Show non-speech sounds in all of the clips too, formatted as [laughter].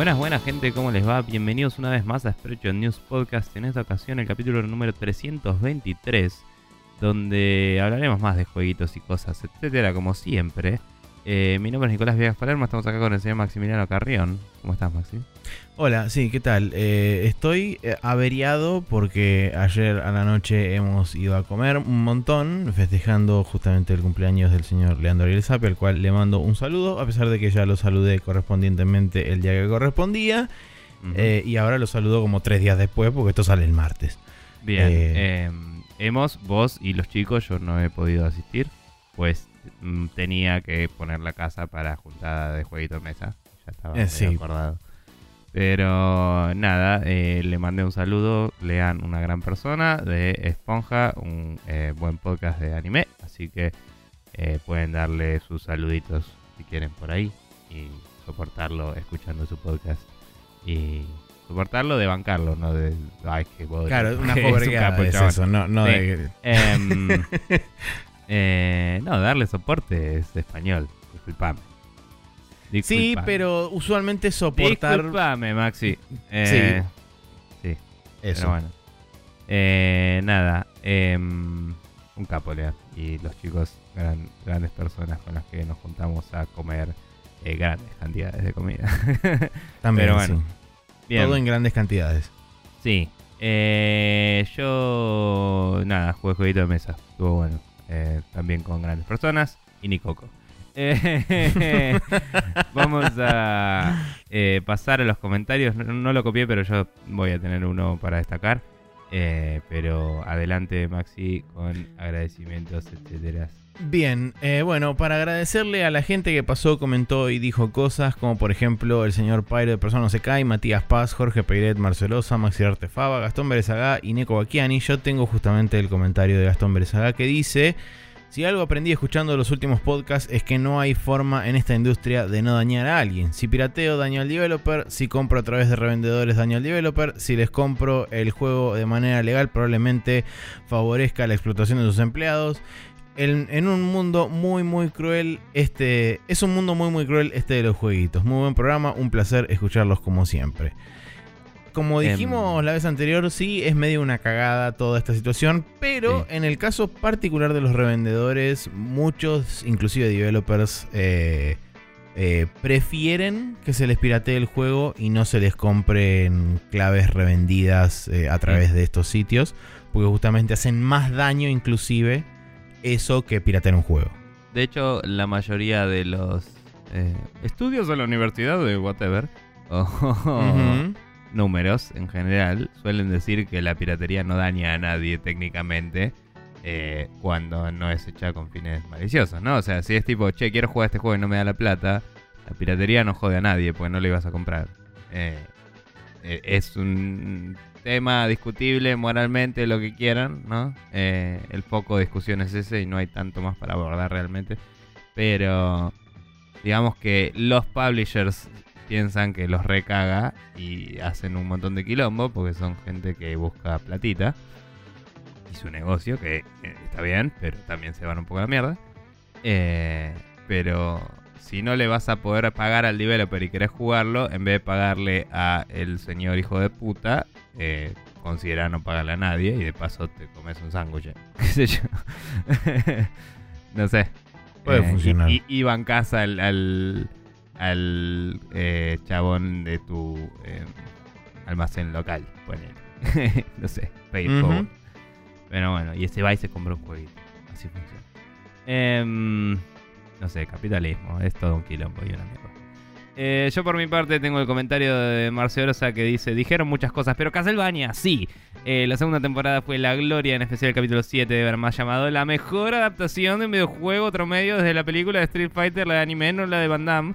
Buenas, buenas gente, ¿cómo les va? Bienvenidos una vez más a Spreadshot News Podcast. En esta ocasión el capítulo número 323, donde hablaremos más de jueguitos y cosas, etcétera, como siempre. Eh, mi nombre es Nicolás Viegas Palermo, estamos acá con el señor Maximiliano Carrión. ¿Cómo estás, Maxi? Hola, sí, ¿qué tal? Eh, estoy eh, averiado porque ayer a la noche hemos ido a comer un montón, festejando justamente el cumpleaños del señor Leandro Ariel al cual le mando un saludo, a pesar de que ya lo saludé correspondientemente el día que correspondía. Eh, y ahora lo saludo como tres días después porque esto sale el martes. Bien, eh, hemos, vos y los chicos, yo no he podido asistir, pues tenía que poner la casa para juntada de jueguito de mesa. Ya estaba Eh, sí. acordado. Pero nada, eh, le mandé un saludo, lean una gran persona de Esponja, un eh, buen podcast de anime, así que eh, pueden darle sus saluditos si quieren por ahí y soportarlo escuchando su podcast y soportarlo de bancarlo, no de ay que bodrio. Claro, una [laughs] Es el es chabón. eso, no, no Sí. de- [laughs] eh, no, darle soporte es español. Disculpame. Sí, Disculpame. pero usualmente soportar... Disculpame, Maxi. Eh, sí. Eso. Pero bueno. Eh, nada. em, un capo, Lea. Y los chicos, gran- grandes personas con las que nos juntamos a comer eh, grandes cantidades de comida. [laughs] También, pero bueno, sí. Bien. Todo en grandes cantidades. Sí. Eh, yo, nada, jugué jueguito de mesa. Estuvo bueno. Eh, también con grandes personas. Y ni coco. Eh, [laughs] vamos a eh, pasar a los comentarios. No, no lo copié, pero yo voy a tener uno para destacar. Eh, pero adelante, Maxi, con agradecimientos, etcétera. Bien, eh, bueno, para agradecerle a la gente que pasó, comentó y dijo cosas, como por ejemplo el señor Pyro de Persona No Se Cae, Matías Paz, Jorge Peiret, Marcelosa, Maxi Artefaba, Gastón Berezagá y Neko Baquiani. Yo tengo justamente el comentario de Gastón Berezagá que dice: Si algo aprendí escuchando los últimos podcasts es que no hay forma en esta industria de no dañar a alguien. Si pirateo, daño al developer. Si compro a través de revendedores, daño al developer. Si les compro el juego de manera legal, probablemente favorezca la explotación de sus empleados en, en un mundo muy muy cruel este es un mundo muy muy cruel este de los jueguitos muy buen programa un placer escucharlos como siempre como Em. dijimos la vez anterior sí es medio una cagada toda esta situación pero Sí. en el caso particular de los revendedores muchos inclusive developers eh, eh, prefieren que se les piratee el juego y no se les compren claves revendidas eh, a través de estos sitios porque justamente hacen más daño inclusive eso que piratear un juego. De hecho, la mayoría de los eh, estudios de la universidad de whatever, [laughs] o números en general, suelen decir que la piratería no daña a nadie técnicamente eh, cuando no es hecha con fines maliciosos, ¿no? O sea, si es tipo, che, quiero jugar este juego y no me da la plata, la piratería no jode a nadie porque no lo ibas a comprar. Eh, eh, es un tema discutible moralmente, lo que quieran, ¿no? Eh, el foco de discusión es ese y no hay tanto más para abordar realmente. Pero digamos que los publishers piensan que los recaga y hacen un montón de quilombo porque son gente que busca platita y su negocio, que eh, está bien, pero también se van un poco a la mierda. Eh, pero si no le vas a poder pagar al developer y querés jugarlo, en vez de pagarle a el señor hijo de puta, eh, considera no pagarle a nadie y de paso te comes un sándwich. [laughs] ¿Qué sé yo? [laughs] no sé. Puede Eh, funcionar. Y, y bancás al, al, al, eh, chabón de tu eh, almacén local, ponele. [laughs] no sé, pay. Pero bueno, y ese va y se compra un jueguito. Así funciona. No sé, capitalismo. Es todo un quilombo y una. Eh, yo por mi parte tengo el comentario de Marcelosa que dice, dijeron muchas cosas, pero Castlevania, sí. Eh, la segunda temporada fue la gloria, en especial el capítulo 7 de ver más llamado la mejor adaptación de un videojuego otro medio desde la película de Street Fighter, la de anime, no la de Van Damme.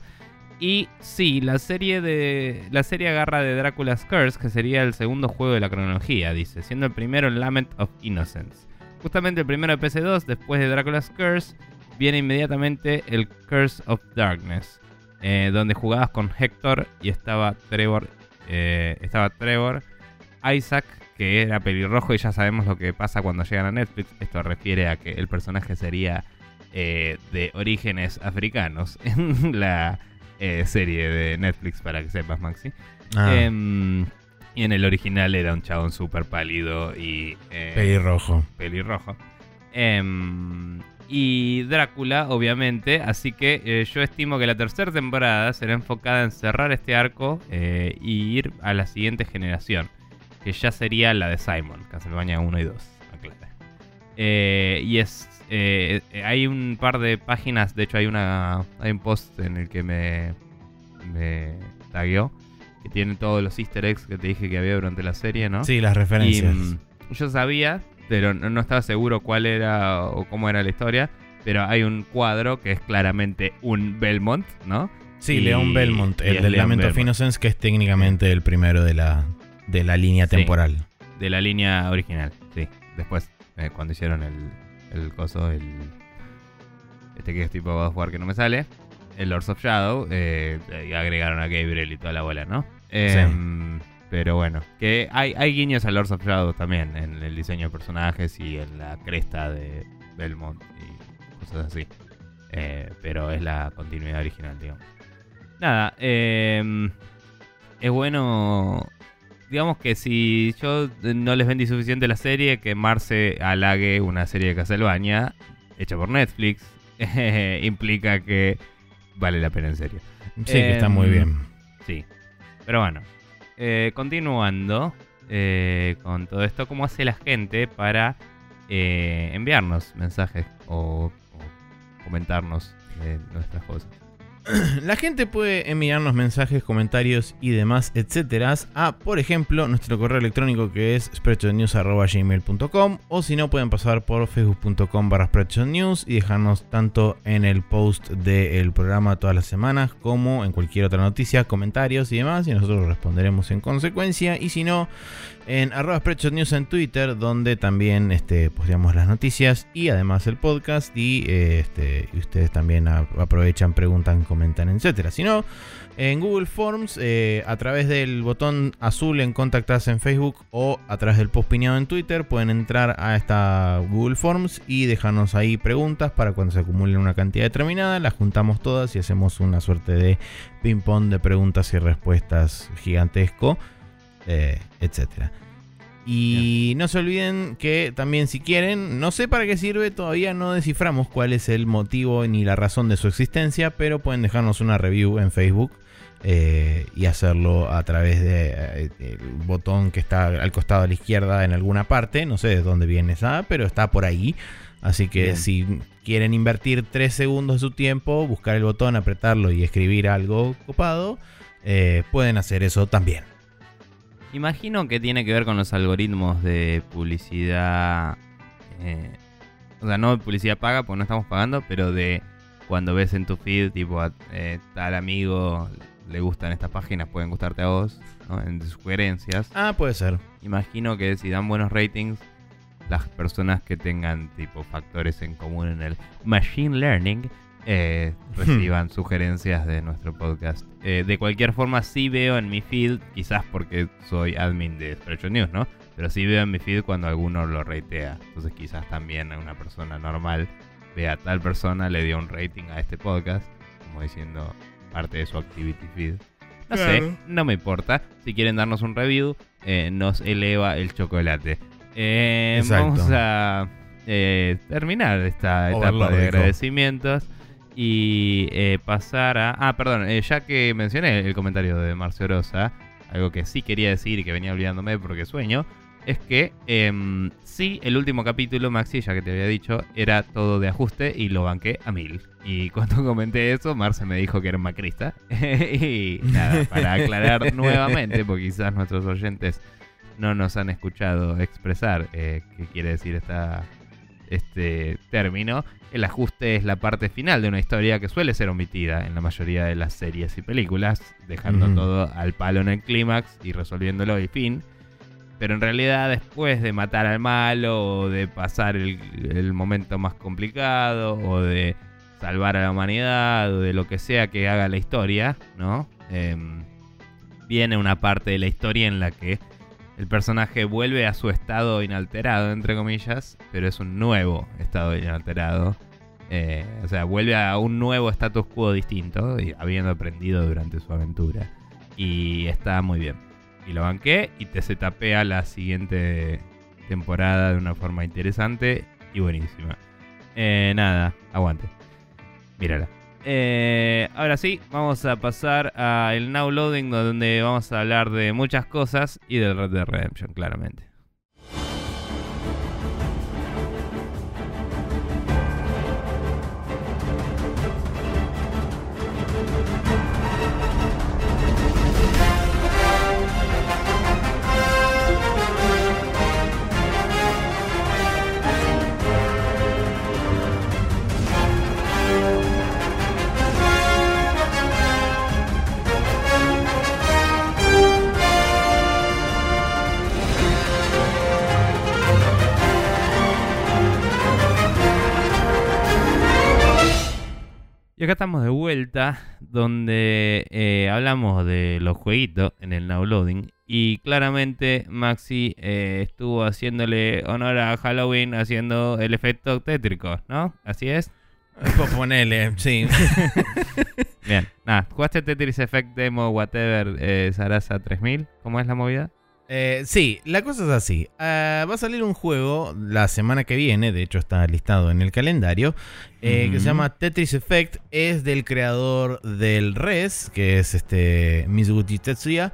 Y sí, la serie de la serie agarra de Drácula's Curse, que sería el segundo juego de la cronología, dice, siendo el primero Lament of Innocence. Justamente el primero de PC2, después de Drácula's Curse, viene inmediatamente el Curse of Darkness, eh, donde jugabas con Hector y estaba Trevor, eh, estaba Trevor, Isaac, que era pelirrojo y ya sabemos lo que pasa cuando llegan a Netflix. Esto refiere a que el personaje sería eh, de orígenes africanos [laughs] en la serie de Netflix, para que sepas, Maxi. Ah, Em, y en el original era un chabón súper pálido y pelirrojo. pelirrojo. Y Drácula, obviamente. Así que eh, yo estimo que la tercera temporada será enfocada en cerrar este arco eh, y ir a la siguiente generación. Que ya sería la de Simon, Castlevania 1 y 2. aclara. Eh, y es. hay un par de páginas, de hecho hay una. Hay un post en el que me. me tagueó. Que tiene todos los easter eggs que te dije que había durante la serie, ¿no? Sí, las Y referencias. mm, yo sabía, pero no, estaba seguro cuál era o cómo era la historia. Pero hay un cuadro que es claramente un Belmont, ¿no? sí, y- León Belmont, el del Lament of. Innocence, que es técnicamente el primero de la, de la línea Sí. temporal. De la línea original, sí. Después, eh, cuando hicieron el, el coso, el. Este que es tipo God of War que no me sale. El Lords of Shadow. eh, agregaron a Gabriel y toda la bola, ¿no? Em, Pero bueno, que hay, hay guiños a Lords of Shadow también en el diseño de personajes y en la cresta de Belmont y cosas así. Eh, pero es la continuidad original, digamos. Nada, em, es bueno. Digamos que si yo no les vendí suficiente la serie, que Marce halague una serie de Castlevania hecha por Netflix, [laughs] implica que vale la pena en serio. Sí, que está muy Em, bien. Sí. Pero bueno, eh, continuando eh, con todo esto, ¿cómo hace la gente para eh, enviarnos mensajes o, o comentarnos de nuestras cosas? [clears throat] La gente puede enviarnos mensajes, comentarios y demás, etcétera, a, por ejemplo, nuestro correo electrónico que es spreadshotnews.gmail.com o si no, pueden pasar por facebook.com barra spreadshotnews y dejarnos tanto en el post del programa todas las semanas como en cualquier otra noticia, comentarios y demás y nosotros responderemos en consecuencia y si no, en arroba spreadshotnews en Twitter donde también este, posteamos las noticias y además el podcast y, eh, este, ustedes también aprovechan, preguntan, comentan, etcétera. Si no, en Google Forms, eh, a través del botón azul en contactarse en Facebook o a través del post piñado en Twitter, pueden entrar a esta Google Forms y dejarnos ahí preguntas para cuando se acumulen una cantidad determinada, las juntamos todas y hacemos una suerte de ping-pong de preguntas y respuestas gigantesco, eh, etcétera. Y no se olviden que también si quieren, no sé para qué sirve, todavía no desciframos cuál es el motivo ni la razón de su existencia, pero pueden dejarnos una review en Facebook eh, y hacerlo a través del botón que está al costado a la izquierda en alguna parte, no sé de dónde viene esa, pero está por ahí. Así que Bien. si quieren invertir 3 segundos de su tiempo, buscar el botón, apretarlo y escribir algo copado, eh, pueden hacer eso también. Imagino que tiene que ver con los algoritmos de publicidad. eh, o sea, no de publicidad paga, porque no estamos pagando, pero de cuando ves en tu feed, tipo, a eh, tal amigo le gustan estas páginas, pueden gustarte a vos, ¿no? En sugerencias. Ah, puede ser. Imagino que si dan buenos ratings, las personas que tengan tipo factores en común en el machine learning eh, reciban sugerencias de nuestro podcast. Eh, de cualquier forma, sí veo en mi feed, quizás porque soy admin de Spreadshot News, ¿no? Pero sí veo en mi feed cuando alguno lo ratea. Entonces quizás también a una persona normal vea tal persona le dio un rating a este podcast, como diciendo parte de su activity feed. No sé, no me importa. Si quieren darnos un review, eh, nos eleva el chocolate. Eh, vamos a eh, terminar esta etapa de agradecimientos y eh, pasar a... Ah, perdón, eh, ya que mencioné el comentario de Marcio Rosa, algo que sí quería decir y que venía olvidándome porque sueño, es que em, sí, el último capítulo, Maxi, ya que te había dicho, era todo de ajuste y lo banqué a mil. Y [laughs] cuando comenté eso, Marce me dijo que era un macrista. [laughs] y nada, para aclarar [laughs] nuevamente, porque quizás nuestros oyentes no nos han escuchado expresar eh, qué quiere decir esta, este término, el ajuste es la parte final de una historia que suele ser omitida en la mayoría de las series y películas, dejando todo al palo en el clímax y resolviéndolo y fin. Pero en realidad después de matar al malo o de pasar el, el momento más complicado o de salvar a la humanidad o de lo que sea que haga la historia, ¿no? Em, viene una parte de la historia en la que el personaje vuelve a su estado inalterado, entre comillas, pero es un nuevo estado inalterado Eh, o sea, vuelve a un nuevo status quo distinto, habiendo aprendido durante su aventura. Y está muy bien. Y lo banqué y te se tapea la siguiente temporada de una forma interesante y buenísima. Eh, nada, aguante. Mírala. Eh, ahora sí, vamos a pasar al Now Loading, donde vamos a hablar de muchas cosas y del Red Dead Redemption, claramente. Y acá estamos de vuelta, donde eh, hablamos de los jueguitos en el Now Loading. Y claramente Maxi eh, estuvo haciéndole honor a Halloween haciendo el efecto tétrico, ¿no? ¿Así es? Pues ponele, sí. [laughs] Bien, nada, ¿jugaste Tetris Effect Demo Whatever eh, Sarasa 3000? ¿Cómo es la movida? Eh, sí, la cosa es así. Ah, va a salir un juego la semana que viene, de hecho está listado en el calendario, eh, que se llama Tetris Effect. Es del creador del Res, que es este Mizuguchi Tetsuya.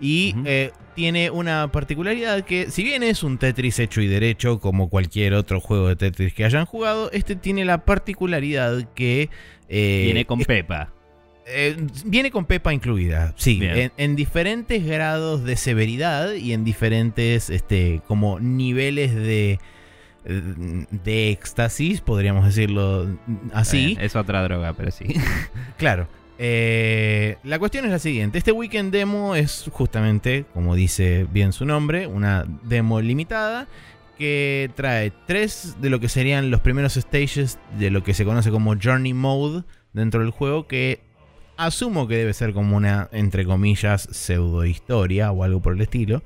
Y eh, tiene una particularidad que, si bien es un Tetris hecho y derecho, como cualquier otro juego de Tetris que hayan jugado, este tiene la particularidad que... Viene con es- Pepa. Eh, viene con Pepa incluida, sí, en, en diferentes grados de severidad y en diferentes este, como niveles de, de éxtasis, podríamos decirlo así. Bien, Es otra droga, pero sí. [laughs] Claro. Eh, la cuestión es la siguiente. Este weekend demo es justamente, como dice bien su nombre, una demo limitada que trae tres de lo que serían los primeros stages de lo que se conoce como Journey Mode dentro del juego, que asumo que debe ser como una, entre comillas, pseudo historia o algo por el estilo.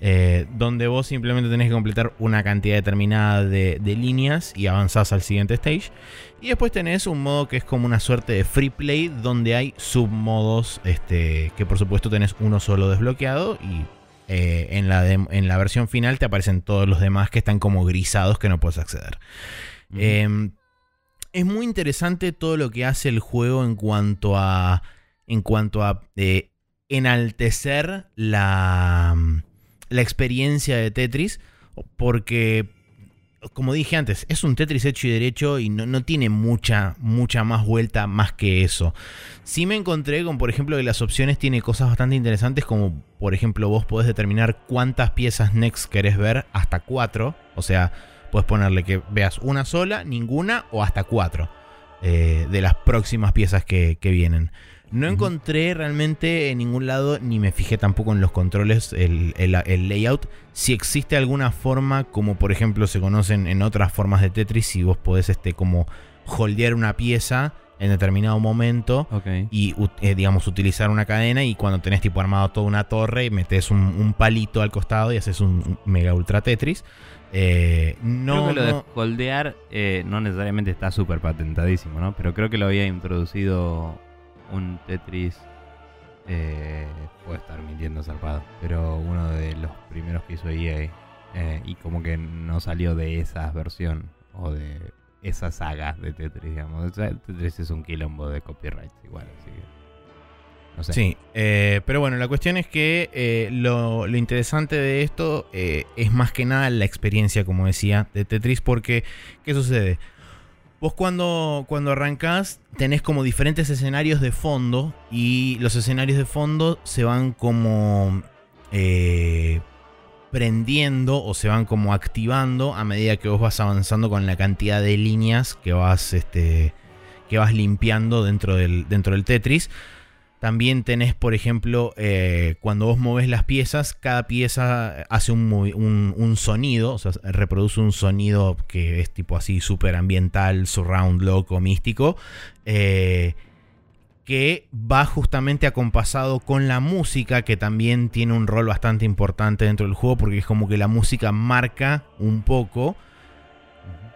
eh, donde vos simplemente tenés que completar una cantidad determinada de, de líneas y avanzás al siguiente stage. Y después tenés un modo que es como una suerte de free play donde hay submodos este, que por supuesto tenés uno solo desbloqueado y eh, en, la en la versión final te aparecen todos los demás que están como grisados que no puedes acceder. Eh, es muy interesante todo lo que hace el juego en cuanto a. En cuanto a eh, enaltecer la, la experiencia de Tetris. Porque, como dije antes, es un Tetris hecho y derecho y no, no tiene mucha, mucha más vuelta más que eso. Sí me encontré con, por ejemplo, que las opciones tiene cosas bastante interesantes, como por ejemplo vos podés determinar cuántas piezas Next querés ver, hasta cuatro. O sea, puedes ponerle que veas una sola, ninguna o hasta cuatro eh, de las próximas piezas que, que vienen. No encontré realmente en ningún lado, ni me fijé tampoco en los controles, el, el- el layout. Si existe alguna forma, como por ejemplo se conocen en otras formas de Tetris, si vos podés este, como holdear una pieza en determinado momento y eh, digamos utilizar una cadena y cuando tenés tipo armado toda una torre metes un, un palito al costado y haces un, un mega ultra Tetris. Eh, no, creo que lo de holdear eh, no necesariamente está súper patentadísimo, ¿no? Pero creo que lo había introducido un Tetris. Eh, puedo estar mintiendo zarpado. Pero uno de los primeros que hizo EA. eh, y como que no salió de esa versión. O de esa saga de Tetris, digamos. O sea, Tetris es un quilombo de copyright igual, así que. Sí, eh, pero bueno, la cuestión es que eh, lo, interesante de esto eh, es más que nada la experiencia, como decía, de Tetris, porque ¿qué sucede? Vos cuando, cuando arrancás tenés como diferentes escenarios de fondo y los escenarios de fondo se van como prendiendo o se van como activando a medida que vos vas avanzando con la cantidad de líneas que vas, este, que vas limpiando dentro del, dentro del Tetris. También tenés, por ejemplo, eh, cuando vos moves las piezas, cada pieza hace un, un- sonido, o sea, reproduce un sonido que es tipo así súper ambiental, surround, loco, místico, eh, que va justamente acompasado con la música, que también tiene un rol bastante importante dentro del juego, porque es como que la música marca un poco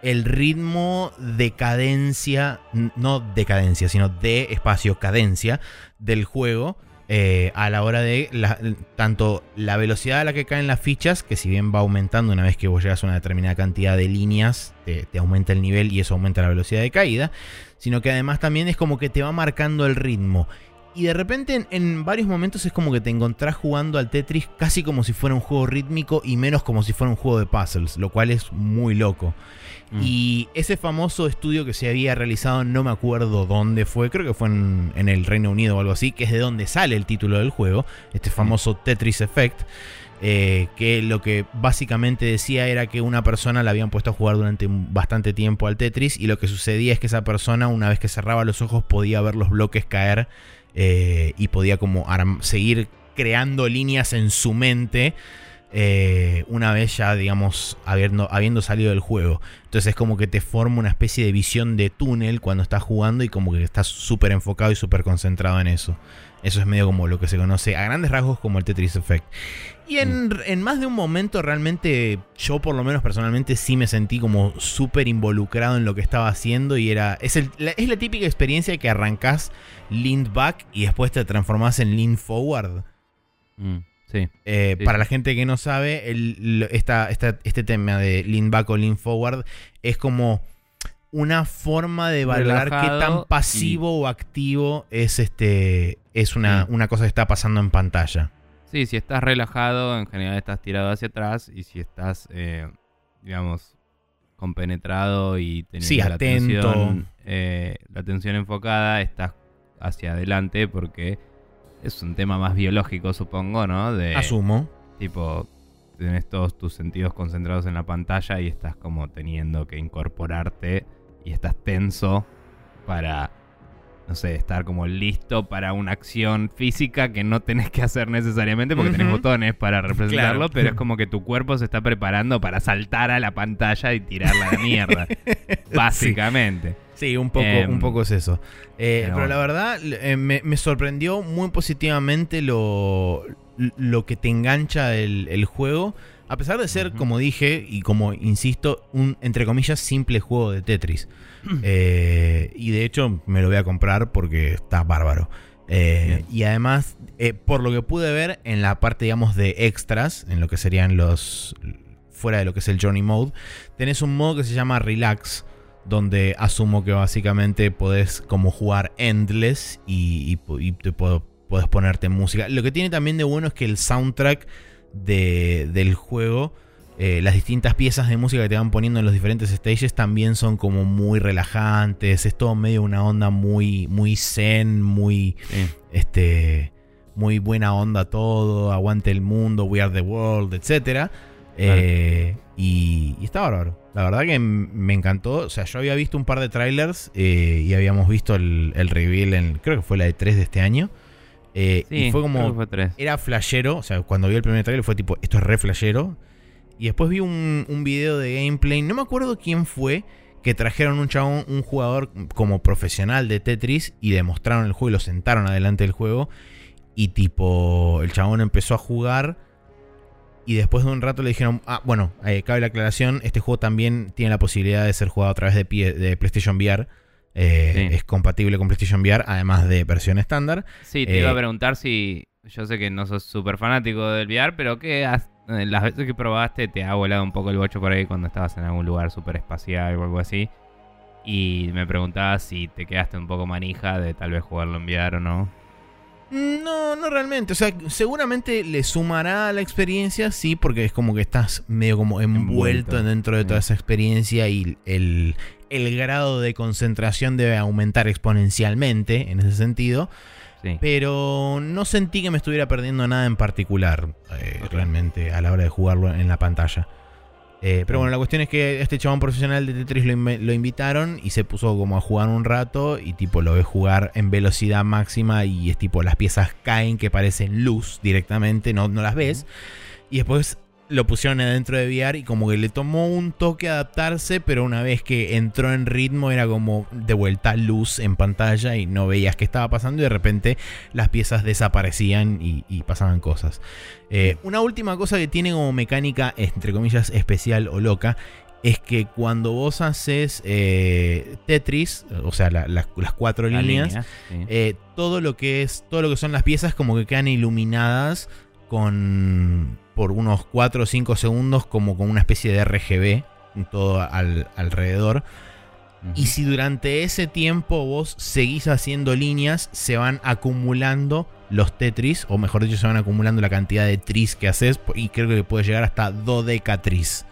el ritmo de cadencia, no decadencia, sino de espacio cadencia del juego eh, a la hora de la- tanto la velocidad a la que caen las fichas, que si bien va aumentando una vez que vos llegas a una determinada cantidad de líneas, te, aumenta el nivel y eso aumenta la velocidad de caída, sino que además también es como que te va marcando el ritmo. Y de repente en, en varios momentos es como que te encontrás jugando al Tetris casi como si fuera un juego rítmico y menos como si fuera un juego de puzzles, lo cual es muy loco. Mm. Y ese famoso estudio que se había realizado, no me acuerdo dónde fue, creo que fue en, en el Reino Unido o algo así, que es de donde sale el título del juego, este famoso Tetris Effect, eh, que lo que básicamente decía era que una persona la habían puesto a jugar durante bastante tiempo al Tetris y lo que sucedía es que esa persona una vez que cerraba los ojos podía ver los bloques caer eh, y podía como seguir creando líneas en su mente eh, una vez ya, digamos, habiendo, habiendo salido del juego. Entonces es como que te forma una especie de visión de túnel cuando estás jugando y como que estás súper enfocado y súper concentrado en eso. Eso es medio como lo que se conoce a grandes rasgos como el Tetris Effect. Y en, en más de un momento realmente yo por lo menos personalmente sí me sentí como súper involucrado en lo que estaba haciendo y era... Es, el- la, es la típica experiencia que arrancás lean back y después te transformás en lean forward. Mm, sí. Eh, Sí, para sí. la gente que no sabe, el- lo- esta- esta- este tema de lean back o lean forward es como una forma de valorar qué tan pasivo o activo es este es una, una cosa que está pasando en pantalla. Sí, si estás relajado, en general estás tirado hacia atrás. Y si estás, eh, digamos, compenetrado y teniendo Sí, la, atención, eh, la atención enfocada, estás hacia adelante porque es un tema más biológico, supongo, ¿no? De, Asumo. Tipo, tenés todos tus sentidos concentrados en la pantalla y estás como teniendo que incorporarte y estás tenso para, no sé, estar como listo para una acción física que no tenés que hacer necesariamente porque tenés Ujú. botones para representarlo, Claro. pero es como que tu cuerpo se está preparando para saltar a la pantalla y tirarla a la mierda. [laughs] básicamente. Sí, un poco, Em, un poco es eso. Eh, pero la verdad, eh, me, me sorprendió muy positivamente lo, lo que te engancha el, el juego. A pesar de ser, como dije, y como insisto, un, entre comillas, simple juego de Tetris. [clears throat] Eh, y de hecho, me lo voy a comprar porque está bárbaro. Eh, y además, por lo que pude ver en la parte, digamos, de extras, en lo que serían los. fuera de lo que es el Journey Mode, tenés un modo que se llama Relax, donde asumo que básicamente podés como jugar endless y, y te puedo, podés ponerte música. Lo que tiene también de bueno es que el soundtrack de- del juego, eh, las distintas piezas de música que te van poniendo en los diferentes stages también son como muy relajantes. Es todo medio una onda muy, muy zen, muy Sí. este muy buena onda todo, aguante el mundo, we are the world, etcétera. Eh, y, y está bárbaro. La verdad que me encantó. O sea, yo había visto un par de trailers eh, y habíamos visto el, el reveal en, creo que fue la de 3 de este año. Eh, Sí, y fue como, fue era flashero. O sea, cuando vi el primer trailer fue tipo, esto es re flashero. Y después vi un, un video de gameplay. No me acuerdo quién fue. Que trajeron un chabón, un jugador como profesional de Tetris. Y le mostraron el juego y lo sentaron adelante del juego. Y tipo, el chabón empezó a jugar. Y después de un rato le dijeron, ah, bueno, eh, cabe la aclaración, este juego también tiene la posibilidad de ser jugado a través de, pie- de PlayStation VR. Eh, Sí. Es compatible con PlayStation VR, además de versión estándar. Sí, te iba Eh, a preguntar si. Yo sé que no sos súper fanático del VR, pero que eh, las veces que probaste te ha volado un poco el bocho por ahí cuando estabas en algún lugar súper espacial o algo así. Y me preguntaba si te quedaste un poco manija de tal vez jugarlo en VR o no. No, no realmente. O sea, seguramente le sumará a la experiencia, sí, porque es como que estás medio como envuelto, Envuelto, dentro de sí. toda esa experiencia y el, el grado de concentración debe aumentar exponencialmente en ese sentido. Sí. Pero no sentí que me estuviera perdiendo nada en particular, eh, realmente, a la hora de jugarlo en la pantalla. Eh, pero bueno, la cuestión es que este chabón profesional de Tetris lo, lo invitaron y se puso como a jugar un rato y tipo lo ves jugar en velocidad máxima y es tipo las piezas caen que parecen luz directamente, no, no las ves. Y después lo pusieron adentro de VR y como que le tomó un toque adaptarse, pero una vez que entró en ritmo era como de vuelta luz en pantalla y no veías qué estaba pasando y de repente las piezas desaparecían y, y pasaban cosas. Eh, una última cosa que tiene como mecánica, entre comillas, especial o loca, es que cuando vos haces eh, Tetris, o sea, la- las- las cuatro La líneas, línea, sí. eh, todo lo que es, todo lo que son las piezas como que quedan iluminadas con por unos 4 o 5 segundos como con una especie de RGB en todo al- alrededor. Y si durante ese tiempo vos seguís haciendo líneas, se van acumulando los Tetris, o mejor dicho, se van acumulando la cantidad de tris que haces, y creo que puede llegar hasta dodecatris,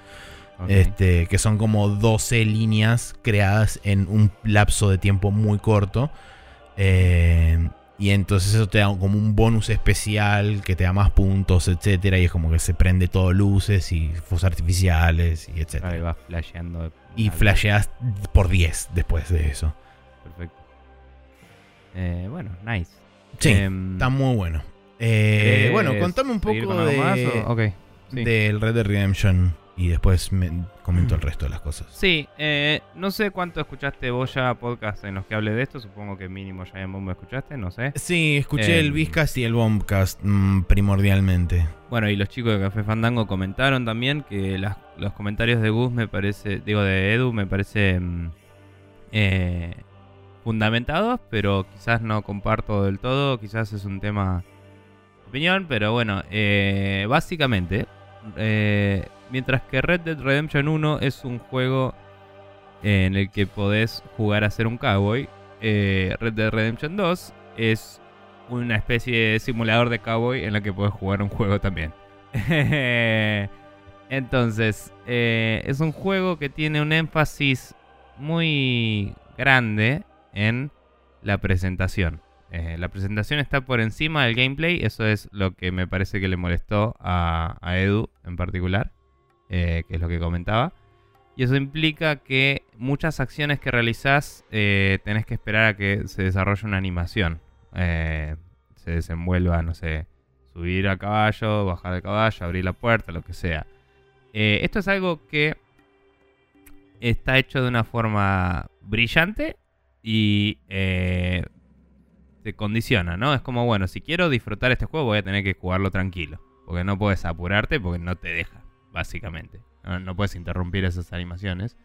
Ok. este, que son como 12 líneas creadas en un lapso de tiempo muy corto. Eh, y entonces eso te da como un bonus especial que te da más puntos, etcétera, y es como que se prende todo luces y fuegos artificiales y etcétera. Ahí vas flasheando. Y flasheas por 10 después de eso. Perfecto. Eh, bueno, nice. Sí, Em, está muy bueno. Eh, ¿querés bueno, contame un poco de, más sí. del Red Dead Redemption y después me comento el [clears throat] resto de las cosas. Sí, eh, no sé cuánto escuchaste vos ya podcast en los que hablé de esto. Supongo que mínimo ya en Bomba escuchaste, no sé. Sí, escuché el Em, Vizcast y el Bombcast mm, primordialmente. Bueno, y los chicos de Café Fandango comentaron también que las- los comentarios de Gus me parece, digo de Edu, me parece mm, eh, fundamentados, pero quizás no comparto del todo, quizás es un tema de opinión, pero bueno, eh, básicamente, eh, mientras que Red Dead Redemption 1 es un juego eh, en el que podés jugar a ser un cowboy, eh, Red Dead Redemption 2 es una especie de simulador de cowboy en la que puedes jugar un juego también. [laughs] Entonces, eh, es un juego que tiene un énfasis muy grande en la presentación. La presentación está por encima del gameplay, eso es lo que me parece que le molestó a, a Edu en particular, eh, que es lo que comentaba. Y eso implica que muchas acciones que realizás eh, tenés que esperar a que se desarrolle una animación. Eh, se desenvuelva, no sé, subir a caballo, bajar de caballo, abrir la puerta, lo que sea. Esto es algo que está hecho de una forma brillante y te condiciona, ¿no? Es como, bueno, si quiero disfrutar este juego voy a tener que jugarlo tranquilo. Porque no puedes apurarte porque no te deja, básicamente. No, puedes interrumpir esas animaciones.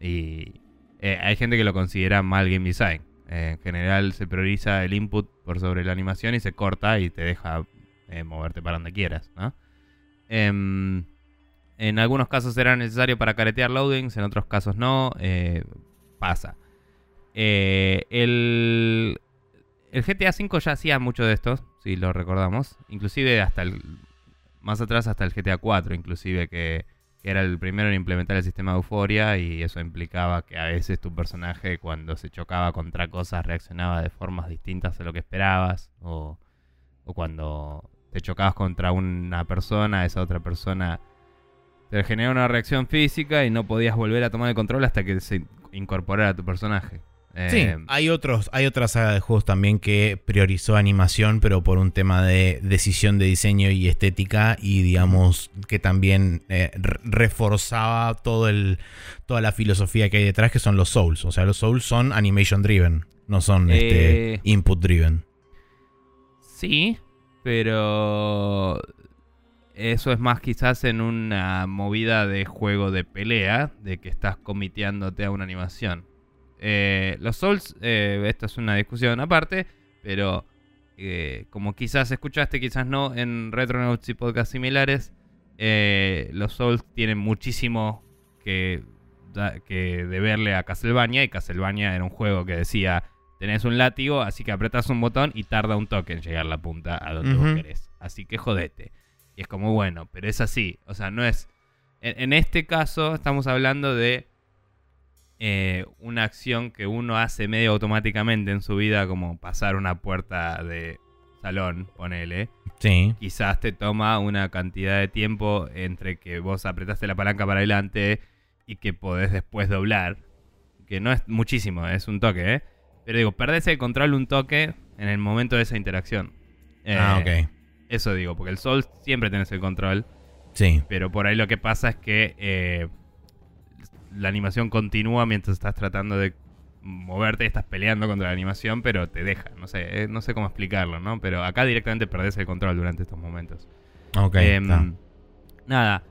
Y eh, hay gente que lo considera mal game design. En general se prioriza el input por sobre la animación y se corta y te deja eh, moverte para donde quieras, ¿no? Em, en algunos casos era necesario para caretear loadings, en otros casos no. eh, pasa. El, el GTA V ya hacía mucho de esto, si lo recordamos. Inclusive hasta el... Más atrás hasta el GTA 4, inclusive que, era el primero en implementar el sistema de euforia y eso implicaba que a veces tu personaje cuando se chocaba contra cosas reaccionaba de formas distintas a lo que esperabas o, o cuando te chocabas contra una persona, esa otra persona te genera una reacción física y no podías volver a tomar el control hasta que se incorporara tu personaje. Sí, Eh, hay otros, hay otra saga de juegos también que priorizó animación, pero por un tema de decisión de diseño y estética, y digamos que también eh, re- reforzaba todo el, toda la filosofía que hay detrás, que son los Souls. O sea, los Souls son animation driven, no son Eh. este, input driven. Sí, pero eso es más quizás en una movida de juego de pelea, de que estás comiteándote a una animación. Eh, los Souls, eh, esto es una discusión aparte, pero eh, como quizás escuchaste, quizás no, en Retronauts y podcasts similares, los Souls tienen muchísimo que, que deberle a Castlevania, y Castlevania era un juego que decía, tenés un látigo, así que apretas un botón y tarda un toque en llegar la punta a donde vos Ujú. querés. Así que jodete. Y es como, bueno, pero es así. O sea, no es... En, en este caso estamos hablando de eh, una acción que uno hace medio automáticamente en su vida, como pasar una puerta de salón, ponele. Sí. Quizás te toma una cantidad de tiempo entre que vos apretaste la palanca para adelante y que podés después doblar. Que no es muchísimo, es un toque, ¿eh? Pero digo, perdés el control un toque en el momento de esa interacción. Eh, ah, ok. Eso digo, porque el Sol siempre tenés el control. Sí. Pero por ahí lo que pasa es que eh, la animación continúa mientras estás tratando de moverte, estás peleando contra la animación, pero te deja. No sé, eh, no sé cómo explicarlo, ¿no? Pero acá directamente perdés el control durante estos momentos. Ok. Em, nada.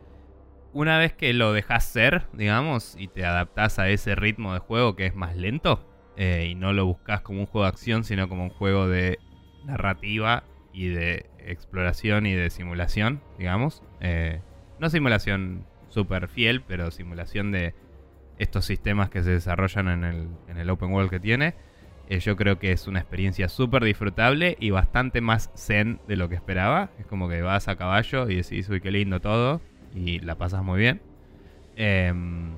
una vez que lo dejas ser, digamos, y te adaptas a ese ritmo de juego que es más lento, eh, y no lo buscas como un juego de acción, sino como un juego de narrativa y de exploración y de simulación, digamos. Eh, no simulación súper fiel, pero simulación de estos sistemas que se desarrollan en el, en el open world que tiene. Eh, yo creo que es una experiencia súper disfrutable y bastante más zen de lo que esperaba. Es como que vas a caballo y decís, uy, qué lindo todo. Y la pasas muy bien. Em,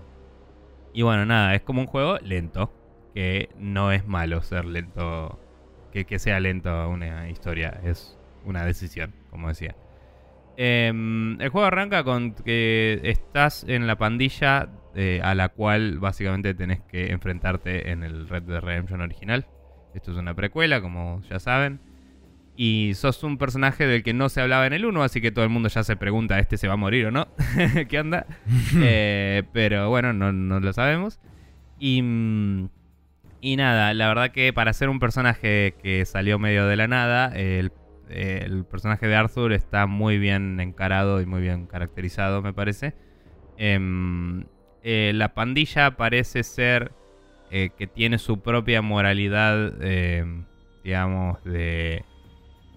y bueno, nada, es como un juego lento. Que no es malo ser lento. Que, que sea lento una historia. Es una decisión, como decía. Em, el juego arranca con que estás en la pandilla eh, a la cual básicamente tenés que enfrentarte en el Red Dead Redemption original. Esto es una precuela, como ya saben. Y sos un personaje del que no se hablaba en el 1, así que todo el mundo ya se pregunta, ¿este se va a morir o no? [laughs] ¿Qué onda? [laughs] Eh, pero bueno, no, lo sabemos. Y, y nada, la verdad que para ser un personaje que salió medio de la nada, el, el personaje de Arthur está muy bien encarado y muy bien caracterizado, me parece. Em, eh, la pandilla parece ser eh, que tiene su propia moralidad, eh, digamos, de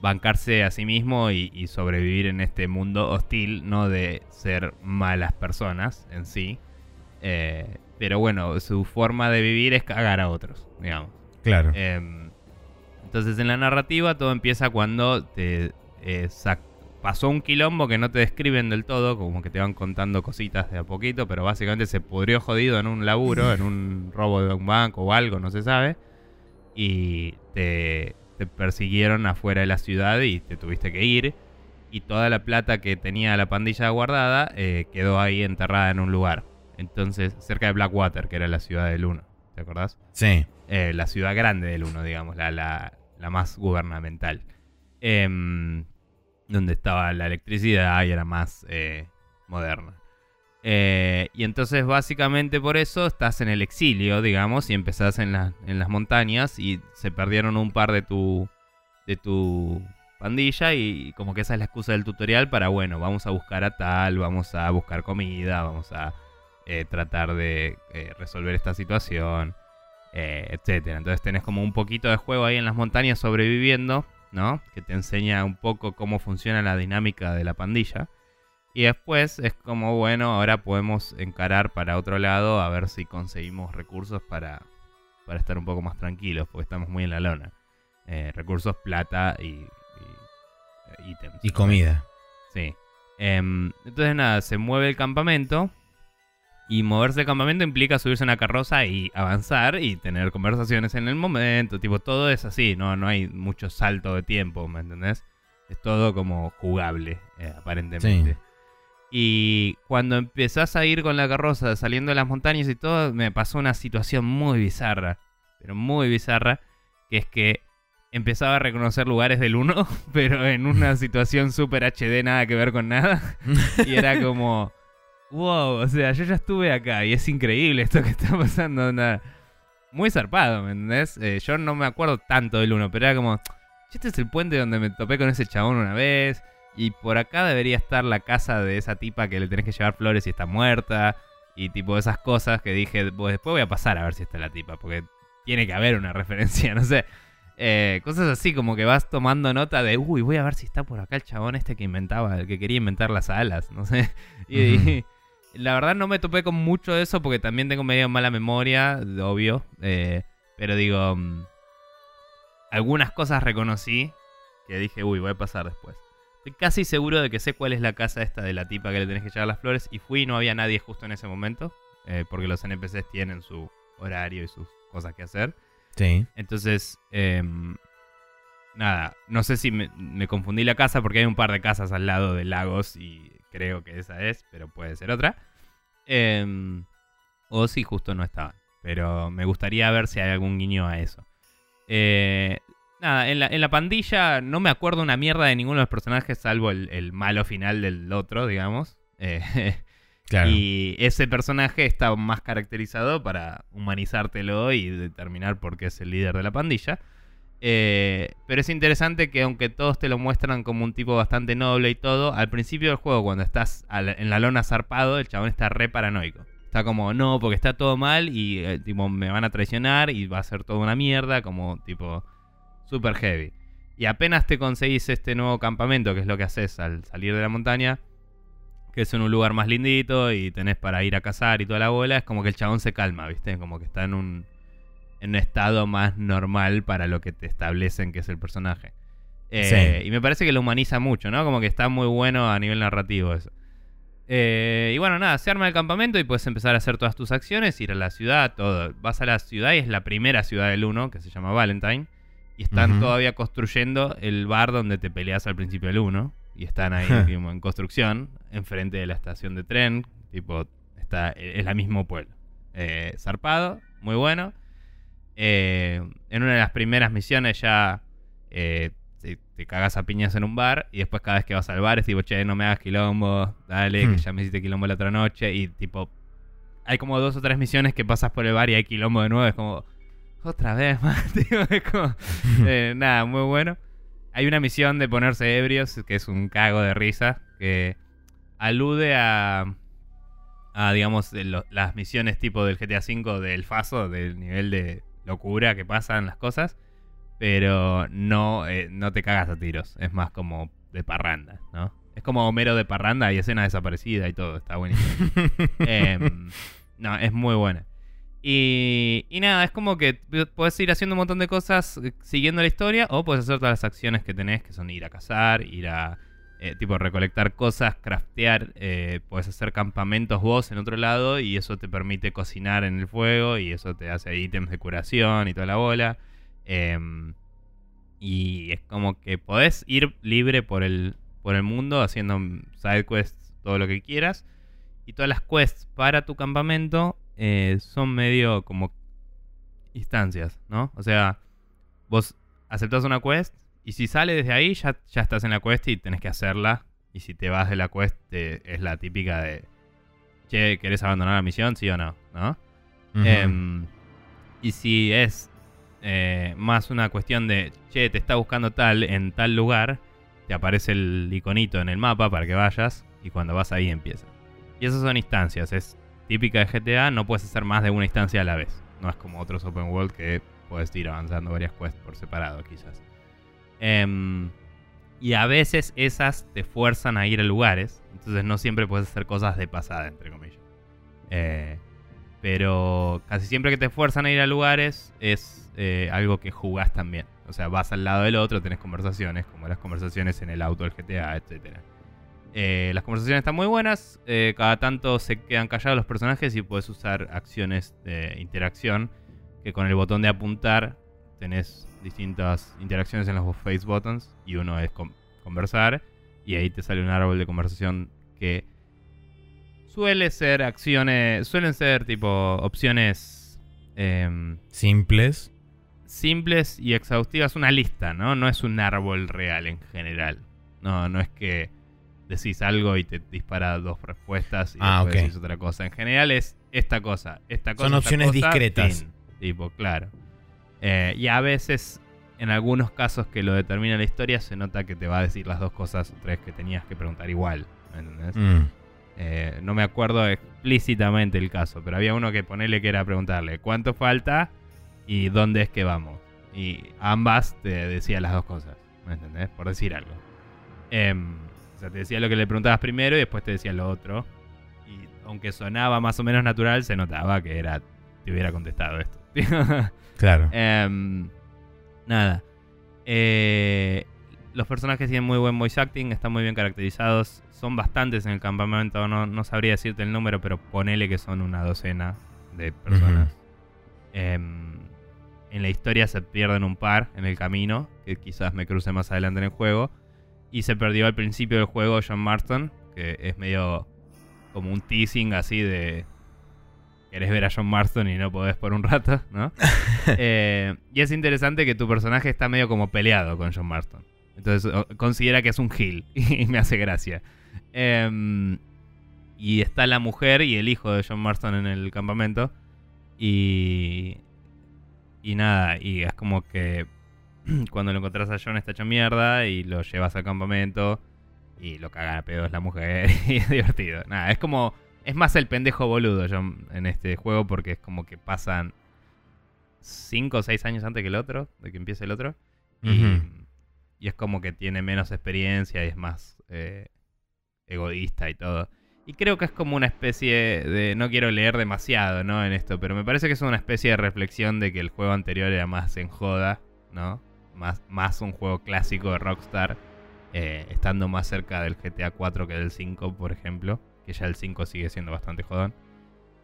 bancarse a sí mismo y, sobrevivir en este mundo hostil, no de ser malas personas en sí. pero bueno, su forma de vivir es cagar a otros, digamos. Claro. Em, entonces en la narrativa todo empieza cuando te pasó un quilombo que no te describen del todo, como que te van contando cositas de a poquito, pero básicamente se pudrió jodido en un laburo, en un [laughs] robo de un banco o algo, no se sabe. Y te, persiguieron afuera de la ciudad y te tuviste que ir. Y toda la plata que tenía la pandilla guardada eh, quedó ahí enterrada en un lugar. Entonces, cerca de Blackwater, que era la ciudad del 1. ¿Te acordás? Sí. Eh, la ciudad grande del 1, digamos, la, la, la más gubernamental. Eh, donde estaba la electricidad y era más eh, moderna. Eh, y entonces básicamente por eso estás en el exilio, digamos, y empezás en, en las montañas y se perdieron un par de tu, de tu pandilla y como que esa es la excusa del tutorial para, bueno, vamos a buscar a tal, vamos a buscar comida, vamos a eh, tratar de resolver esta situación, etc. Entonces tenés como un poquito de juego ahí en las montañas sobreviviendo ¿no? Que te enseña un poco cómo funciona la dinámica de la pandilla. Y después es como, bueno, ahora podemos encarar para otro lado a ver si conseguimos recursos para, para estar un poco más tranquilos, porque estamos muy en la lona. Eh, recursos, plata y, y ítems. Y comida. Sí. Em, entonces nada, se mueve el campamento y moverse de campamento implica subirse a una carroza y avanzar y tener conversaciones en el momento. Tipo, todo es así, no, no hay mucho salto de tiempo, ¿me entendés? Es todo como jugable, eh, aparentemente. Y cuando empezás a ir con la carroza saliendo de las montañas y todo, me pasó una situación muy bizarra. Pero muy bizarra. Que es que empezaba a reconocer lugares del 1, [laughs] pero en una situación súper HD, nada que ver con nada. [laughs] y era como wow, o sea, yo ya estuve acá y es increíble esto que está pasando. Muy zarpado, ¿me entendés? Eh, yo no me acuerdo tanto del uno, pero era como, este es el puente donde me topé con ese chabón una vez. Y por acá debería estar la casa de esa tipa que le tenés que llevar flores y está muerta. Y tipo esas cosas que dije, pues después voy a pasar a ver si está la tipa, porque tiene que haber una [laughs] referencia, no sé. Eh, cosas así como que vas tomando nota de, uy, voy a ver si está por acá el chabón este que inventaba, el que quería inventar las alas, no sé. [laughs] Y, la verdad no me topé con mucho de eso porque también tengo medio mala memoria, obvio. Eh, pero digo, mm, algunas cosas reconocí que dije, uy, voy a pasar después. Estoy casi seguro de que sé cuál es la casa esta de la tipa que le tenés que llevar las flores. Y fui y no había nadie justo en ese momento. Eh, porque los NPCs tienen su horario y sus cosas que hacer. Sí. Entonces, em, nada, no sé si me, me, confundí la casa porque hay un par de casas al lado de lagos y creo que esa es, pero puede ser otra. Em, o si justo no estaba. Pero me gustaría ver si hay algún guiño a eso. Eh, nada, en la, pandilla no me acuerdo una mierda de ninguno de los personajes, salvo el, malo final del otro, digamos. Eh, [laughs] y ese personaje está más caracterizado para humanizártelo y determinar por qué es el líder de la pandilla. Eh, pero es interesante que aunque todos te lo muestran como un tipo bastante noble y todo, al principio del juego, cuando estás en la lona zarpado, el chabón está re paranoico. Está como, no, porque está todo mal y eh, tipo, me van a traicionar y va a ser toda una mierda, como tipo, super heavy. Y apenas te conseguís este nuevo campamento, que es lo que haces al salir de la montaña, que es en un lugar más lindito y tenés para ir a cazar y toda la bola, es como que el chabón se calma, ¿viste? Como que está en un, en un estado más normal para lo que te establecen que es el personaje. Eh, y me parece que lo humaniza mucho, ¿no? Como que está muy bueno a nivel narrativo eso. Eh, y bueno, nada, se arma el campamento y puedes empezar a hacer todas tus acciones, ir a la ciudad, todo. Vas a la ciudad y es la primera ciudad del 1, que se llama Valentine. Y están todavía construyendo el bar donde te peleas al principio del 1. Y están ahí [laughs] en construcción, enfrente de la estación de tren. Tipo, está, es la mismo pueblo. Eh, zarpado, muy bueno. Eh, en una de las primeras misiones ya eh, te, cagas a piñas en un bar y después cada vez que vas al bar es tipo, che, no me hagas quilombo, dale, que hmm. ya me hiciste quilombo la otra noche y tipo, hay como dos o tres misiones que pasas por el bar y hay quilombo de nuevo, es como, otra vez más, [laughs] es como, eh, nada, muy bueno. Hay una misión de ponerse ebrios que es un cago de risa que alude a a digamos las misiones tipo del GTA V del Faso del nivel de locura que pasan las cosas, pero no, eh, no te cagas a tiros, es más como de parranda, ¿no? Es como Homero de parranda y escena desaparecida y todo, está buenísimo. [laughs] Em, no, es muy buena. Y, y, nada, es como que puedes ir haciendo un montón de cosas eh, siguiendo la historia o puedes hacer todas las acciones que tenés, que son ir a cazar, ir a eh, tipo recolectar cosas, craftear, eh, puedes hacer campamentos vos en otro lado y eso te permite cocinar en el fuego y eso te hace ítems de curación y toda la bola. Em, y es como que podés ir libre por el, por el mundo haciendo side quests, todo lo que quieras. Y todas las quests para tu campamento eh, son medio como instancias, ¿no? O sea, vos aceptas una quest y si sale desde ahí, ya, ya estás en la quest y tenés que hacerla. Y si te vas de la quest, es la típica de. Che, ¿querés abandonar la misión? ¿Sí o no? ¿No? Em, y si es eh, más una cuestión de. Che, te está buscando tal en tal lugar. Te aparece el iconito en el mapa para que vayas. Y cuando vas ahí empieza. Y esas son instancias. Es típica de GTA. No puedes hacer más de una instancia a la vez. No es como otros open world que puedes ir avanzando varias quests por separado, quizás. Em, y a veces esas te fuerzan a ir a lugares. Entonces no siempre puedes hacer cosas de pasada, entre comillas. Eh, pero casi siempre que te fuerzan a ir a lugares es eh, algo que jugás también. O sea, vas al lado del otro, tenés conversaciones, como las conversaciones en el auto del GTA, etc. Eh, las conversaciones están muy buenas. cada tanto se quedan callados los personajes y puedes usar acciones de interacción. Que con el botón de apuntar tenés distintas interacciones en los face buttons y uno es conversar y ahí te sale un árbol de conversación que suele ser acciones, suelen ser tipo opciones em, simples. Simples y exhaustivas, una lista, ¿no? No es un árbol real en general. No, no es que decís algo y te dispara dos respuestas y ah, después decís otra cosa. En general es esta cosa, esta cosa. Son opciones discretas. tipo, claro. Eh, y a veces, en algunos casos que lo determina la historia, se nota que te va a decir las dos cosas o tres que tenías que preguntar igual. entendés? Mm. Eh, no me acuerdo explícitamente el caso, pero había uno que ponerle que era preguntarle cuánto falta y dónde es que vamos. Y ambas te decía las dos cosas, ¿me entendés? Por decir algo. Em, o sea, te decía lo que le preguntabas primero y después te decía lo otro. Y aunque sonaba más o menos natural, se notaba que era te hubiera contestado esto. [laughs] Claro. Em, nada. Eh, los personajes tienen muy buen voice acting, están muy bien caracterizados. Son bastantes en el campamento, no, sabría decirte el número, pero ponele que son una docena de personas. Em, en la historia se pierden un par en el camino, que quizás me cruce más adelante en el juego. Y se perdió al principio del juego John Marston, que es medio como un teasing así de querés ver a John Marston y no podés por un rato, ¿no? [laughs] Eh, y es interesante que tu personaje está medio como peleado con John Marston. Entonces considera que es un Gil [laughs] y me hace gracia. Em, y está la mujer y el hijo de John Marston en el campamento. Y. Y nada, y es como que [clears throat] cuando lo encontrás a John está hecho mierda y lo llevas al campamento y lo cagan a pedos la mujer [laughs] y es divertido. Nada, es como... Es más el pendejo boludo John en este juego porque es como que pasan 5 o 6 años antes que el otro, de que empiece el otro. Y, y es como que tiene menos experiencia y es más eh, egoísta y todo. Y creo que es como una especie de... No quiero leer demasiado, ¿no? En esto, pero me parece que es una especie de reflexión de que el juego anterior era más en joda, ¿no? Más, más un juego clásico de Rockstar, eh, estando más cerca del GTA 4 que del 5, por ejemplo, que ya el 5 sigue siendo bastante jodón.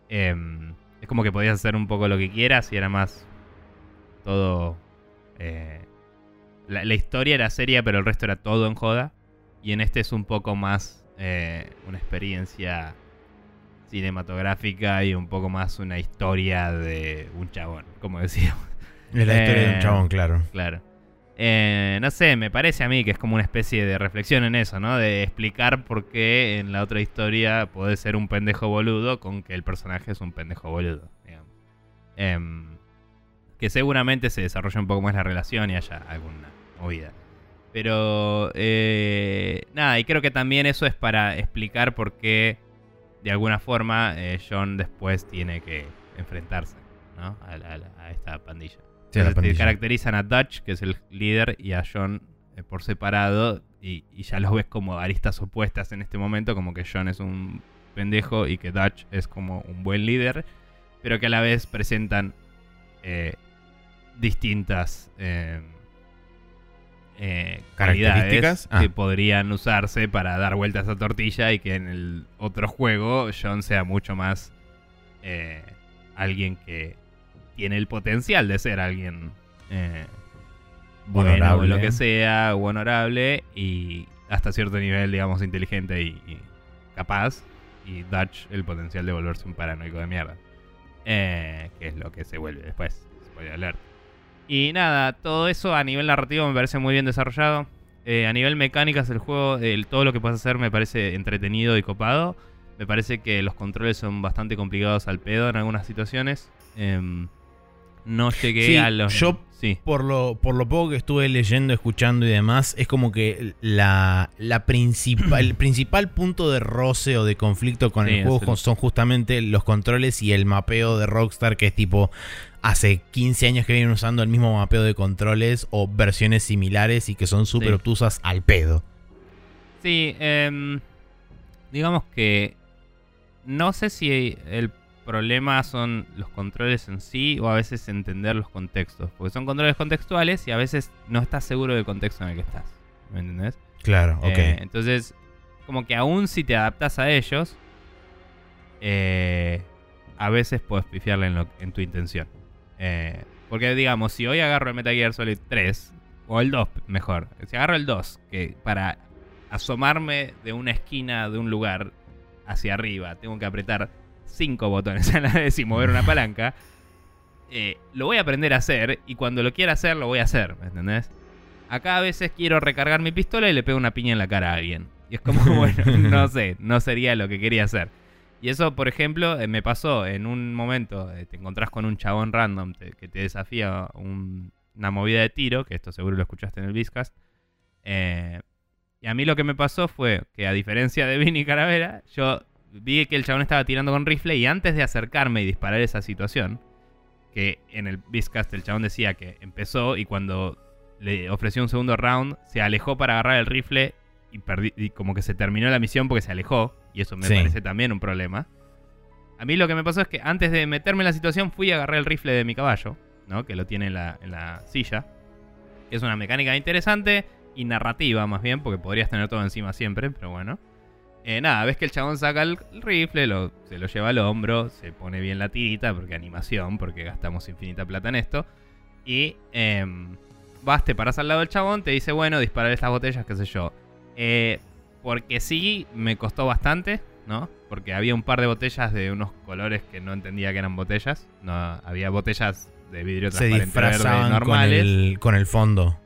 Em, es como que podías hacer un poco lo que quieras y era más todo... eh, la, la historia era seria, pero el resto era todo en joda. Y en este es un poco más eh, una experiencia cinematográfica y un poco más una historia de un chabón, como decíamos. Es la historia de un Eh, chabón, claro. Claro. Eh, no sé, me parece a mí que es como una especie de reflexión en eso, ¿no? De explicar por qué en la otra historia puede ser un pendejo boludo con que el personaje es un pendejo boludo, digamos. Em, que seguramente se desarrolle un poco más la relación y haya alguna movida. Pero, eh, nada, y creo que también eso es para explicar por qué, de alguna forma, eh, John después tiene que enfrentarse, ¿no? A esta pandilla. Sí, te caracterizan a Dutch, que es el líder, y a John eh, por separado, y, y ya los ves como aristas opuestas en este momento, como que John es un pendejo y que Dutch es como un buen líder, pero que a la vez presentan eh, distintas eh, eh, Características. cualidades Ah. que podrían usarse para dar vueltas a tortilla y que en el otro juego John sea mucho más alguien que tiene el potencial de ser alguien eh, bueno, Honorable. o lo que sea, o honorable y hasta cierto nivel, digamos, inteligente y, y capaz. Y Dutch el potencial de volverse un paranoico de mierda. Eh, que es lo que se vuelve después. Spoiler alert. Y nada, todo eso a nivel narrativo me parece muy bien desarrollado. Eh, a nivel mecánicas el juego, el- todo lo que puedes hacer me parece entretenido y copado. Me parece que los controles son bastante complicados al pedo en algunas situaciones. Em, no llegué Sí, a los... yo- Sí, Por lo, por lo poco que estuve leyendo, escuchando y demás, es como que la, la principal, el principal punto de roce o de conflicto con Sí, el juego son justamente los controles y el mapeo de Rockstar, que es tipo, hace 15 años que vienen usando el mismo mapeo de controles o versiones similares y que son súper obtusas al pedo. Sí, em, digamos que no sé si el problema son los controles en sí o a veces entender los contextos. Porque son controles contextuales y a veces no estás seguro del contexto en el que estás. ¿Me entendés? Claro, ok. Eh, entonces, como que aún si te adaptas a ellos, eh, a veces puedes pifiarle en, lo- en tu intención. Eh, porque digamos, si hoy agarro el Metal Gear Solid 3, o el 2 mejor, si agarro el 2, que para asomarme de una esquina de un lugar hacia arriba tengo que apretar 5 botones a la vez y mover una palanca, eh, lo voy a aprender a hacer y cuando lo quiera hacer lo voy a hacer, ¿me entendés? Acá a veces quiero recargar mi pistola y le pego una piña en la cara a alguien. Y es como, [laughs] bueno, no sé, no sería lo que quería hacer. Y eso, por ejemplo, eh, me pasó en un momento, eh, te encontrás con un chabón random que te desafía un- una movida de tiro, que esto seguro lo escuchaste en el Vizcast. Eh, y a mí lo que me pasó fue que a diferencia de Vini Caravera, yo vi que el chabón estaba tirando con rifle y antes de acercarme y disparar esa situación, que en el Vizcast el chabón decía que empezó y cuando le ofreció un segundo round, se alejó para agarrar el rifle y, perdí- y como que se terminó la misión porque se alejó. Y eso me Sí. parece también un problema. A mí lo que me pasó es que antes de meterme en la situación fui y agarré el rifle de mi caballo, ¿no? Que lo tiene en la, en la silla. Es una mecánica interesante y narrativa más bien, porque podrías tener todo encima siempre, pero bueno. Eh, nada, ves que el chabón saca el, rifle, lo- se lo lleva al hombro, se pone bien la tirita, porque animación, porque gastamos infinita plata en esto. Y em, vas, te paras al lado del chabón, te dice, bueno, disparar estas botellas, qué sé yo. Eh, porque sí, me costó bastante, ¿no? Porque había un par de botellas de unos colores que no entendía que eran botellas. No, había botellas de vidrio Se transparente verde disfrazaban con normales. el, con el fondo.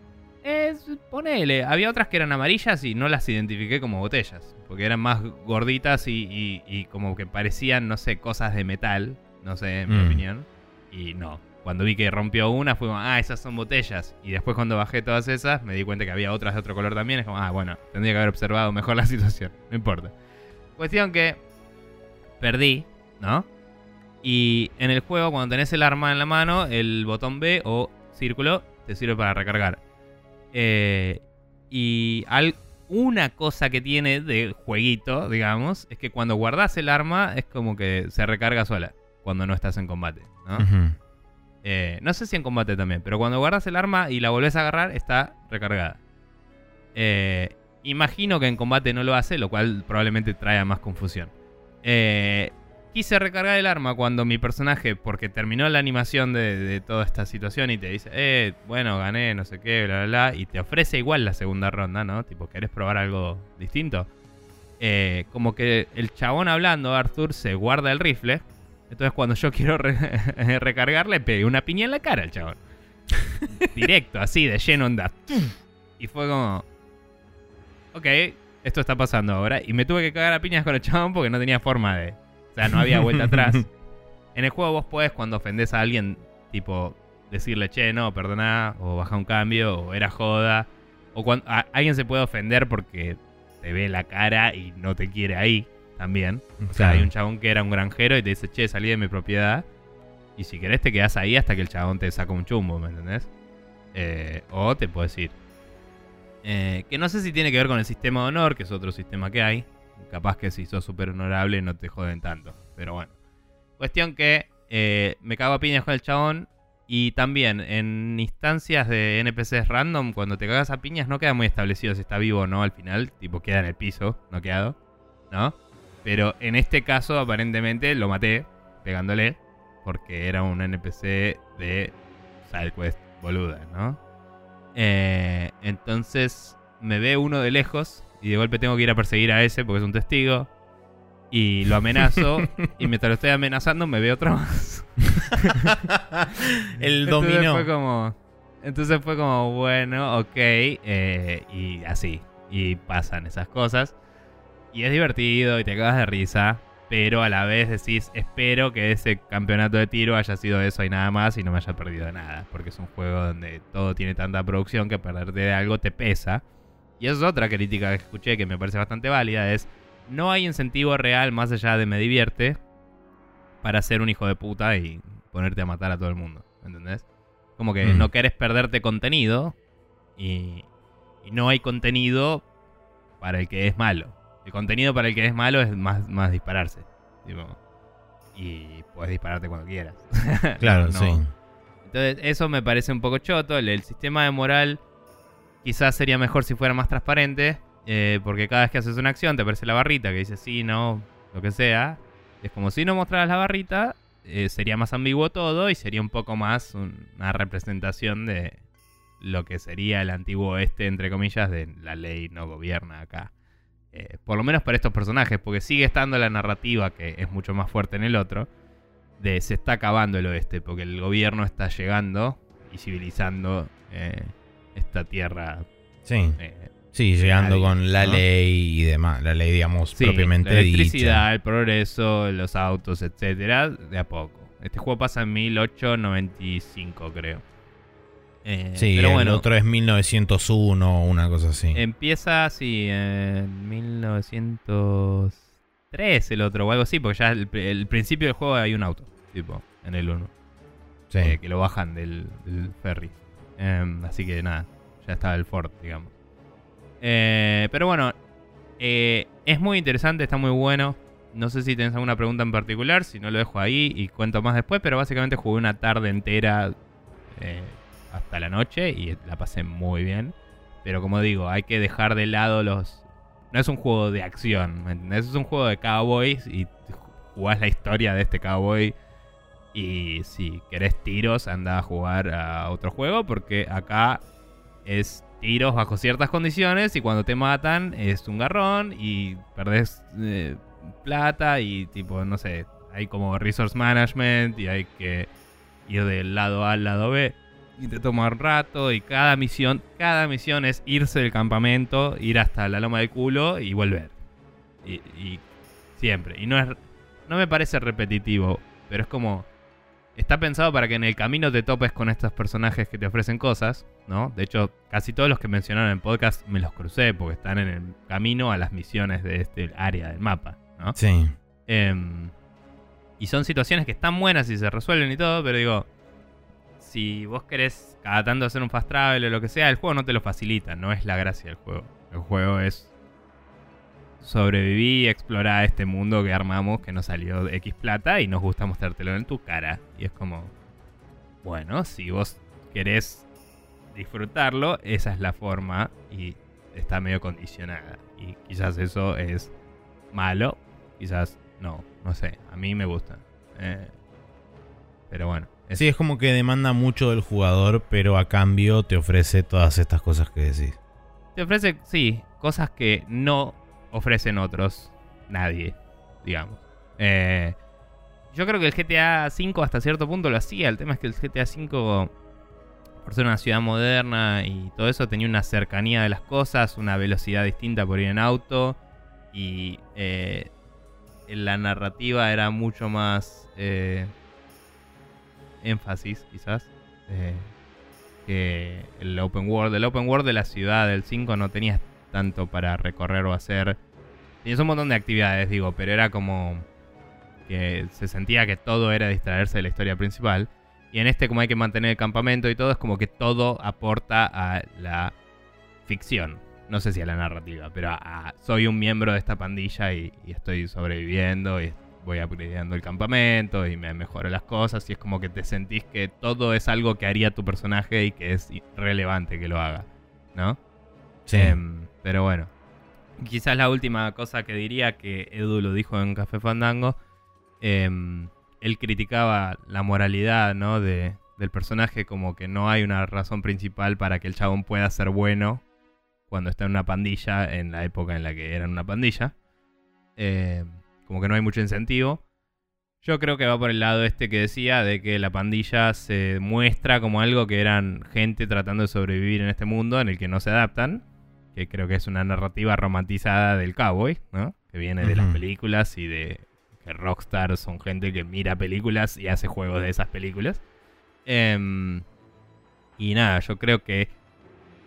Es, ponele, había otras que eran amarillas y no las identifiqué como botellas. Porque eran más gorditas y, y- y como que parecían, no sé, cosas de metal. No sé, en mi Mm. opinión. Y no, cuando vi que rompió una, fue como, ah, esas son botellas. Y después cuando bajé todas esas, me di cuenta que había otras de otro color también. Es como, ah, bueno, tendría que haber observado mejor la [laughs] situación. No importa. Cuestión que perdí, ¿no? Y en el juego, cuando tenés el arma en la mano, el botón B o círculo te sirve para recargar. Eh, y una cosa que tiene de jueguito, digamos, es que cuando guardas el arma es como que se recarga sola cuando no estás en combate, ¿no? Eh, no sé si en combate también, pero cuando guardas el arma y la volvés a agarrar, está recargada. Eh, imagino que en combate no lo hace, lo cual probablemente trae más confusión. Eh, quise recargar el arma cuando mi personaje, porque terminó la animación de, toda esta situación y te dice, eh, bueno, gané, no sé qué, bla, bla, bla, y te ofrece igual la segunda ronda, ¿no? Tipo, ¿querés probar algo distinto? como que el chabón hablando, Arthur, se guarda el rifle entonces cuando yo [laughs] quiero recargar, le pegué una piña en la cara al chabón. [laughs] Directo, así, de lleno onda. Y fue como... Ok, esto está pasando ahora. Y me tuve que cagar a piñas con el chabón porque no tenía forma de... O sea, no había vuelta atrás. [laughs] En el juego vos podés, cuando ofendés a alguien, tipo, decirle, che, no, perdona, o baja un cambio, o era joda. O cuando alguien se puede ofender porque te ve la cara y no te quiere ahí también. O sea, hay un chabón que era un granjero y te dice, che, salí de mi propiedad. Y si querés te quedás ahí hasta que el chabón te saca un chumbo, ¿me entendés? Eh, o te puedes ir. Eh, que no sé si tiene que ver con el sistema de honor, que es otro sistema que hay. Capaz que si sos súper honorable no te joden tanto. Pero bueno. Cuestión que eh, me cago a piñas con el chabón. Y también en instancias de NPCs random, cuando te cagas a piñas no queda muy establecido si está vivo o no al final. Tipo, queda en el piso, no quedado. ¿No? Pero en este caso, aparentemente, lo maté pegándole. Porque era un NPC de SideQuest boluda, ¿no? Eh, entonces me ve uno de lejos y de golpe tengo que ir a perseguir a ese porque es un testigo. Y lo amenazo. [laughs] y mientras lo estoy amenazando, me ve otro más. El dominó. Fue como, entonces fue como, bueno, ok. Eh, y así. Y pasan esas cosas. Y es divertido y te cagas de risa. Pero a la vez decís, espero que ese campeonato de tiro haya sido eso y nada más y no me haya perdido nada. Porque es un juego donde todo tiene tanta producción que perderte de algo te pesa. Y es otra crítica que escuché que me parece bastante válida. Es, no hay incentivo real más allá de me divierte para ser un hijo de puta y ponerte a matar a todo el mundo. ¿Entendés? Como que mm. no querés perderte contenido y, y no hay contenido para el que es malo. El contenido para el que es malo es más, más dispararse. y puedes dispararte cuando quieras. [laughs] Claro, sí. Entonces, eso me parece un poco choto. El, sistema de moral quizás sería mejor si fuera más transparente. Eh, porque cada vez que haces una acción te aparece la barrita que dice sí, no, lo que sea. Es como si no mostraras la barrita, eh, sería más ambiguo todo y sería un poco más una representación de lo que sería el antiguo oeste, entre comillas, de la ley no gobierna acá. Eh, por lo menos para estos personajes, porque sigue estando la narrativa que es mucho más fuerte en el otro, de se está acabando el oeste, porque el gobierno está llegando y civilizando esta tierra. Sí. Eh, sí, llegando con la ley y demás, la ley, digamos, propiamente la electricidad, el progreso, los autos, etcétera, de a poco. Este juego pasa en 1895, creo. Eh, sí, pero bueno, el otro es 1901 una cosa así. Empieza así en 1903 el otro o algo así, porque ya el, principio del juego hay un auto, tipo, en el 1. Sí. Eh, que lo bajan del, ferry. Em, así que nada, ya está el Ford, digamos. Eh, pero bueno, es muy interesante, está muy bueno. No sé si tenés alguna pregunta en particular, si no lo dejo ahí y cuento más después, pero básicamente jugué una tarde entera hasta la noche y la pasé muy bien. Pero como digo, hay que dejar de lado los... No es un juego de acción, ¿me entendés? Es un juego de cowboys y jugás la historia de este cowboy. Y si querés tiros, anda a jugar a otro juego porque acá es tiros bajo ciertas condiciones y cuando te matan es un garrón y perdés eh, plata y tipo, no sé, hay como resource management y hay que ir del lado A al lado B y te toma un rato y cada misión, cada misión es irse del campamento, ir hasta la loma del culo y volver. Y, siempre. Y no es no me parece repetitivo, pero es como está pensado para que en el camino te topes con estos personajes que te ofrecen cosas, ¿no? De hecho, casi todos los que mencionaron en el podcast me los crucé porque están en el camino a las misiones de este área del mapa, ¿no? Sí. Em, y son situaciones que están buenas y se resuelven y todo, pero digo, si vos querés cada tanto hacer un fast travel o lo que sea, el juego no te lo facilita, no es la gracia del juego. El juego es sobrevivir y explorar este mundo que armamos que nos salió de X plata y nos gusta mostrártelo en tu cara. Y es como, bueno, si vos querés disfrutarlo, esa es la forma y está medio condicionada. Y quizás eso es malo, quizás no, no sé, a mí me gusta. Eh, pero bueno. es- Sí, es como que demanda mucho del jugador, pero a cambio te ofrece todas estas cosas que decís. Te ofrece, sí, cosas que no ofrecen otros, nadie, digamos. Eh, yo creo que el GTA V hasta cierto punto lo hacía. El tema es que el GTA V, por ser una ciudad moderna y todo eso, tenía una cercanía de las cosas, una velocidad distinta por ir en auto. Y eh, la narrativa era mucho más eh, énfasis, quizás. que el open world. El open world de la ciudad del 5 no tenías tanto para recorrer o hacer. Tenías un montón de actividades, digo, pero era como que se sentía que todo era distraerse de la historia principal. Y en este, como hay que mantener el campamento y todo, es como que todo aporta a la ficción. No sé si a la narrativa, pero a, a- soy un miembro de esta pandilla y, y estoy sobreviviendo y voy upgradeando el campamento y me mejoro las cosas y es como que te sentís que todo es algo que haría tu personaje y que es relevante que lo haga, ¿no? Sí. Em, pero bueno. Quizás la última cosa que diría, que Edu lo dijo en Café Fandango, em, él criticaba la moralidad ¿no? de, del personaje como que no hay una razón principal para que el chabón pueda ser bueno cuando está en una pandilla, en la época en la que eran una pandilla. Em, como que no hay mucho incentivo. Yo creo que va por el lado este que decía de que la pandilla se muestra como algo que eran gente tratando de sobrevivir en este mundo en el que no se adaptan, que creo que es una narrativa romantizada del cowboy, ¿no? Que viene de las películas y de que Rockstar son gente que mira películas y hace juegos de esas películas. Em, y nada, yo creo que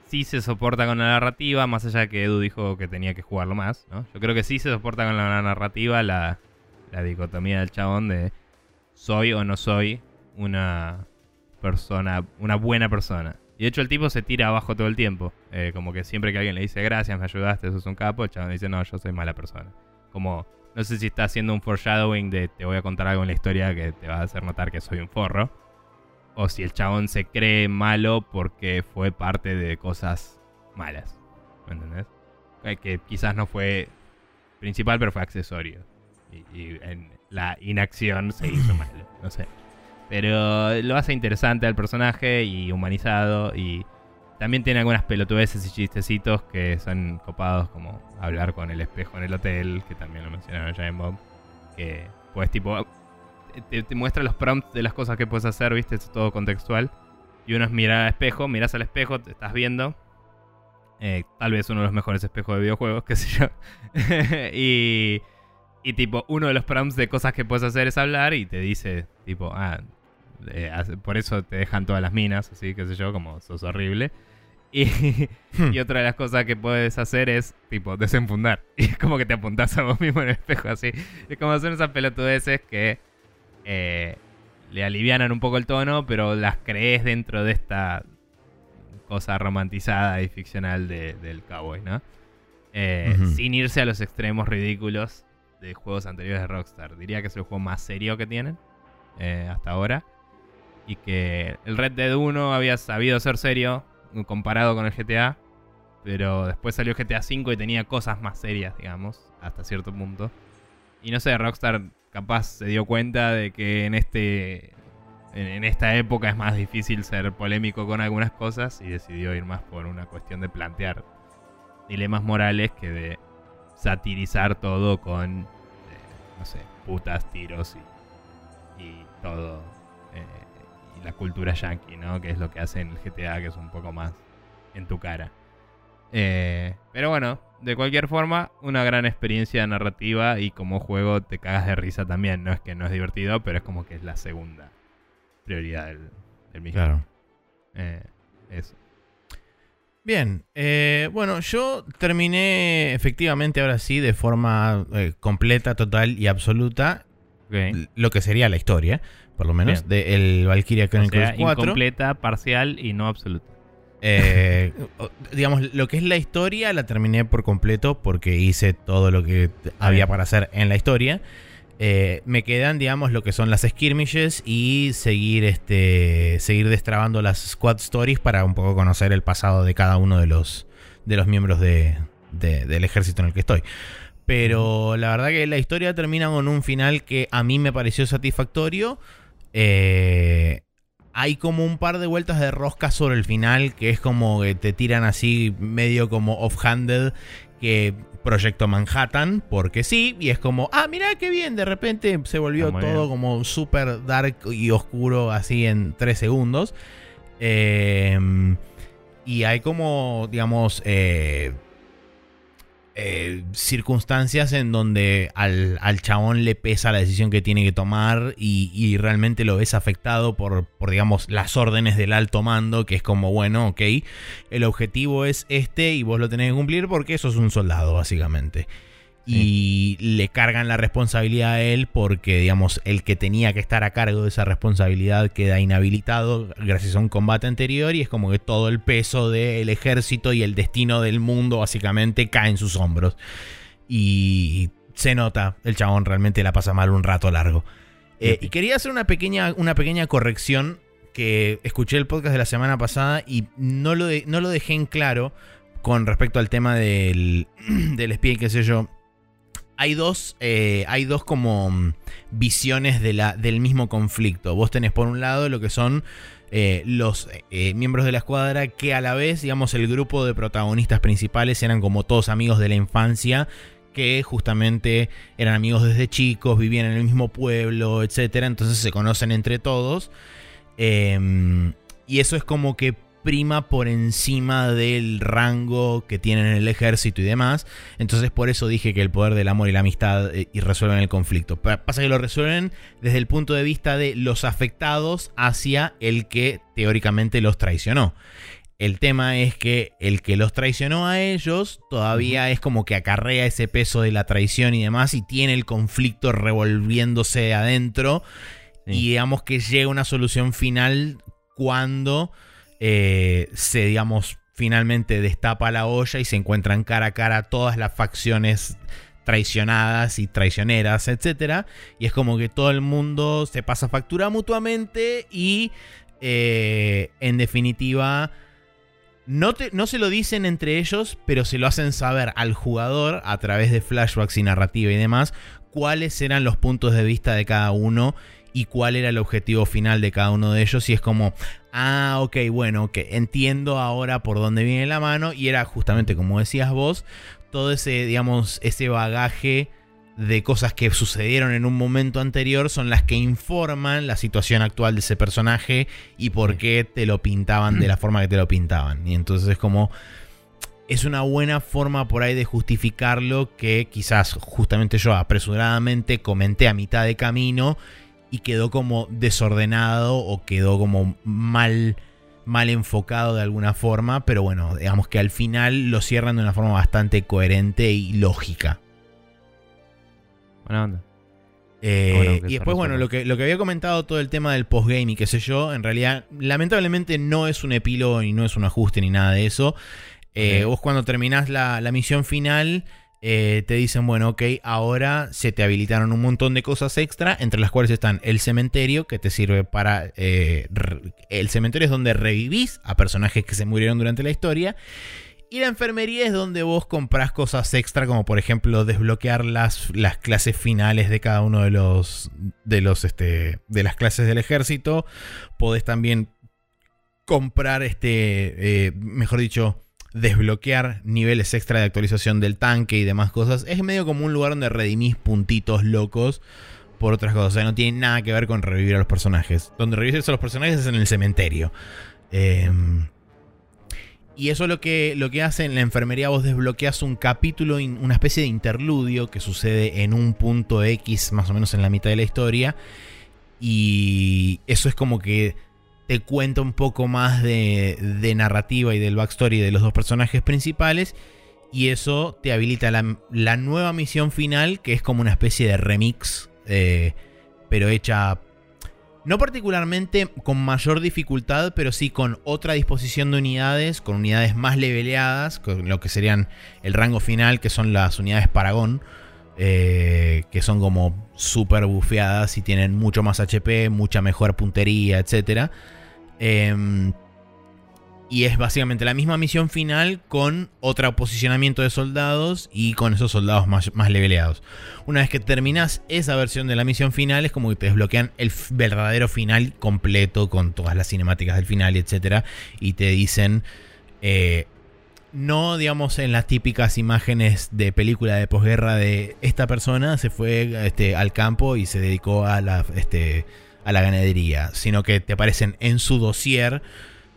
sí se soporta con la narrativa, más allá de que Edu dijo que tenía que jugarlo más, ¿no? Yo creo que sí se soporta con la narrativa la, la dicotomía del chabón de soy o no soy una persona, una buena persona. Y de hecho el tipo se tira abajo todo el tiempo. Eh, como que siempre que alguien le dice gracias, me ayudaste, sos un capo, el chabón dice no, yo soy mala persona. Como, no sé si está haciendo un foreshadowing de te voy a contar algo en la historia que te va a hacer notar que soy un forro. O si el chabón se cree malo porque fue parte de cosas malas. ¿Me entendés? Eh, Que quizás no fue principal, pero fue accesorio. Y, y en la inacción se hizo [laughs] malo. No sé. Pero lo hace interesante al personaje y humanizado. Y también tiene algunas pelotudeces y chistecitos que son copados, como hablar con el espejo en el hotel, que también lo mencionaron ya en Bob. Que pues tipo te, muestra los prompts de las cosas que puedes hacer, viste, es todo contextual. Y uno es mirar al espejo, miras al espejo, te estás viendo. Eh, tal vez uno de los mejores espejos de videojuegos, [laughs] qué sé yo. [laughs] y, y tipo, uno de los prompts de cosas que puedes hacer es hablar y te dice, tipo, ah, eh, por eso te dejan todas las minas, así, qué sé yo, como sos horrible. Y, y otra de las cosas que puedes hacer es, tipo, desenfundar. [laughs] Y es como que te apuntás a vos mismo en el espejo, así. Es como hacer esas pelotudeces que eh, le alivianan un poco el tono, pero las crees dentro de esta cosa romantizada y ficcional de- del cowboy, ¿no? Eh. Sin irse a los extremos ridículos de juegos anteriores de Rockstar. Diría que es el juego más serio que tienen eh, hasta ahora. Y que el Red Dead 1 había sabido ser serio comparado con el GTA. Pero después salió GTA V y tenía cosas más serias, digamos, hasta cierto punto. Y no sé, Rockstar capaz se dio cuenta de que en este en, esta época es más difícil ser polémico con algunas cosas y decidió ir más por una cuestión de plantear dilemas morales que de satirizar todo con, eh, no sé, putas, tiros y, y todo. eh, la cultura yankee, ¿no? Que es lo que hace en el GTA, que es un poco más en tu cara. Eh, pero bueno, de cualquier forma, una gran experiencia narrativa y como juego te cagas de risa también. No es que no es divertido, pero es como que es la segunda prioridad del, del mismo. Claro. Eh, eso. Bien, eh, bueno, yo terminé efectivamente ahora sí de forma eh, completa, total y absoluta Lo que sería la historia, por lo menos, Bien. de el Valkyria O Chronicles sea, 4. incompleta, parcial y no absoluta. Eh, [laughs] o- digamos, lo que es la historia la terminé por completo porque hice todo lo que había para hacer en la historia. Eh, me quedan, digamos, lo que son las skirmishes y seguir, este, seguir destrabando las squad stories para un poco conocer el pasado de cada uno de los, de los miembros de- de- del ejército en el que estoy. Pero la verdad que la historia termina con un final que a mí me pareció satisfactorio. Eh, hay como un par de vueltas de rosca sobre el final que es como que te tiran así medio como off-handed que Proyecto Manhattan, porque sí, y es como, ah, mira qué bien, de repente se volvió Ah, todo bien. como súper dark y oscuro así en tres segundos. Eh, y hay como, digamos, eh, eh, circunstancias en donde al, al chabón le pesa la decisión que tiene que tomar y, y realmente lo ves afectado por, por, digamos, las órdenes del alto mando, que es como, bueno, ok, el objetivo es este y vos lo tenés que cumplir porque eso es un soldado, básicamente. Y le cargan la responsabilidad a él porque, digamos, el que tenía que estar a cargo de esa responsabilidad queda inhabilitado gracias a un combate anterior y es como que todo el peso del ejército y el destino del mundo básicamente cae en sus hombros. Y se nota, el chabón realmente la pasa mal un rato largo. Eh, y quería hacer una pequeña, una pequeña corrección que escuché el podcast de la semana pasada y no lo, de- no lo dejé en claro con respecto al tema del, [clears throat] del espía y qué sé yo. Hay dos, eh, hay dos como mm, visiones de la, del mismo conflicto. Vos tenés por un lado lo que son eh, los eh, miembros de la escuadra que a la vez, digamos, el grupo de protagonistas principales eran como todos amigos de la infancia que justamente eran amigos desde chicos, vivían en el mismo pueblo, etcétera, entonces se conocen entre todos. Eh, y eso es como que prima por encima del rango que tienen en el ejército y demás. Entonces por eso dije que el poder del amor y la amistad eh, y resuelven el conflicto. Pa- Pasa que lo resuelven desde el punto de vista de los afectados hacia el que teóricamente los traicionó. El tema es que el que los traicionó a ellos todavía es como que acarrea ese peso de la traición y demás y tiene el conflicto revolviéndose adentro Sí. y digamos que llega una solución final cuando eh, se, digamos, finalmente destapa la olla y se encuentran cara a cara todas las facciones traicionadas y traicioneras, etcétera. Y es como que todo el mundo se pasa factura mutuamente y eh, en definitiva no, no se lo dicen entre ellos, pero se lo hacen saber al jugador a través de flashbacks y narrativa y demás cuáles eran los puntos de vista de cada uno y cuál era el objetivo final de cada uno de ellos. Y es como, ah, ok, bueno, que entiendo ahora por dónde viene la mano. Y era justamente como decías vos, todo ese, digamos, ese bagaje de cosas que sucedieron en un momento anterior son las que informan la situación actual de ese personaje y por qué te lo pintaban de la forma que te lo pintaban. Y entonces es como es una buena forma por ahí de justificarlo que quizás justamente yo apresuradamente comenté a mitad de camino y quedó como desordenado o quedó como mal mal enfocado de alguna forma, pero bueno, digamos que al final lo cierran de una forma bastante coherente y lógica. Buena onda. Eh, y después, bueno, lo que, lo que había comentado todo el tema del postgame y qué sé yo, en realidad, lamentablemente no es un epílogo y no es un ajuste ni nada de eso. Eh. Vos cuando terminás la, la misión final, eh, te dicen, bueno, ok, ahora se te habilitaron un montón de cosas extra, entre las cuales están el cementerio, que te sirve para... eh, el cementerio es donde revivís a personajes que se murieron durante la historia. Y la enfermería es donde vos comprás cosas extra, como por ejemplo desbloquear las, las clases finales de cada uno de los. de los. este. de las clases del ejército. Podés también comprar este. eh, mejor dicho. Desbloquear niveles extra de actualización del tanque y demás cosas. Es medio como un lugar donde redimís puntitos locos por otras cosas. O sea, no tiene nada que ver con revivir a los personajes. Donde revives a los personajes es en el cementerio. Em, y eso lo que, lo que hace en la enfermería, vos desbloqueas un capítulo, una especie de interludio que sucede en un punto X, más o menos en la mitad de la historia. Y eso es como que te cuenta un poco más de, narrativa y del backstory de los dos personajes principales. Y eso te habilita la, nueva misión final, que es como una especie de remix, eh, pero hecha no particularmente con mayor dificultad, pero sí con otra disposición de unidades, con unidades más leveleadas, con lo que serían el rango final, que son las unidades Paragon, eh, que son como super bufeadas y tienen mucho más HP, mucha mejor puntería, etc. Y es básicamente la misma misión final con otro posicionamiento de soldados y con esos soldados más, más leveleados. Una vez que terminas esa versión de la misión final, es como que te desbloquean el verdadero final completo con todas las cinemáticas del final, etc. Y te dicen. Eh, no, digamos, en las típicas imágenes de película de posguerra de esta persona se fue este, al campo y se dedicó a la, este, a la ganadería, sino que te aparecen en su dossier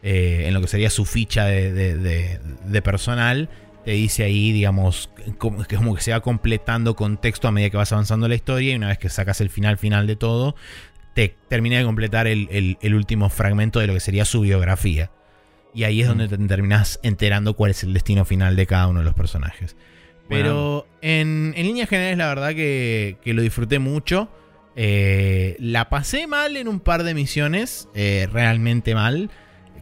eh, en lo que sería su ficha de, personal, te dice ahí, digamos, como, que como que se va completando contexto a medida que vas avanzando la historia y una vez que sacas el final final de todo, te termina de completar el, último fragmento de lo que sería su biografía. Y ahí es donde mm. te terminas enterando cuál es el destino final de cada uno de los personajes. Pero en, en líneas generales, la verdad que, lo disfruté mucho. Eh, la pasé mal en un par de misiones, eh, realmente mal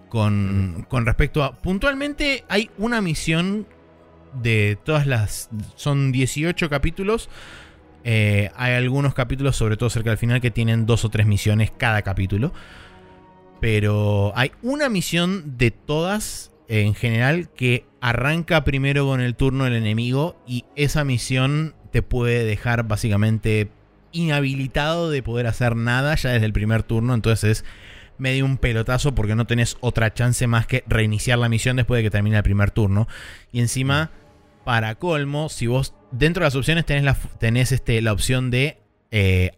con, respecto a... Puntualmente hay una misión de todas las... Son 18 capítulos. Eh, hay algunos capítulos, sobre todo cerca del final, que tienen dos o tres misiones cada capítulo. Pero hay una misión de todas en general que arranca primero con el turno del enemigo y esa misión te puede dejar básicamente inhabilitado de poder hacer nada ya desde el primer turno. Entonces es me dio un pelotazo porque no tenés otra chance más que reiniciar la misión después de que termine el primer turno. Y encima, para colmo, si vos dentro de las opciones tenés la, tenés este, la opción de eh,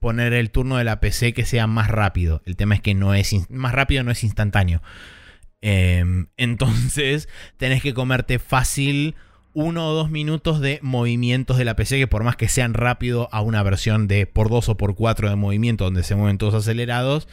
poner el turno de la PC que sea más rápido. El tema es que no es más rápido, no es instantáneo. Em, [laughs] entonces tenés que comerte fácil uno o dos minutos de movimientos de la PC que por más que sean rápido a una versión de por dos o por cuatro de movimiento donde se mueven todos acelerados,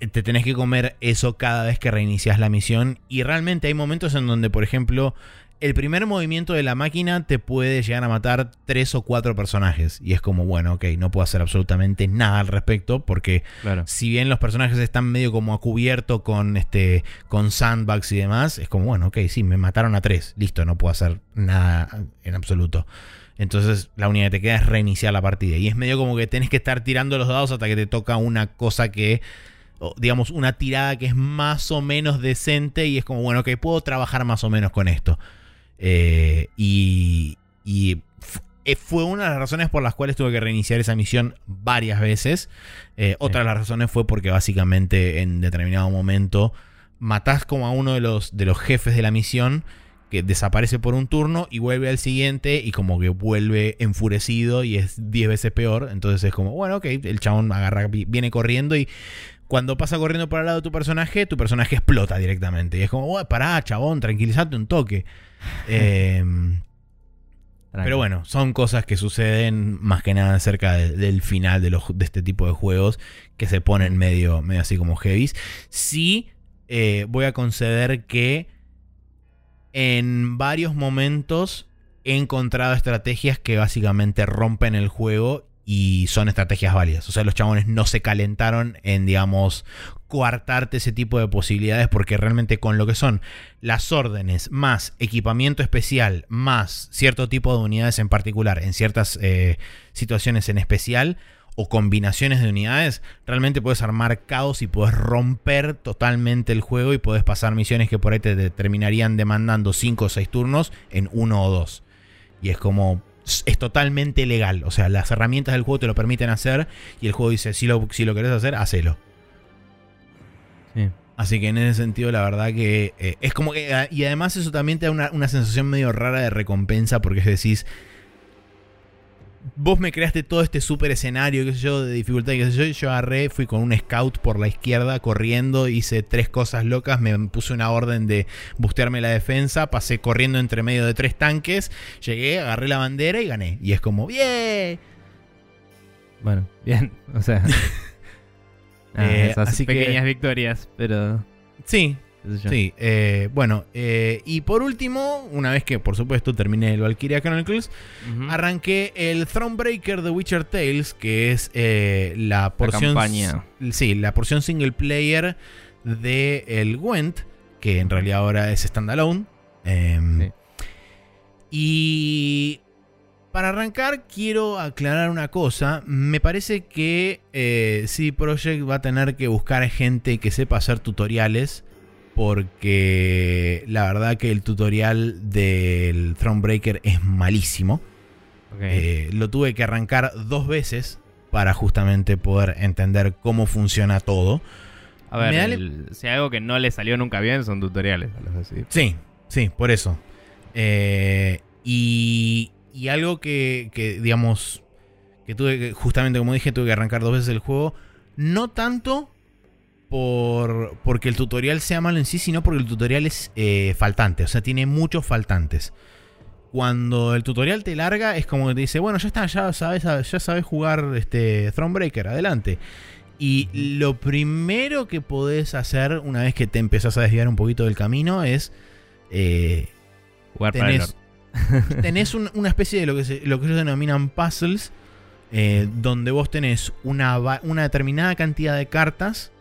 eh, te tenés que comer eso cada vez que reinicias la misión. Y realmente hay momentos en donde por ejemplo el primer movimiento de la máquina te puede llegar a matar tres o cuatro personajes. Y es como, bueno, ok, no puedo hacer absolutamente nada al respecto. Porque si bien los personajes están medio como a cubierto con este. con sandbags y demás, es como, bueno, ok, sí, me mataron a tres. Listo, no puedo hacer nada en absoluto. Entonces la única que te queda es reiniciar la partida. Y es medio como que tenés que estar tirando los dados hasta que te toca una cosa que digamos, una tirada que es más o menos decente y es como, bueno, que puedo trabajar más o menos con esto. Eh, y, eh, fue una de las razones por las cuales tuve que reiniciar esa misión varias veces. Eh, otra de las razones fue porque básicamente en determinado momento matás como a uno de los, de los jefes de la misión que desaparece por un turno y vuelve al siguiente y como que vuelve enfurecido y es 10 veces peor. Entonces es como, bueno, ok, el chabón agarra, viene corriendo y cuando pasa corriendo por al lado de tu personaje, tu personaje explota directamente. Y es como, pará, chabón, tranquilízate un toque. [laughs] Em, pero bueno, son cosas que suceden más que nada cerca del final de, los, de este tipo de juegos que se ponen medio, medio así como heavies. Sí, eh, voy a conceder que en varios momentos he encontrado estrategias que básicamente rompen el juego y son estrategias válidas. O sea, los chabones no se calentaron en, digamos, coartarte ese tipo de posibilidades porque realmente con lo que son las órdenes más equipamiento especial más cierto tipo de unidades en particular en ciertas eh, situaciones en especial o combinaciones de unidades, realmente puedes armar caos y puedes romper totalmente el juego y puedes pasar misiones que por ahí te terminarían demandando 5 o 6 turnos en uno o dos. Y es como, es totalmente legal. O sea, las herramientas del juego te lo permiten hacer y el juego dice, si lo, si lo querés hacer, hacelo. Así que en ese sentido, la verdad que eh, es como que. Ah, y además, eso también te da una, sensación medio rara de recompensa, porque es decir, vos me creaste todo este super escenario, qué sé yo, de dificultad, qué sé yo, yo agarré, fui con un scout por la izquierda corriendo, hice tres cosas locas, me puse una orden de bustearme la defensa, pasé corriendo entre medio de tres tanques, llegué, agarré la bandera y gané. Y es como, ¡bien! Bueno, bien. O sea. nada, [laughs] Eh, esas así que- pequeñas victorias, pero. Sí. Sí. eh, bueno, eh, y por último, una vez que por supuesto terminé el Valkyria Chronicles, arranqué el Thronebreaker de Witcher Tales, que es eh, la porción. campaña. Sí, la porción single player de el Gwent, que en realidad ahora es standalone. Em, Sí. Y para arrancar, quiero aclarar una cosa. Me parece que eh, CD Projekt va a tener que buscar gente que sepa hacer tutoriales. Porque la verdad que el tutorial del Thronebreaker es malísimo. Eh, lo tuve que arrancar dos veces para justamente poder entender cómo funciona todo. a ver, el- si hay algo que no le salió nunca bien son tutoriales. a los así. Sí, sí, por eso. Eh, y, y algo que, que, digamos, que tuve que, justamente como dije, tuve que arrancar dos veces el juego. No tanto por, porque el tutorial sea malo en sí, sino porque el tutorial es eh, faltante. O sea, tiene muchos faltantes. Cuando el tutorial te larga, es como que te dice, bueno, ya está, ya sabes, ya sabes jugar este Thronebreaker, adelante. Y lo primero que podés hacer una vez que te empezás a desviar un poquito del camino es eh, Jugar tenés, [laughs] tenés un- una especie de lo que, se- lo que ellos denominan puzzles, eh, donde vos tenés una, una determinada cantidad de cartas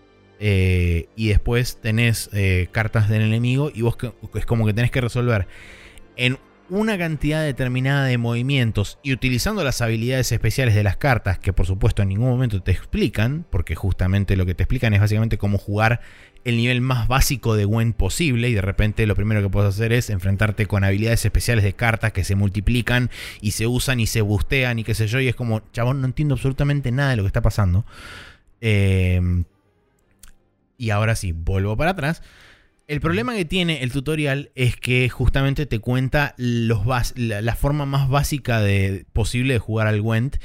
eh, y después tenés eh, cartas del enemigo y vos es como que tenés que resolver en una cantidad determinada de movimientos y utilizando las habilidades especiales de las cartas que por supuesto en ningún momento te explican, porque justamente lo que te explican es básicamente cómo jugar el nivel más básico de Gwen posible y de repente lo primero que puedes hacer es enfrentarte con habilidades especiales de cartas que se multiplican y se usan y se bustean y qué sé yo y es como, chabón, no entiendo absolutamente nada de lo que está pasando. Eh, y ahora sí, vuelvo para atrás. El problema que tiene el tutorial es que justamente te cuenta los la forma más básica de, posible de jugar al Gwent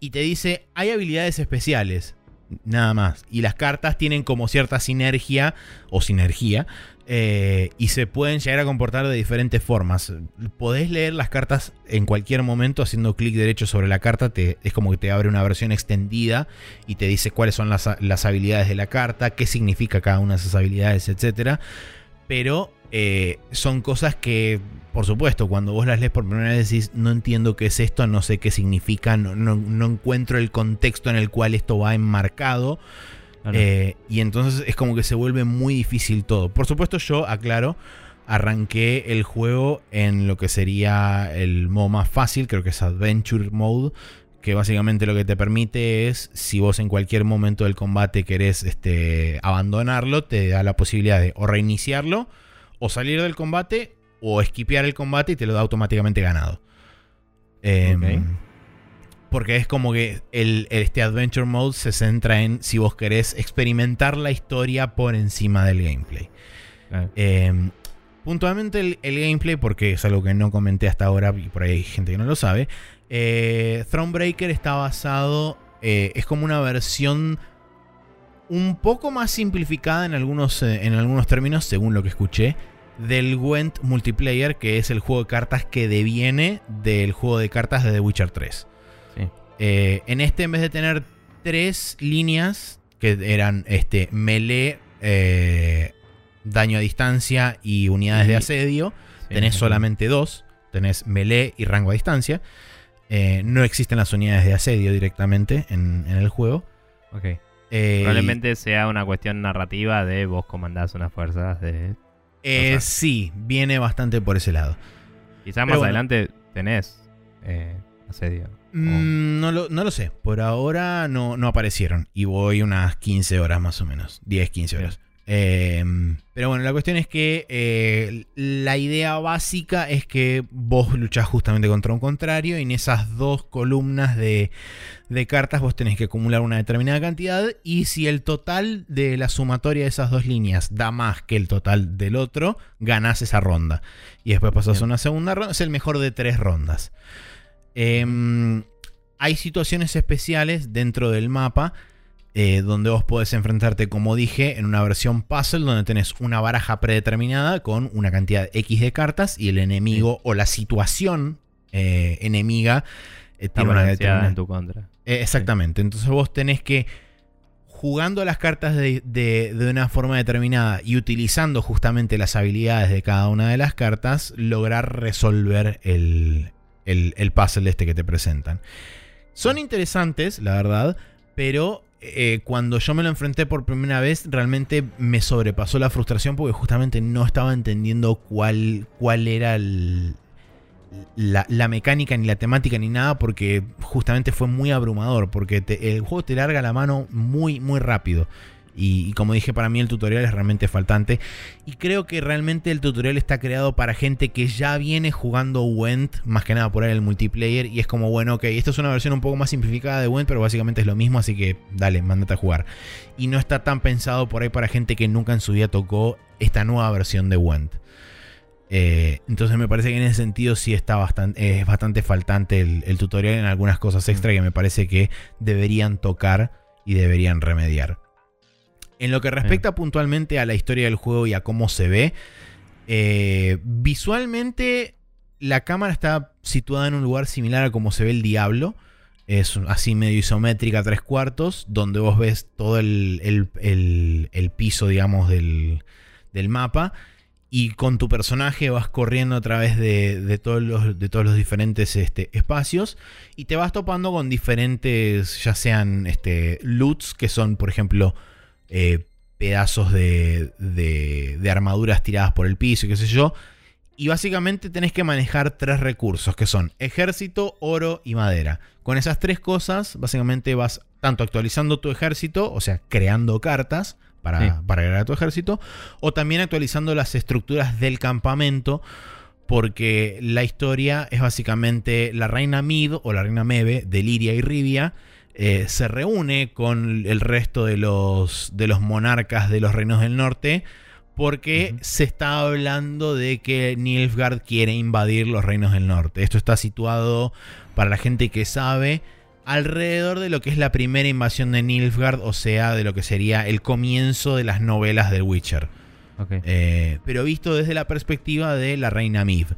y te dice, hay habilidades especiales, nada más. Y las cartas tienen como cierta sinergia o sinergia eh, y se pueden llegar a comportar de diferentes formas. Podés leer las cartas en cualquier momento haciendo clic derecho sobre la carta, te- es como que te abre una versión extendida y te dice cuáles son las, las habilidades de la carta, qué significa cada una de esas habilidades, etcétera pero eh, son cosas que, por supuesto, cuando vos las lees por primera vez decís, no entiendo qué es esto, no sé qué significa, no, no- no encuentro el contexto en el cual esto va enmarcado. Claro. eh, y entonces es como que se vuelve muy difícil todo. Por supuesto, yo, aclaro, arranqué el juego en lo que sería el modo más fácil, creo que es Adventure Mode. Que básicamente lo que te permite es, si vos en cualquier momento del combate querés este, abandonarlo, te da la posibilidad de o reiniciarlo, o salir del combate, o esquipear el combate y te lo da automáticamente ganado. Em. Porque es como que el, este Adventure Mode se centra en si vos querés experimentar la historia por encima del gameplay. Claro. Eh, puntualmente el, el gameplay, porque es algo que no comenté hasta ahora y por ahí hay gente que no lo sabe. Eh, Thronebreaker está basado, eh, es como una versión un poco más simplificada en algunos, eh, en algunos términos, según lo que escuché, del Gwent Multiplayer, que es el juego de cartas que deviene del juego de cartas de The Witcher 3. Eh, en este, en vez de tener tres líneas que eran este, melee, eh, daño a distancia y unidades Y- de asedio, Sí, tenés sí. solamente dos. Tenés melee y rango a distancia. Eh, no existen las unidades de asedio directamente en, en el juego. Ok. Probablemente sea una cuestión narrativa de vos comandás unas fuerzas de. o sea- sí, viene bastante por ese lado. Quizás más bueno. adelante tenés asedio. Mm, no, lo, no lo sé. Por ahora no, no aparecieron. Y voy unas 15 horas más o menos. 10, 15 horas. Eh, pero bueno, la cuestión es que eh, la idea básica es que vos luchás justamente contra un contrario y en esas dos columnas de, de cartas vos tenés que acumular una determinada cantidad y si el total de la sumatoria de esas dos líneas da más que el total del otro, ganás esa ronda. Y después pasas a una segunda ronda, es el mejor de tres rondas. Em, hay situaciones especiales dentro del mapa eh, donde vos podés enfrentarte, como dije, en una versión puzzle donde tenés una baraja predeterminada con una cantidad X de cartas y el enemigo o la situación eh, enemiga Está tiene una balanceada determina- en tu contra. Eh, exactamente. Entonces vos tenés que, jugando las cartas de, de- de una forma determinada y utilizando justamente las habilidades de cada una de las cartas, lograr resolver el, el, el puzzle este que te presentan. Son interesantes, la verdad, pero eh, cuando yo me lo enfrenté por primera vez, realmente me sobrepasó la frustración porque justamente no estaba entendiendo cuál, cuál era la, la mecánica, ni la temática, ni nada, porque justamente fue muy abrumador, porque el juego te larga la mano muy, muy rápido. Y, y como dije, para mí el tutorial es realmente faltante. Y creo que realmente el tutorial está creado para gente que ya viene jugando Went, más que nada por ahí el multiplayer. Y es como, bueno, ok, esto es una versión un poco más simplificada de Went, pero básicamente es lo mismo, así que dale, mándate a jugar. Y no está tan pensado por ahí para gente que nunca en su vida tocó esta nueva versión de Went. Eh, entonces me parece que en ese sentido sí está bastante, es bastante faltante el, el tutorial en algunas cosas extra que me parece que deberían tocar y deberían remediar. En lo que respecta puntualmente a la historia del juego y a cómo se ve, eh, visualmente la cámara está situada en un lugar similar a como se ve el Diablo. Es así medio isométrica, tres cuartos, donde vos ves todo el, el- el- el piso, digamos, del, del mapa. Y con tu personaje vas corriendo a través de, de todos, los, de todos los diferentes este, espacios. Y te vas topando con diferentes, ya sean este, loots, que son, por ejemplo, eh, pedazos de, de, de armaduras tiradas por el piso y qué sé yo. Y básicamente tenés que manejar tres recursos, que son ejército, oro y madera. Con esas tres cosas, básicamente vas tanto actualizando tu ejército, o sea, creando cartas para, Sí. para agregar a tu ejército, o también actualizando las estructuras del campamento, porque la historia es básicamente la reina Mid o la reina Mebe de Liria y Rivia. Eh, se reúne con el resto de los, de los monarcas de los reinos del norte porque se está hablando de que Nilfgaard quiere invadir los reinos del norte. Esto está situado, para la gente que sabe, alrededor de lo que es la primera invasión de Nilfgaard, o sea, de lo que sería el comienzo de las novelas del Witcher. Eh, pero visto desde la perspectiva de la reina Mid.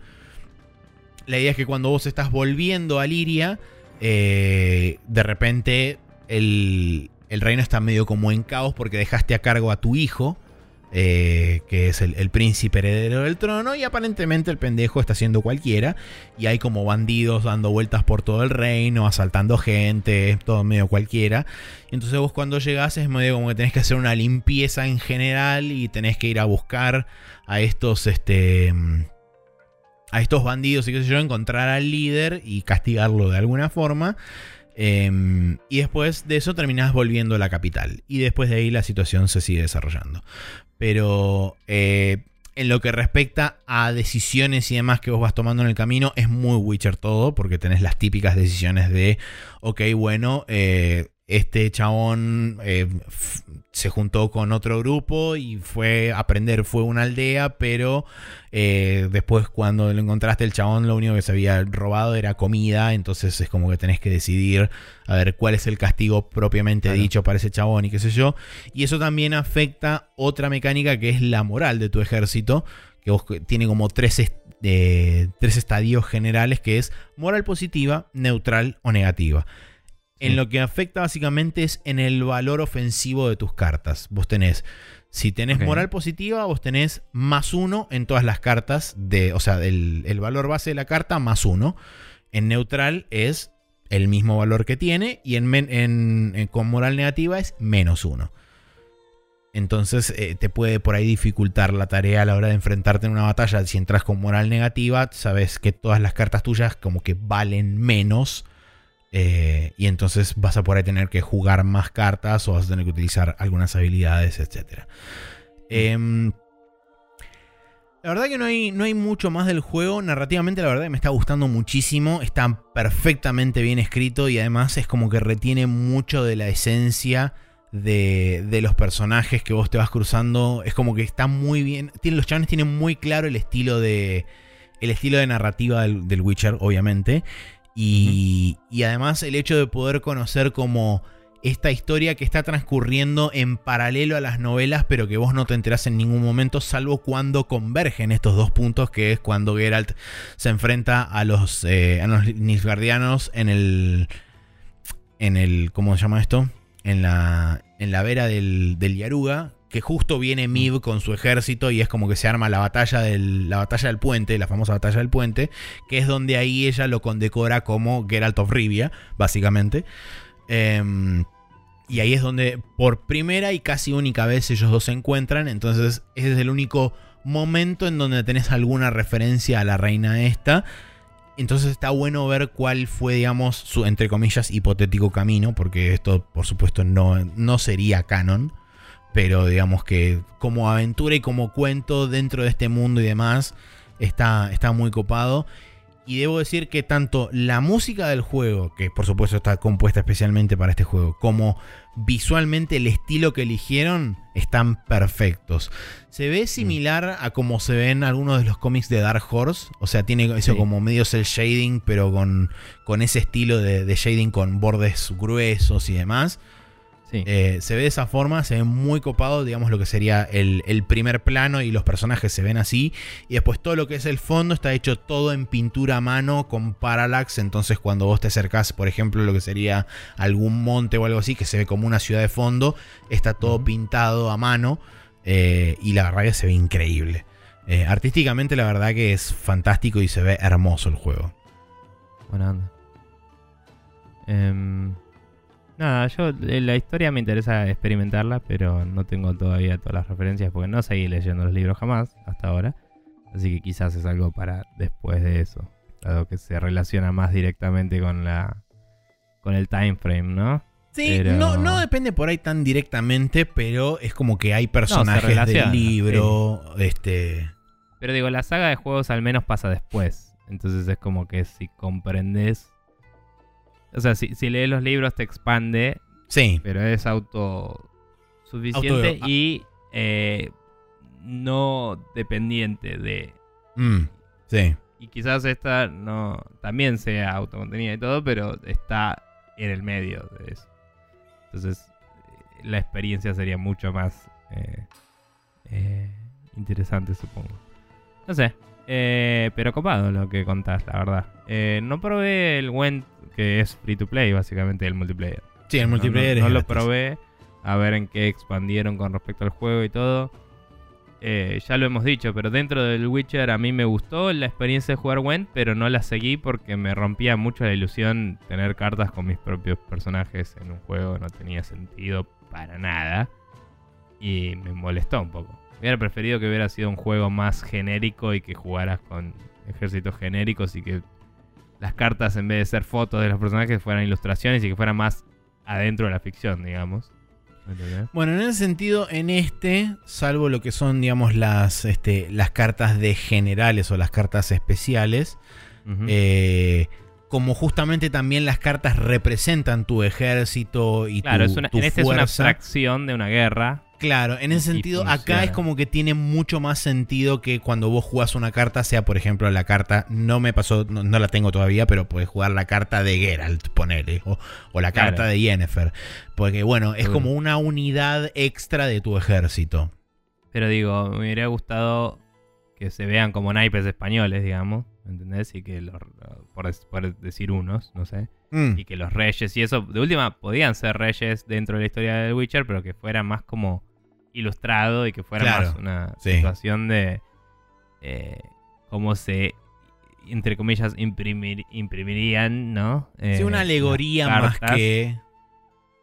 La idea es que cuando vos estás volviendo a Liria, eh, de repente el, el reino está medio como en caos porque dejaste a cargo a tu hijo, eh, que es el, el príncipe heredero del trono, y aparentemente el pendejo está siendo cualquiera, y hay como bandidos dando vueltas por todo el reino, asaltando gente, todo medio cualquiera. Entonces vos cuando llegás es medio como que tenés que hacer una limpieza en general y tenés que ir a buscar a estos, este, mm, a estos bandidos y qué sé yo, encontrar al líder y castigarlo de alguna forma. Em, y después de eso terminás volviendo a la capital. Y después de ahí la situación se sigue desarrollando. Pero eh, en lo que respecta a decisiones y demás que vos vas tomando en el camino, es muy Witcher todo, porque tenés las típicas decisiones de, ok, bueno, eh, este chabón eh, se juntó con otro grupo y fue a aprender, fue una aldea, pero eh, después cuando lo encontraste el chabón lo único que se había robado era comida, entonces es como que tenés que decidir a ver cuál es el castigo propiamente Claro. dicho para ese chabón y qué sé yo. Y eso también afecta otra mecánica que es la moral de tu ejército, que vos- tiene como tres, est- eh, tres estadios generales, que es moral positiva, neutral o negativa. En lo que afecta básicamente es en el valor ofensivo de tus cartas. Vos tenés, si tenés moral positiva, vos tenés más uno en todas las cartas, de, o sea, el, el valor base de la carta más uno. En neutral es el mismo valor que tiene y en, men- en- en- con moral negativa es menos uno. Entonces eh, te puede por ahí dificultar la tarea a la hora de enfrentarte en una batalla. Si entras con moral negativa, sabes que todas las cartas tuyas como que valen menos. Eh, y entonces vas a ahí tener que jugar más cartas o vas a tener que utilizar algunas habilidades, etc. Em, la verdad que no hay, no hay mucho más del juego. Narrativamente, la verdad me está gustando muchísimo. Está perfectamente bien escrito y además es como que retiene mucho de la esencia de, de los personajes que vos te vas cruzando. Es como que está muy bien. Los chavales tienen muy claro el estilo de. El estilo de narrativa del Witcher, obviamente. Y, y además el hecho de poder conocer como esta historia que está transcurriendo en paralelo a las novelas, pero que vos no te enterás en ningún momento, salvo cuando convergen estos dos puntos, que es cuando Geralt se enfrenta a los, eh, a los en el. En el. ¿Cómo se llama esto? En la. En la vera del, del Yaruga, que justo viene Miv con su ejército y es como que se arma la batalla del, la batalla del puente, la famosa batalla del puente, que es donde ahí ella lo condecora como Geralt of Rivia, básicamente. Em, y ahí es donde por primera y casi única vez ellos dos se encuentran, entonces ese es el único momento en donde tenés alguna referencia a la reina esta. Entonces está bueno ver cuál fue, digamos, su, entre comillas, hipotético camino, porque esto, por supuesto, no, no sería canon pero digamos que como aventura y como cuento dentro de este mundo y demás está, está muy copado. Y debo decir que tanto la música del juego, que por supuesto está compuesta especialmente para este juego, como visualmente el estilo que eligieron, están perfectos. Se ve similar a como se ven algunos de los cómics de Dark Horse. O sea, tiene eso como medio cel shading, pero con, con ese estilo de, de shading con bordes gruesos y demás. Eh, se ve de esa forma, se ve muy copado, digamos, lo que sería el, primer plano y los personajes se ven así. Y después todo lo que es el fondo está hecho todo en pintura a mano con parallax. Entonces, cuando vos te acercás, por ejemplo, lo que sería algún monte o algo así, que se ve como una ciudad de fondo, está todo pintado a mano. Eh, y la verdad que se ve increíble. Eh, artísticamente, la verdad que es fantástico y se ve hermoso el juego. Buena onda. Em, Nada, yo eh, la historia me interesa experimentarla, pero no tengo todavía todas las referencias porque no seguí leyendo los libros jamás hasta ahora. Así que quizás es algo para después de eso, dado que se relaciona más directamente con la con el time frame, ¿no? Sí, no, no depende por ahí tan directamente, pero es como que hay personajes del libro, este Pero digo, la saga de juegos al menos pasa después. Entonces es como que si comprendes o sea, si, lees los libros te expande. Sí. Pero es autosuficiente y eh, no dependiente de. Mm, sí. Y quizás esta no también sea autocontenida y todo, pero está en el medio de eso. Entonces, eh, la experiencia sería mucho más eh, interesante, supongo. No sé. pero copado lo que contás, la verdad. no probé el Went que es free to play, básicamente, el multiplayer. Sí, el multiplayer No, lo probé, a ver en qué expandieron con respecto al juego y todo. Eh, ya lo hemos dicho, pero dentro del Witcher a mí me gustó la experiencia de jugar Went, pero no la seguí porque me rompía mucho la ilusión tener cartas con mis propios personajes en un juego, no tenía sentido para nada. Y me molestó un poco. Hubiera preferido que hubiera sido un juego más genérico y que jugaras con ejércitos genéricos y que las cartas en vez de ser fotos de los personajes fueran ilustraciones y que fueran más adentro de la ficción, digamos. Bueno, en ese sentido, en este, salvo lo que son, digamos, las, este, las cartas de generales o las cartas especiales, eh, como justamente también las cartas representan tu ejército y claro, tu, es una, en este es una abstracción de una guerra Claro, en ese sentido, acá es como que tiene mucho más sentido que cuando vos jugás una carta, sea por ejemplo la carta, no me pasó, no, la tengo todavía, pero puedes jugar la carta de Geralt, ponele, o, o la carta de Yennefer. Porque bueno, es como una unidad extra de tu ejército. Pero digo, me hubiera gustado que se vean como naipes españoles, digamos, ¿entendés? Y que los, por, decir unos, no sé. Mm. Y que los reyes y eso, de última, podían ser reyes dentro de la historia de Witcher, pero que fueran más como ilustrado y que fuera más una situación de eh, cómo se, entre comillas, imprimir, imprimirían, ¿no? sí, una eh, alegoría más que...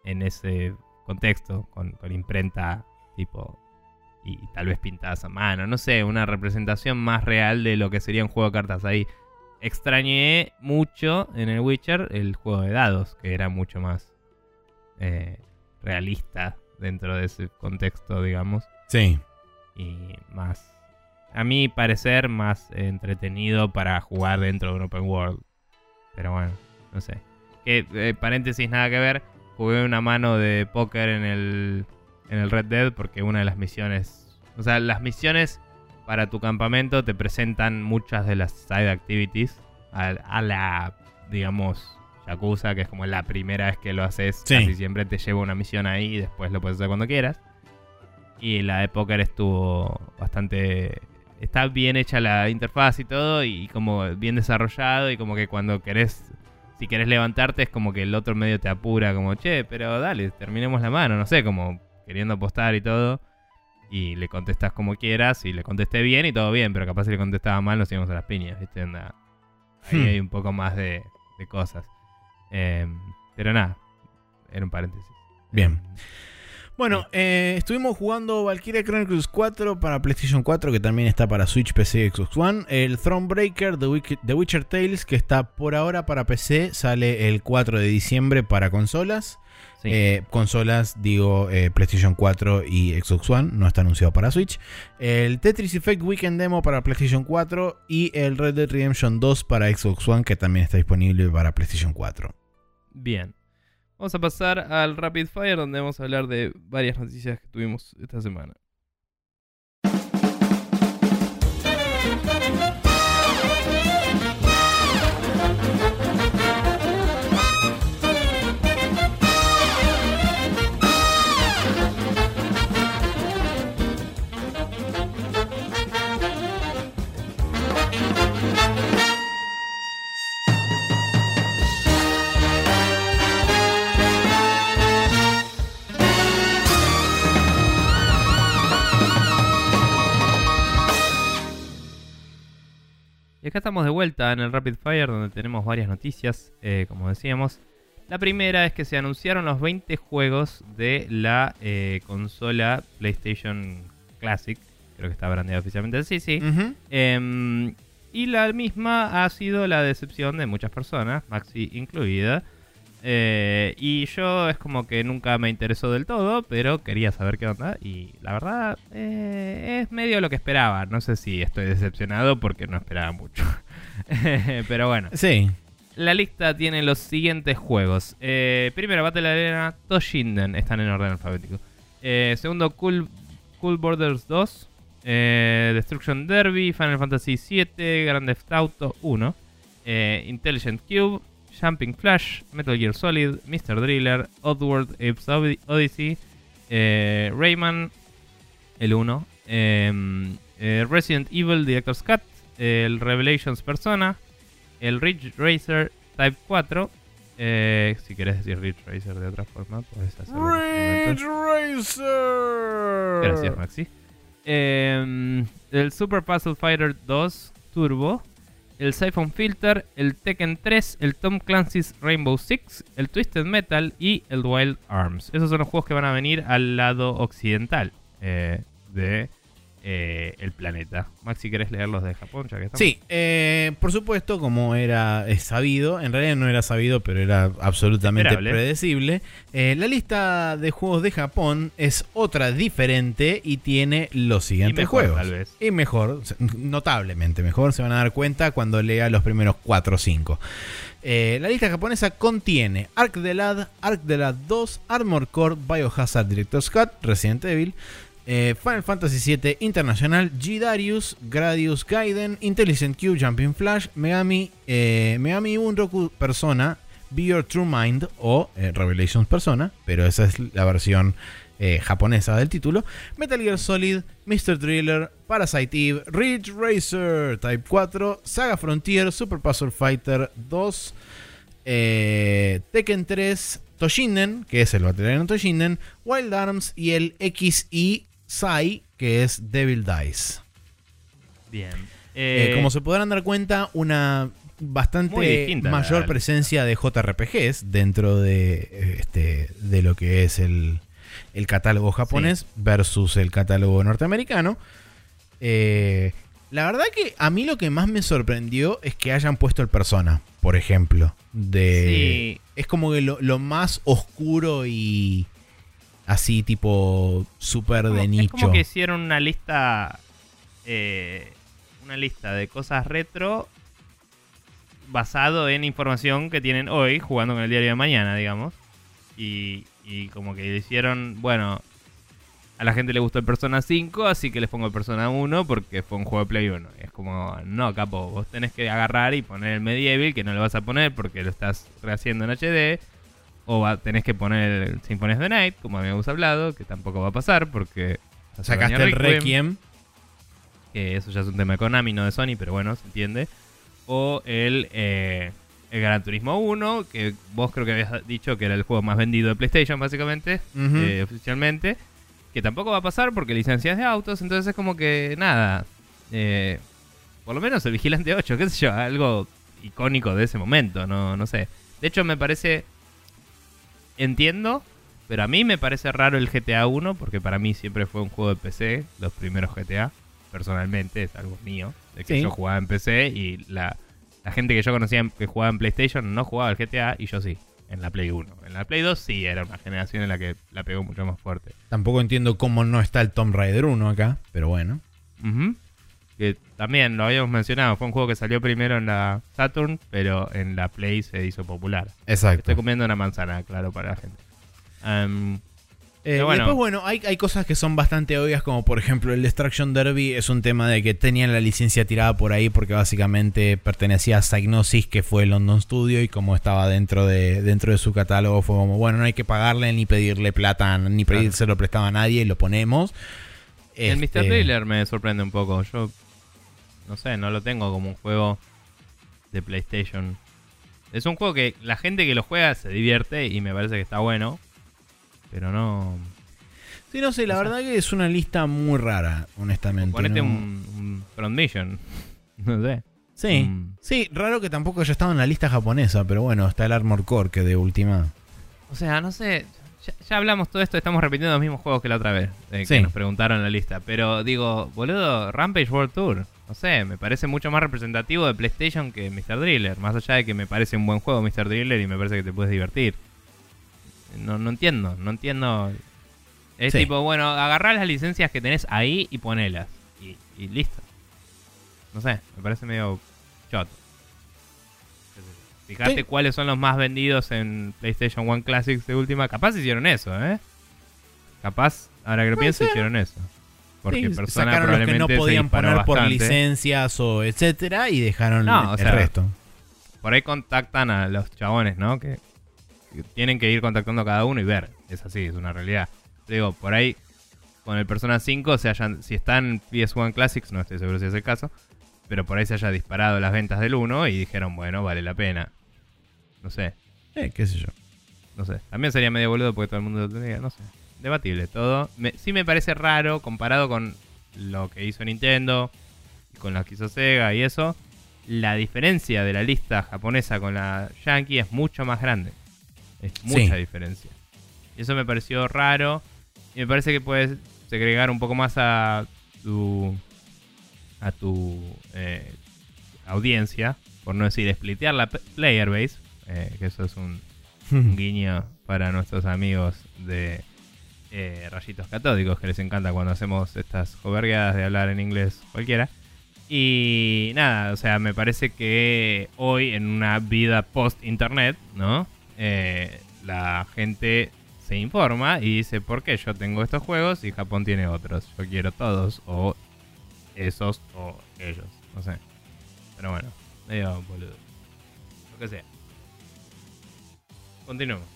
En ese contexto, con, imprenta tipo y, tal vez pintadas a mano, no sé, una representación más real de lo que sería un juego de cartas ahí. Extrañé mucho en el Witcher el juego de dados, que era mucho más eh, realista dentro de ese contexto, digamos. Sí. Y más, a mi parecer, más entretenido para jugar dentro de un open world. Pero bueno, no sé. Que, eh, paréntesis, nada que ver. Jugué una mano de póker en el, en el Red Dead porque una de las misiones... O sea, las misiones para tu campamento te presentan muchas de las side activities a, a la, digamos, Yakuza, que es como la primera vez que lo haces, Sí. casi siempre te lleva una misión ahí y después lo puedes hacer cuando quieras. Y la de póker estuvo bastante... Está bien hecha la interfaz y todo, y como bien desarrollado, y como que cuando querés, si querés levantarte, es como que el otro medio te apura, como, che, pero dale, terminemos la mano, no sé, como queriendo apostar y todo. Y le contestas como quieras, y le contesté bien y todo bien, pero capaz si le contestaba mal nos íbamos a las piñas, ¿viste? Onda, ahí Hmm. hay un poco más de, de cosas. Em, pero nada, era un paréntesis. Bien. Em, Bueno, eh, estuvimos jugando Valkyria Chronicles 4 para PlayStation 4, que también está para Switch, PC y Xbox One. El Thronebreaker, The, The Witcher Tales, que está por ahora para PC, sale el 4 de diciembre para consolas. Sí. Eh, consolas, digo, eh, PlayStation 4 y Xbox One, no está anunciado para Switch. El Tetris Effect Weekend Demo para PlayStation 4 y el Red Dead Redemption 2 para Xbox One, que también está disponible para PlayStation 4. Bien. Vamos a pasar al Rapid Fire, donde vamos a hablar de varias noticias que tuvimos esta semana. Y acá estamos de vuelta en el Rapid Fire, donde tenemos varias noticias, eh, como decíamos. La primera es que se anunciaron los 20 juegos de la eh, consola PlayStation Classic. Creo que está brandeada oficialmente así, sí. Em, y la misma ha sido la decepción de muchas personas, Maxi incluida. Eh, y yo es como que nunca me interesó del todo, pero quería saber qué onda. Y la verdad eh, es medio lo que esperaba. No sé si estoy decepcionado porque no esperaba mucho. [laughs] pero bueno, Sí. la lista tiene los siguientes juegos. Eh, primero, Battle Arena Toshinden. Están en orden alfabético. Segundo, cool, cool Borders 2. eh, Destruction Derby. Final Fantasy VII. Grand Theft Auto 1. eh, Intelligent Cube. Jumping Flash. Metal Gear Solid. Mr. Driller. Oddworld Apes Odyssey, eh, Rayman. El 1. em, eh, Resident Evil Director's Cut. El Revelations Persona el Ridge Racer Type 4. eh, si querés decir Ridge Racer de otra forma, puedes hacerlo. momento. Racer. Gracias, Maxi. Eh, el Super Puzzle Fighter 2 Turbo. El Siphon Filter. El Tekken 3. El Tom Clancy's Rainbow Six. El Twisted Metal. Y el Wild Arms. Esos son los juegos que van a venir al lado occidental eh, de eh, el planeta. Maxi, ¿querés leerlos de Japón? Ya que estamos? Sí, eh, por supuesto, como era eh, sabido, en realidad no era sabido, pero era absolutamente Esperable. predecible, eh, la lista de juegos de Japón es otra diferente y tiene los siguientes mejor, juegos. tal vez. Y mejor, notablemente mejor, se van a dar cuenta cuando lea los primeros 4 o 5. Eh, la lista japonesa contiene Ark the Lad, Ark the Lad 2, Armor Core, Biohazard Director's Cut, Resident Evil, eh, Final Fantasy VII International, G-Darius, Gradius Gaiden, Intelligent Cube, Jumping Flash, Megami, eh, Megami Unroku Persona, Be Your True Mind o eh, Revelations Persona, pero esa es la versión eh, japonesa del título, Metal Gear Solid, Mr. Driller, Parasite Eve, Ridge Racer Type 4, Saga Frontier, Super Puzzle Fighter 2, eh, Tekken 3, Toshinden, que es el baterista Toshinden, Wild Arms y el XY Sai, que es Devil Dice. Bien. Eh, Eh, como se podrán dar cuenta, una bastante mayor la- presencia de JRPGs dentro de, eh, este, de lo que es el, el catálogo japonés versus el catálogo norteamericano. Eh, la verdad que a mí lo que más me sorprendió es que hayan puesto el persona, por ejemplo. De, Sí. Es como que lo, lo más oscuro y así tipo súper de Es nicho. como que hicieron una lista. eh, una lista de cosas retro. Basado en información que tienen hoy, jugando con el diario de mañana, digamos. Y, y como que hicieron. Bueno. a la gente le gustó el Persona 5, así que les pongo el Persona 1 porque fue un juego de Play 1. Y es como, no, capo, vos tenés que agarrar y poner el Medieval, que no lo vas a poner porque lo estás rehaciendo en HD. O va- tenés que poner el Symphony of the Night, como habíamos hablado, que tampoco va a pasar porque... Sacaste el Requiem. que eso ya es un tema de Konami, no de Sony, pero bueno, se entiende. O el, eh, el Gran Turismo 1, que vos creo que habías dicho que era el juego más vendido de PlayStation, básicamente, eh, oficialmente. Que tampoco va a pasar porque licencias de autos, entonces es como que nada. eh, por lo menos el Vigilante 8, qué sé yo, algo icónico de ese momento, no, no sé. De hecho, me parece. Entiendo, pero a mí me parece raro el GTA 1 porque para mí siempre fue un juego de PC, los primeros GTA. Personalmente, es algo mío, de que Sí. yo jugaba en PC y la, la gente que yo conocía que jugaba en PlayStation no jugaba al GTA y yo sí, en la Play 1. En la Play 2 sí, era una generación en la que la pegó mucho más fuerte. Tampoco entiendo cómo no está el Tomb Raider 1 acá, pero bueno. Que también lo habíamos mencionado, fue un juego que salió primero en la Saturn, pero en la Play se hizo popular. Exacto. Estoy comiendo una manzana, claro, para la gente. Am, Eh, bueno. Después, bueno, hay, hay cosas que son bastante obvias, como por ejemplo el Destruction Derby es un tema de que tenían la licencia tirada por ahí porque básicamente pertenecía a Psygnosis, que fue el London Studio, y como estaba dentro de, dentro de su catálogo, fue como, bueno, no hay que pagarle ni pedirle plata, ni pedírselo prestado a nadie, lo ponemos. El Este, Mr. Driller me sorprende un poco. Yo no sé, no lo tengo como un juego de PlayStation. Es un juego que la gente que lo juega se divierte y me parece que está bueno. Pero no. Sí, no sé, la verdad que es una lista muy rara, honestamente. Ponete ¿no? un, un Front Mission. [laughs] No sé. Sí, Mm. sí, raro que tampoco haya estado en la lista japonesa, pero bueno, está el Armor Core que de última. O sea, no sé. Ya, ya hablamos todo esto, estamos repitiendo los mismos juegos que la otra vez. eh, Sí. Que nos preguntaron en la lista. Pero digo, boludo, Rampage World Tour. No sé, me parece mucho más representativo de PlayStation que Mr. Driller. Más allá de que me parece un buen juego Mr. Driller y me parece que te puedes divertir. No, no entiendo, no entiendo. Es Sí. tipo, bueno, agarrá las licencias que tenés ahí y ponelas. Y, y listo. No sé, me parece medio choto. Fíjate Sí. cuáles son los más vendidos en PlayStation 1 Classics de última. Capaz hicieron eso, ¿eh? Capaz, ahora que lo pienso, hicieron eso. Porque Sí, Persona sacaron los que no podían poner por licencias o etcétera y dejaron No, el, o el sea, resto. Por ahí contactan a los chabones, ¿no? Que, que tienen que ir contactando a cada uno y ver. Es así, es una realidad. Digo, por ahí con el Persona 5 se hayan, si está en PS1 Classics, no estoy seguro si es el caso, pero por ahí se haya disparado las ventas del 1 y dijeron, bueno, vale la pena. No sé, Eh, qué sé yo. no sé. También sería medio boludo porque todo el mundo lo tendría, no sé. Debatible todo. Me- sí me parece raro comparado con lo que hizo Nintendo y con lo que hizo Sega y eso. La diferencia de la lista japonesa con la yankee es mucho más grande. Es mucha Sí. diferencia. Y eso me pareció raro. Y me parece que puedes segregar un poco más a tu a tu eh, audiencia, por no decir splitear la player base, eh, que eso es un, un [laughs] guiño para nuestros amigos de eh, rayitos catódicos que les encanta cuando hacemos estas jovergueadas de hablar en inglés cualquiera. Y nada, o sea, me parece que hoy en una vida post-internet, ¿no? Eh, la gente se informa y dice, ¿por qué yo tengo estos juegos y Japón tiene otros? Yo quiero todos, o esos, o ellos, no sé. Pero bueno, medio boludo. Lo que sea. Continuemos.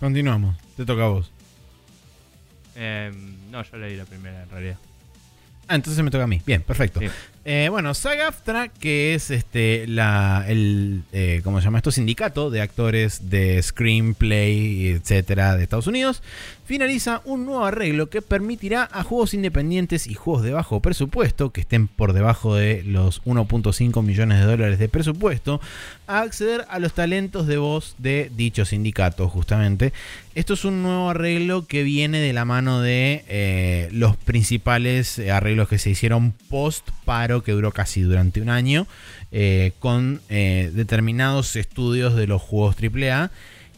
Continuamos. Te toca a vos. Eh, no, yo leí la primera en realidad. Ah, entonces me toca a mí. Bien, perfecto. Sí. Eh, bueno, SAG-AFTRA, que es este la el eh, ¿cómo se llama esto? Sindicato de actores de screenplay, etcétera, de Estados Unidos, finaliza un nuevo arreglo que permitirá a juegos independientes y juegos de bajo presupuesto, que estén por debajo de los 1.5 millones de dólares de presupuesto, a acceder a los talentos de voz de dicho sindicato, justamente. Esto es un nuevo arreglo que viene de la mano de eh, los principales arreglos que se hicieron post que duró casi durante un año eh, con eh, determinados estudios de los juegos AAA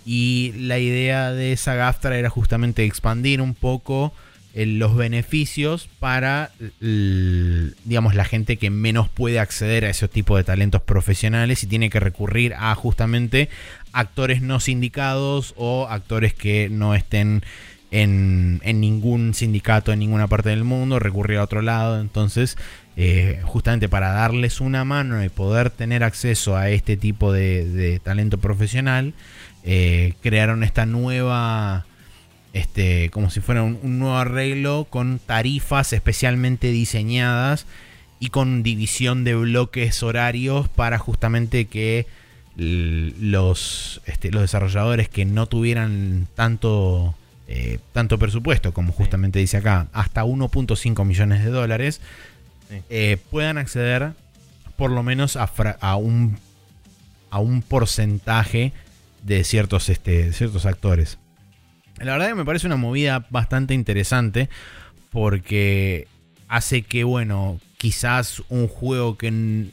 y la idea de esa GAFTRA era justamente expandir un poco eh, los beneficios para digamos la gente que menos puede acceder a ese tipo de talentos profesionales y tiene que recurrir a justamente actores no sindicados o actores que no estén en ningún sindicato en ninguna parte del mundo, recurrir a otro lado. Entonces, eh, justamente para darles una mano y poder tener acceso a este tipo de, de talento profesional, eh, crearon esta nueva, este, como si fuera un, un nuevo arreglo con tarifas especialmente diseñadas y con división de bloques horarios para justamente que los, este, los desarrolladores que no tuvieran tanto, eh, tanto presupuesto, como justamente dice acá, hasta 1.5 millones de dólares, Eh, puedan acceder por lo menos a, un, a un porcentaje de ciertos, este, ciertos actores. La verdad que me parece una movida bastante interesante porque hace que, bueno, quizás un juego que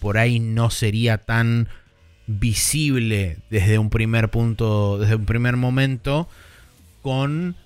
por ahí no sería tan visible desde un primer punto, desde un primer momento, con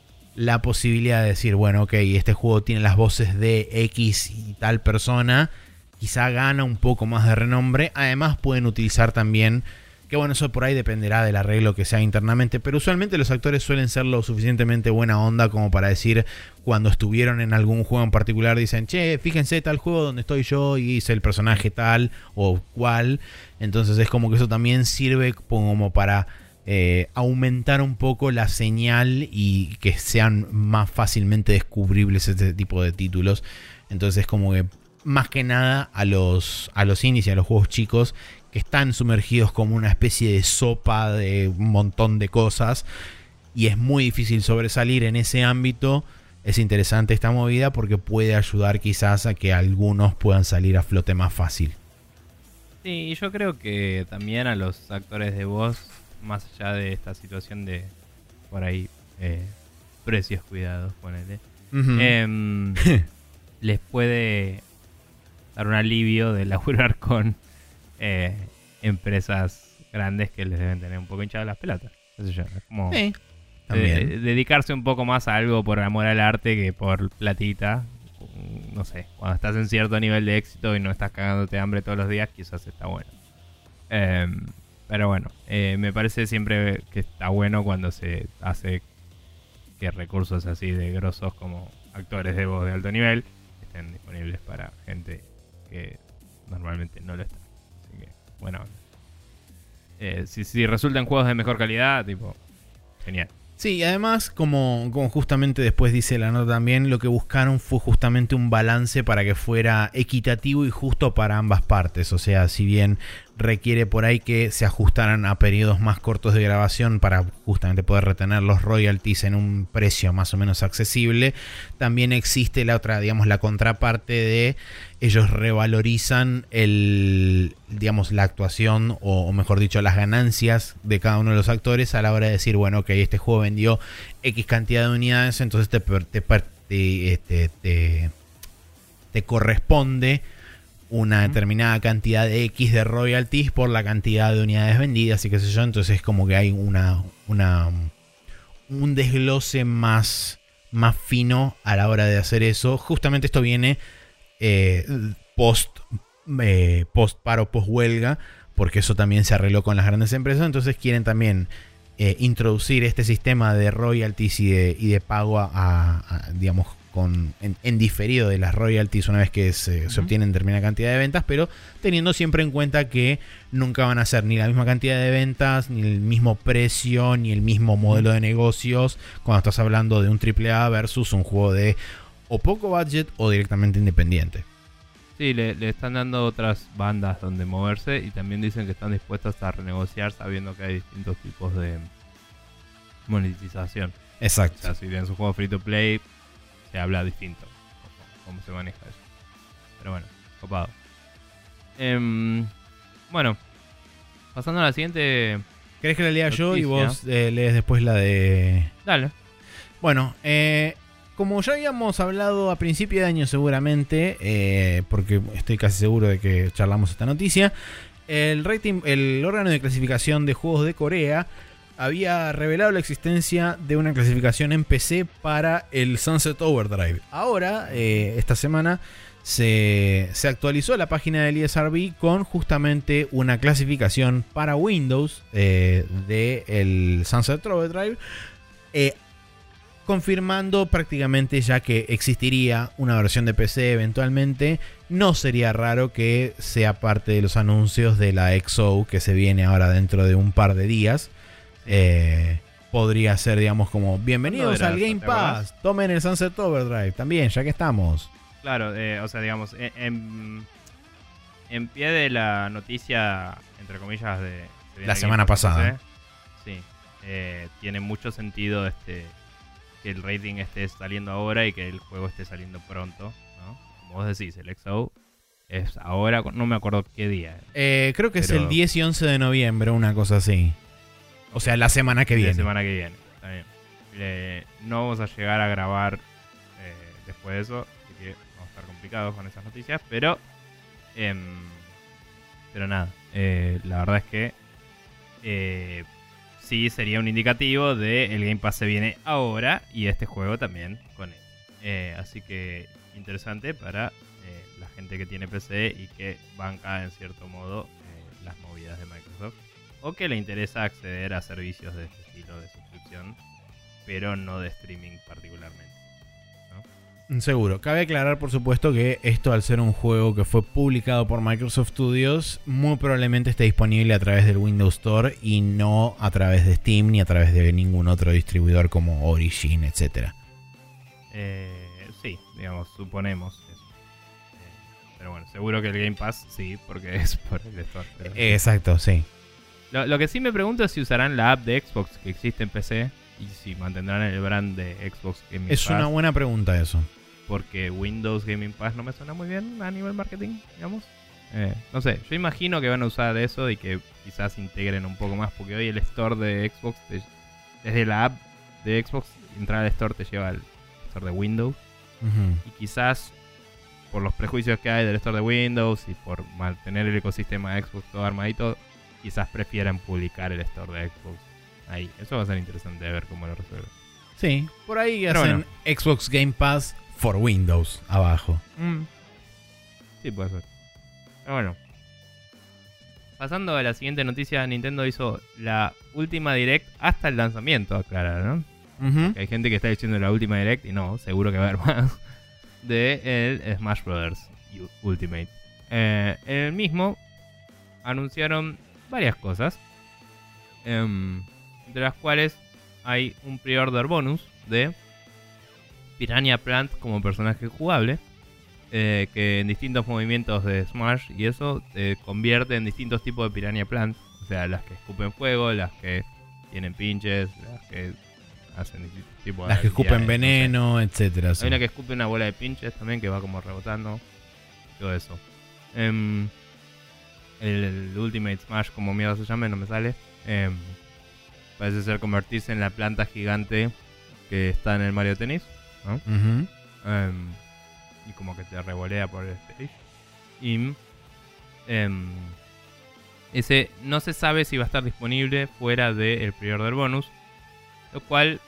la posibilidad de decir, bueno, ok, este juego tiene las voces de X y tal persona, quizá gana un poco más de renombre. Además pueden utilizar también, que bueno, eso por ahí dependerá del arreglo que sea internamente, pero usualmente los actores suelen ser lo suficientemente buena onda como para decir, cuando estuvieron en algún juego en particular, dicen, che, fíjense tal juego donde estoy yo y hice el personaje tal o cual. Entonces es como que eso también sirve como para eh, aumentar un poco la señal y que sean más fácilmente descubribles este tipo de títulos. Entonces es como que más que nada a los, a los indies y a los juegos chicos que están sumergidos como una especie de sopa de un montón de cosas y es muy difícil sobresalir en ese ámbito. Es interesante esta movida porque puede ayudar quizás a que algunos puedan salir a flote más fácil. Sí, y yo creo que también a los actores de voz, más allá de esta situación de por ahí eh, precios cuidados, ponele, em, [laughs] les puede dar un alivio de laburar con eh, empresas grandes que les deben tener un poco hinchadas las pelotas. qué sé yo, es como Sí, dedicarse un poco más a algo por amor al arte que por platita. No sé, cuando estás en cierto nivel de éxito y no estás cagándote hambre todos los días, quizás está bueno. Pero bueno, eh, me parece siempre que está bueno cuando se hace que recursos así de grosos como actores de voz de alto nivel estén disponibles para gente que normalmente no lo está. Así que, bueno. Eh, si, si resultan juegos de mejor calidad, tipo, genial. Sí, además, como, como justamente después dice la nota también, lo que buscaron fue justamente un balance para que fuera equitativo y justo para ambas partes. O sea, si bien requiere por ahí que se ajustaran a periodos más cortos de grabación para justamente poder retener los royalties en un precio más o menos accesible, también existe la otra, digamos, la contraparte de ellos revalorizan el, digamos, la actuación o, mejor dicho, las ganancias de cada uno de los actores a la hora de decir, bueno, ok, este juego vendió X cantidad de unidades, entonces te, te, este, te- te corresponde una determinada cantidad de X de royalties por la cantidad de unidades vendidas y qué sé yo, entonces es como que hay una, una un desglose más, más fino a la hora de hacer eso. Justamente esto viene eh, post, eh, post paro, post huelga, porque eso también se arregló con las grandes empresas, entonces quieren también eh, introducir este sistema de royalties y de, y de pago a, a- a, digamos, con, en, en diferido de las royalties una vez que se, se Ujú. obtienen determinada cantidad de ventas, pero teniendo siempre en cuenta que nunca van a ser ni la misma cantidad de ventas, ni el mismo precio, ni el mismo modelo de negocios cuando estás hablando de un AAA versus un juego de o poco budget o directamente independiente. Sí, le, le están dando otras bandas donde moverse y también dicen que están dispuestos a renegociar sabiendo que hay distintos tipos de monetización. O Exacto. sea, si tienes un juego free to play, se habla distinto cómo, se maneja eso. Pero bueno, copado. Em, bueno, pasando a la siguiente. ¿Querés que la lea yo y vos eh, lees después la de... Dale. Bueno, eh, como ya habíamos hablado a principio de año seguramente, eh, porque estoy casi seguro de que charlamos esta noticia, el, rating, el órgano de clasificación de juegos de Corea había revelado la existencia de una clasificación en PC para el Sunset Overdrive. Ahora, eh, esta semana, se, se actualizó la página del ESRB con justamente una clasificación para Windows eh, del Sunset Overdrive. eh, confirmando prácticamente ya que existiría una versión de PC eventualmente. No sería raro que sea parte de los anuncios de la XO que se viene ahora dentro de un par de días. Eh, podría ser, digamos, como bienvenidos ¿Cuándo era al? Game. Pass. Tomen el Sunset Overdrive también, ya que estamos. Claro, eh, o sea, digamos, en, en, en pie de la noticia, entre comillas, de... de La semana Pass pasada. Sí, eh, tiene mucho sentido este que el rating esté saliendo ahora y que el juego esté saliendo pronto, ¿no? Como vos decís, el XO es ahora, no me acuerdo qué día. Eh, creo que es el 10 y 11 de noviembre, una cosa así. O sea, la semana que La viene. semana que viene. Está bien. Eh, no vamos a llegar a grabar eh, después de eso, así que vamos a estar complicados con esas noticias, pero em, pero nada, eh, la verdad es que eh, sí sería un indicativo de el Game Pass se viene ahora y este juego también con él. Así que interesante para la gente que tiene PC y que banca en cierto modo o que le interesa acceder a servicios de este estilo de suscripción, pero no de streaming particularmente. Seguro. Cabe aclarar, por supuesto, que esto al ser un juego que fue publicado por Microsoft Studios, muy probablemente esté disponible a través del Windows Store y no a través de Steam ni a través de ningún otro distribuidor como Origin, etc. Eh, sí, digamos, suponemos. Eh, pero bueno, seguro que el Game Pass sí, porque es por el store. pero- Exacto, sí. Lo, lo que sí me pregunto es si usarán la app de Xbox que existe en PC y si mantendrán el brand de Xbox Gaming Es Pass. una buena pregunta eso. porque Windows Gaming Pass no me suena muy bien a nivel marketing, digamos. Eh, no sé, yo imagino que van a usar eso y que quizás integren un poco más, porque hoy el store de Xbox, te- desde la app de Xbox, entrar al store te lleva al store de Windows. Y quizás por los prejuicios que hay del store de Windows y por mantener el ecosistema de Xbox todo armadito, quizás prefieran publicar el store de Xbox ahí. Eso va a ser interesante de ver cómo lo resuelven. Sí, por ahí Pero hacen Xbox Game Pass for Windows abajo. Mm. Sí, puede ser. Pero bueno. Pasando a la siguiente noticia, Nintendo hizo la última Direct hasta el lanzamiento, aclarar, ¿no? Que hay gente que está diciendo la última Direct y no, seguro que va a haber [laughs] más. De el Smash Bros. U- Ultimate. Eh, en el mismo anunciaron varias cosas. em, entre las cuales hay un pre-order bonus de Piranha Plant como personaje jugable. eh, que en distintos movimientos de Smash y eso te convierte en distintos tipos de Piranha Plant. O sea, las que escupen fuego, las que tienen pinches, las que hacen distintos tipos de Las que escupen habilidades, no sé. veneno, etcétera. sí. Hay una que escupe una bola de pinches también que va como rebotando. Todo eso. Em, el, el Ultimate Smash, como mierda se llame, no me sale. Em, parece ser convertirse en la planta gigante que está en el Mario Tennis. ¿no? Em, y como que te revolea por el stage. Y em, ese no se sabe si va a estar disponible fuera del pre-order bonus. Lo cual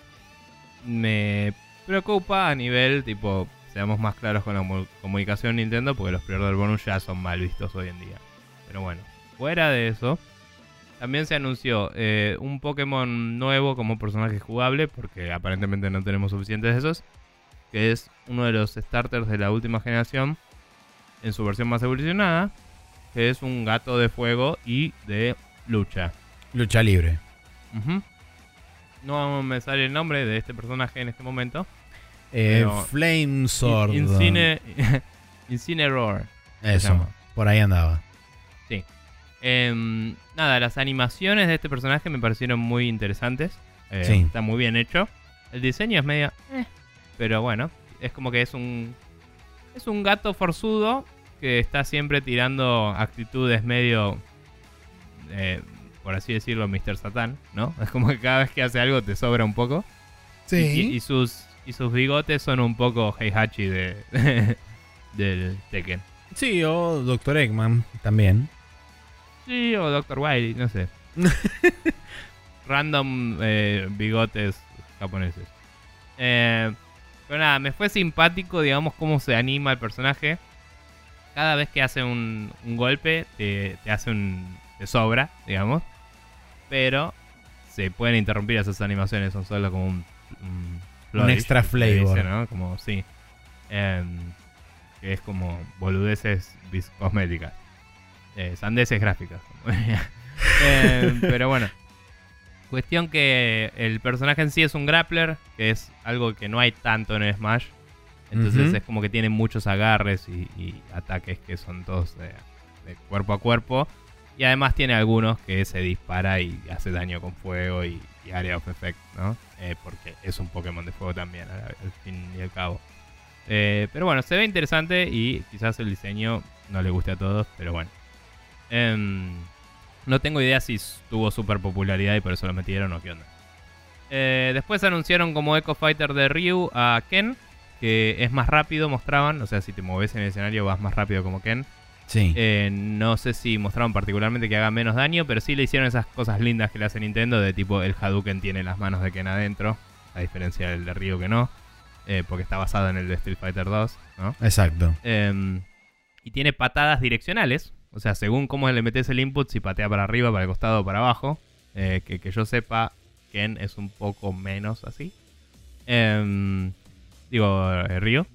me preocupa a nivel tipo, seamos más claros con la mu- comunicación Nintendo, porque los pre-order bonus ya son mal vistos hoy en día. Pero bueno, fuera de eso, también se anunció eh, un Pokémon nuevo como personaje jugable, porque aparentemente no tenemos suficientes de esos que es uno de los starters de la última generación en su versión más evolucionada, que es un gato de fuego y de lucha. Lucha libre. No me sale el nombre de este personaje en este momento. Eh, Flame Sword. In- Incine, [laughs] Incineroar. Eso, por ahí andaba. Em, nada, las animaciones de este personaje me parecieron muy interesantes. Eh, Sí. Está muy bien hecho. El diseño es medio... eh, pero bueno, es como que es un... Es un gato forzudo que está siempre tirando actitudes medio... eh, por así decirlo, Mr. Satan, ¿no? [laughs] Es como que cada vez que hace algo te sobra un poco. Y, y sus, y sus bigotes son un poco Heihachi de, [laughs] del Tekken. Sí, o Dr. Eggman también. Sí, o Dr. Wily, no sé. [laughs] Random eh, bigotes japoneses. Eh, pero nada, me fue simpático, digamos, cómo se anima el personaje. Cada vez que hace un, un golpe, te, te hace un. te sobra, digamos. Pero se pueden interrumpir esas animaciones, son solo como un, un flourish, extra dice, flavor. ¿no? Como, sí. Em, que es como boludeces cosméticas. Eh, sandeces gráficas. [laughs] Em, pero bueno. Cuestión que el personaje en sí es un grappler, que es algo que no hay tanto en el Smash. Entonces es como que tiene muchos agarres y, y ataques que son todos de, de cuerpo a cuerpo. Y además tiene algunos que se dispara y hace daño con fuego y, y Area of Effect, ¿no? Eh, porque es un Pokémon de fuego también, al, al fin y al cabo. Eh, pero bueno, se ve interesante y quizás el diseño no le guste a todos, pero bueno. Em, no tengo idea si tuvo super popularidad y por eso lo metieron o qué onda. Eh, después anunciaron como Echo Fighter de Ryu a Ken, que es más rápido, mostraban. O sea, si te mueves en el escenario vas más rápido como Ken. Sí. Eh, no sé si mostraron particularmente que haga menos daño, pero sí le hicieron esas cosas lindas que le hace Nintendo, de tipo el Hadouken tiene las manos de Ken adentro, a diferencia del de Ryu que no, eh, porque está basado en el de Street Fighter 2, ¿no? Exacto. Em, y tiene patadas direccionales. O sea, según cómo le metes el input, si patea para arriba, para el costado o para abajo. Eh, que, que yo sepa, Ken es un poco menos así. Em, digo, eh, Ryu.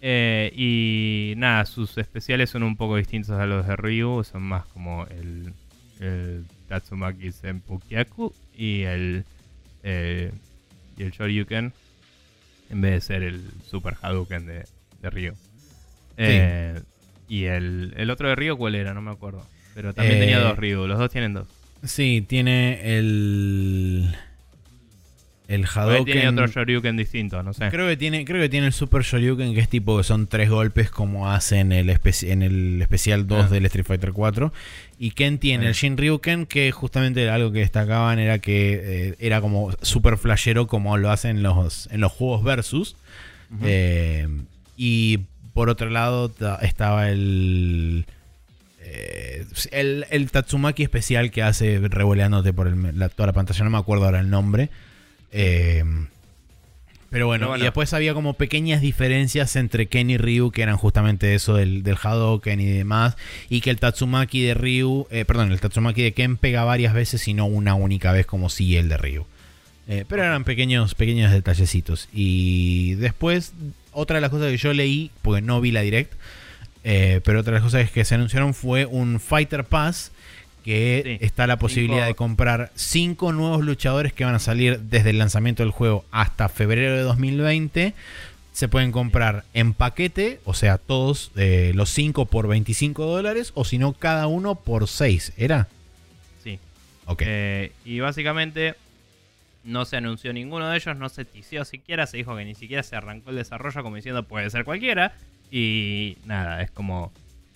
Eh, y nada, sus especiales son un poco distintos a los de Ryu. Son más como el, el Tatsumaki Senpukyaku y el, y el Shoryuken. En vez de ser el Super Hadouken de, de Ryu. Eh, y el, el otro de Ryu, ¿cuál era? No me acuerdo. Pero también Eh, tenía dos Ryu. Los dos tienen dos. Sí, tiene el. El Hadouken. tiene otro Shoryuken distinto, no sé. Creo que tiene, creo que tiene el Super Shoryuken, que es tipo que son tres golpes como hace en el, espe- en el especial 2 Ah. del Street Fighter 4. Y Ken tiene Ah. el Shin Ryuken, que justamente algo que destacaban era que eh, era como super flashero como lo hacen los, en los juegos versus. Eh, y por otro lado ta- estaba el, eh, el. el Tatsumaki especial que hace revoleándote por el- la- toda la pantalla. No me acuerdo ahora el nombre. Eh, pero bueno, y después había como pequeñas diferencias entre Ken y Ryu, que eran justamente eso del, del Hadouken y demás. Y que el Tatsumaki de Ryu, eh, perdón, el Tatsumaki de Ken pega varias veces y no una única vez como sí el de Ryu. Eh, pero eran pequeños, pequeños detallecitos. Y después, otra de las cosas que yo leí, porque no vi la direct, eh, pero otra de las cosas que se anunciaron fue un Fighter Pass. Que Sí, está la posibilidad cinco- de comprar cinco nuevos luchadores que van a salir desde el lanzamiento del juego hasta febrero de 2020. Se pueden comprar en paquete, o sea, todos eh, los cinco por 25 dólares, o si no, cada uno por 6. ¿Era? Sí. Ok. Eh, y básicamente no se anunció ninguno de ellos, no se tiseó siquiera, se dijo que ni siquiera se arrancó el desarrollo como diciendo puede ser cualquiera. Y nada, es como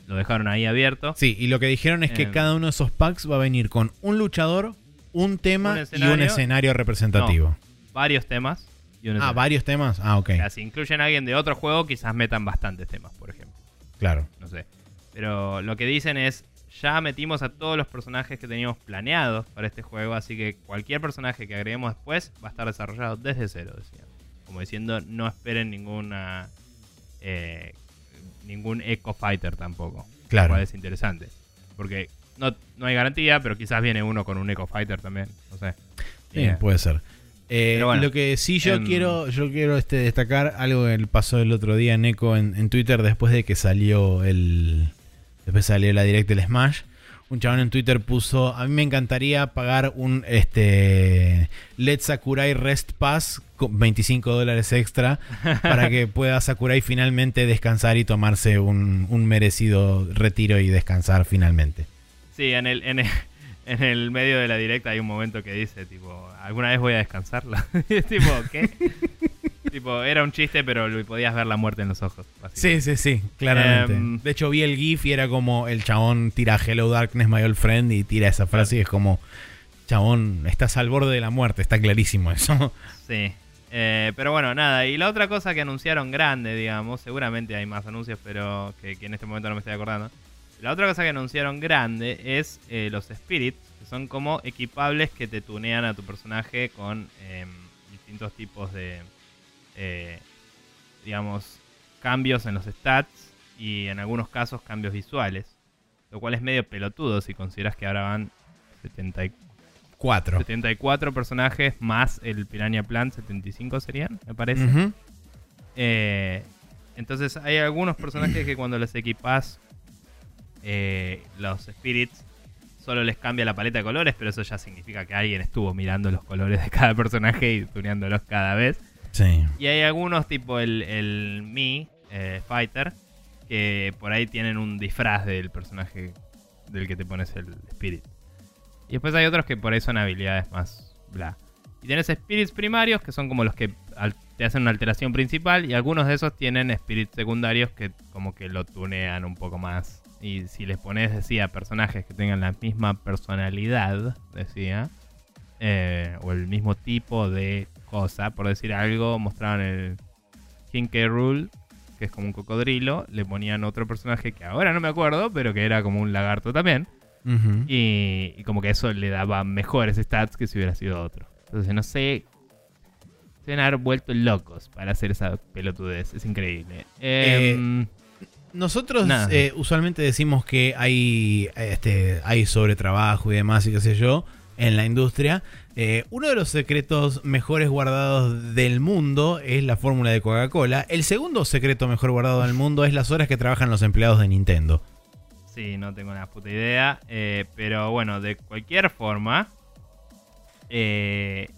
lo dejaron ahí abierto. Sí, y lo que dijeron es que Eh, cada uno de esos packs va a venir con un luchador, un tema Un y un escenario. representativo. Varios temas. Y un ah, escenario. varios temas. Ah, ok. O sea, si incluyen a alguien de otro juego, quizás metan bastantes temas, por ejemplo. Claro. No sé. Pero lo que dicen es, ya metimos a todos los personajes que teníamos planeados para este juego, así que cualquier personaje que agreguemos después va a estar desarrollado desde cero, decían. Como diciendo, no esperen ninguna... eh, ningún Echo Fighter tampoco. Claro. Lo cual es interesante. Porque no, no hay garantía, pero quizás viene uno con un Echo Fighter también. No sé. Sí, puede ser. Eh, bueno, lo que sí yo em, quiero, yo quiero este, destacar algo que pasó el otro día en Echo en, en Twitter después de que salió el. Después salió la direct del Smash. Un chabón en Twitter puso. A mí me encantaría pagar un este. Let Sakurai Rest Pass con 25 dólares extra. para que [laughs] pueda Sakurai finalmente descansar y tomarse un, un merecido retiro y descansar finalmente. Sí, en el, en el, en el medio de la directa hay un momento que dice, tipo, ¿alguna vez voy a descansarla? [laughs] Y es tipo, ¿qué? Tipo, era un chiste, pero podías ver la muerte en los ojos. Sí, sí, sí, claramente. Em, de hecho, vi el GIF y era como el chabón tira Hello Darkness, my old friend, y tira esa frase y es como, chabón, estás al borde de la muerte, está clarísimo eso. [laughs] Sí. Eh, pero bueno, nada. Y la otra cosa que anunciaron grande, digamos, seguramente hay más anuncios, pero que, que en este momento no me estoy acordando. La otra cosa que anunciaron grande es eh, los Spirits, que son como equipables que te tunean a tu personaje con em, distintos tipos de, eh, digamos, cambios en los stats y en algunos casos cambios visuales. Lo cual es medio pelotudo si consideras que ahora van Cuatro. 74 personajes más el Piranha Plant, 75 serían, me parece. Eh, entonces hay algunos personajes que cuando los equipas eh, los spirits solo les cambia la paleta de colores, pero eso ya significa que alguien estuvo mirando los colores de cada personaje y tuneándolos cada vez. Y hay algunos tipo el, el Mi eh, Fighter que por ahí tienen un disfraz del personaje del que te pones el spirit. Y después hay otros que por ahí son habilidades más bla. Y tienes spirits primarios que son como los que te hacen una alteración principal y algunos de esos tienen spirits secundarios que como que lo tunean un poco más. Y si les pones, decía, personajes que tengan la misma personalidad, decía, eh, o el mismo tipo de cosa, por decir algo, mostraban el King K. Rool, que es como un cocodrilo, le ponían otro personaje que ahora no me acuerdo, pero que era como un lagarto también. Y, y como que eso le daba mejores stats que si hubiera sido otro. Entonces no sé. Se van a haber vuelto locos para hacer esa pelotudez. Es increíble. Em, Nosotros Nada. eh, usualmente decimos que hay, este, hay sobretrabajo y demás y qué sé yo en la industria. Eh, uno de los secretos mejores guardados del mundo es la fórmula de Coca-Cola. El segundo secreto mejor guardado del mundo es las horas que trabajan los empleados de Nintendo. Sí, no tengo una puta idea. eh, pero bueno, de cualquier forma. eh,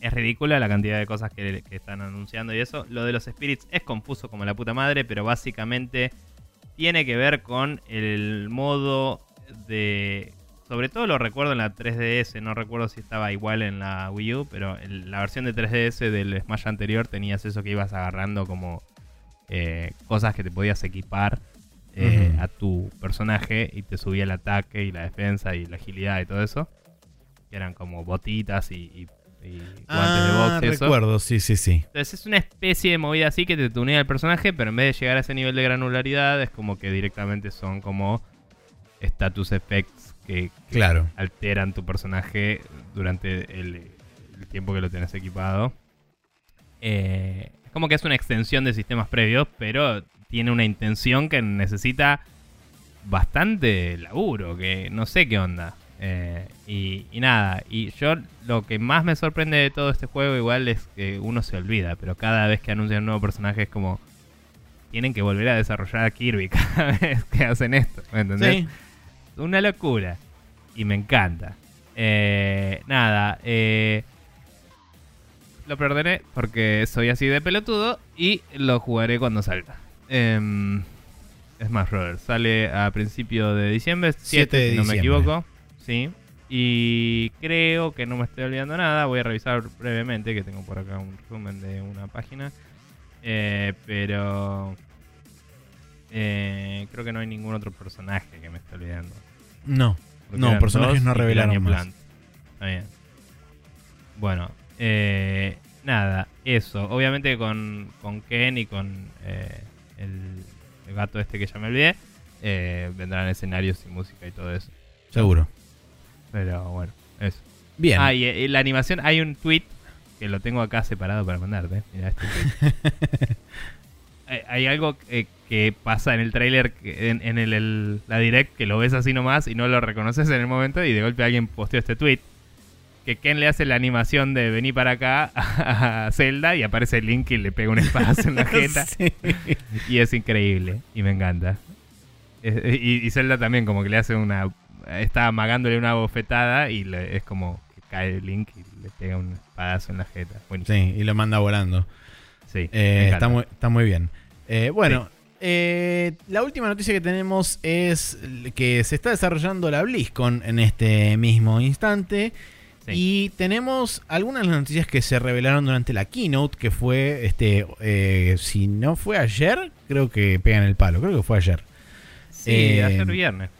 es ridícula la cantidad de cosas que, que están anunciando y eso. Lo de los spirits es confuso como la puta madre, pero básicamente tiene que ver con el modo de... Sobre todo lo recuerdo en la 3DS, no recuerdo si estaba igual en la Wii U, pero en la versión de 3DS del Smash anterior tenías eso que ibas agarrando como eh, cosas que te podías equipar eh, a tu personaje y te subía el ataque y la defensa y la agilidad y todo eso. Que eran como botitas y, y- y guantes de Ah, box y eso. recuerdo, sí, sí, sí. Entonces es una especie de movida así que te tunea el personaje, pero en vez de llegar a ese nivel de granularidad, es como que directamente son como status effects que, que Claro. alteran tu personaje durante el, el tiempo que lo tenés equipado. Eh, es como que es una extensión de sistemas previos, pero tiene una intención que necesita bastante laburo, que no sé qué onda. Eh, y, y nada, y yo lo que más me sorprende de todo este juego igual es que uno se olvida, pero cada vez que anuncian un nuevo personaje es como... Tienen que volver a desarrollar a Kirby [laughs] cada vez que hacen esto, ¿me entendés? Sí. Una locura. Y me encanta. Eh, nada, eh, lo perdoné porque soy así de pelotudo y lo jugaré cuando salga. Em, Smash Brothers sale a principio de diciembre, 7 7 de si no me equivoco. Sí. Y creo que no me estoy olvidando nada. Voy a revisar brevemente, que tengo por acá un resumen de una página. Eh, pero eh, creo que no hay ningún otro personaje que me esté olvidando. No. Porque No, eran personajes dos no y revelaron más. Plant. Está bien. Bueno, eh, nada, eso. Obviamente con, con Ken y con eh, el, el gato este que ya me olvidé, eh, vendrán escenarios y música y todo eso. Seguro. Pero bueno, eso. Bien. Ah, y, eh, la animación, hay un tweet que lo tengo acá separado para mandarte. Mira este tweet. [laughs] hay, hay algo eh, que pasa en el trailer, en, en el, el- la direct, que lo ves así nomás y no lo reconoces en el momento y de golpe alguien posteó este tweet. Que Ken le hace la animación de venir para acá [laughs] a Zelda y aparece Link y le pega un espadazo en la [laughs] jeta. Sí. Y es increíble. Y me encanta. Eh, Y, y Zelda también como que le hace una... Está amagándole una bofetada y le- es como que cae Link y le pega un espadazo en la jeta. Buenísimo. Sí, y lo manda volando. Sí, Eh, está, muy, está muy bien. Eh, bueno, eh, la última noticia que tenemos es que se está desarrollando la BlizzCon en este mismo instante. Sí. Y tenemos algunas de las noticias que se revelaron durante la keynote, que fue, este, eh, si no fue ayer, creo que pegan el palo, creo que fue ayer. Sí, eh, ayer viernes.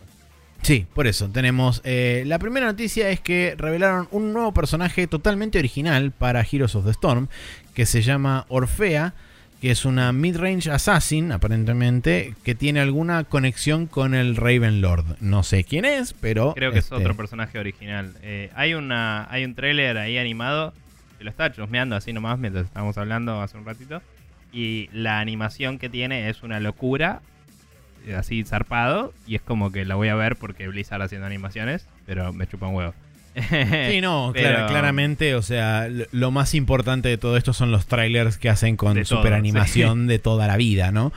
Sí, por eso tenemos. eh, la primera noticia es que revelaron un nuevo personaje totalmente original para Heroes of the Storm, que se llama Orfea, que es una mid-range assassin, aparentemente, que tiene alguna conexión con el Raven Lord. No sé quién es, pero. Creo que este, es otro personaje original. Eh, hay una hay un tráiler ahí animado que lo estaba chusmeando así nomás mientras estábamos hablando hace un ratito. Y la animación que tiene es una locura. eh, Así zarpado. Y es como que la voy a ver porque Blizzard haciendo animaciones. Pero me chupa un huevo. [laughs] Sí, no, Pero- claramente, o sea, lo- más importante de todo esto son los trailers que hacen con De todo, super animación de toda la vida, ¿no?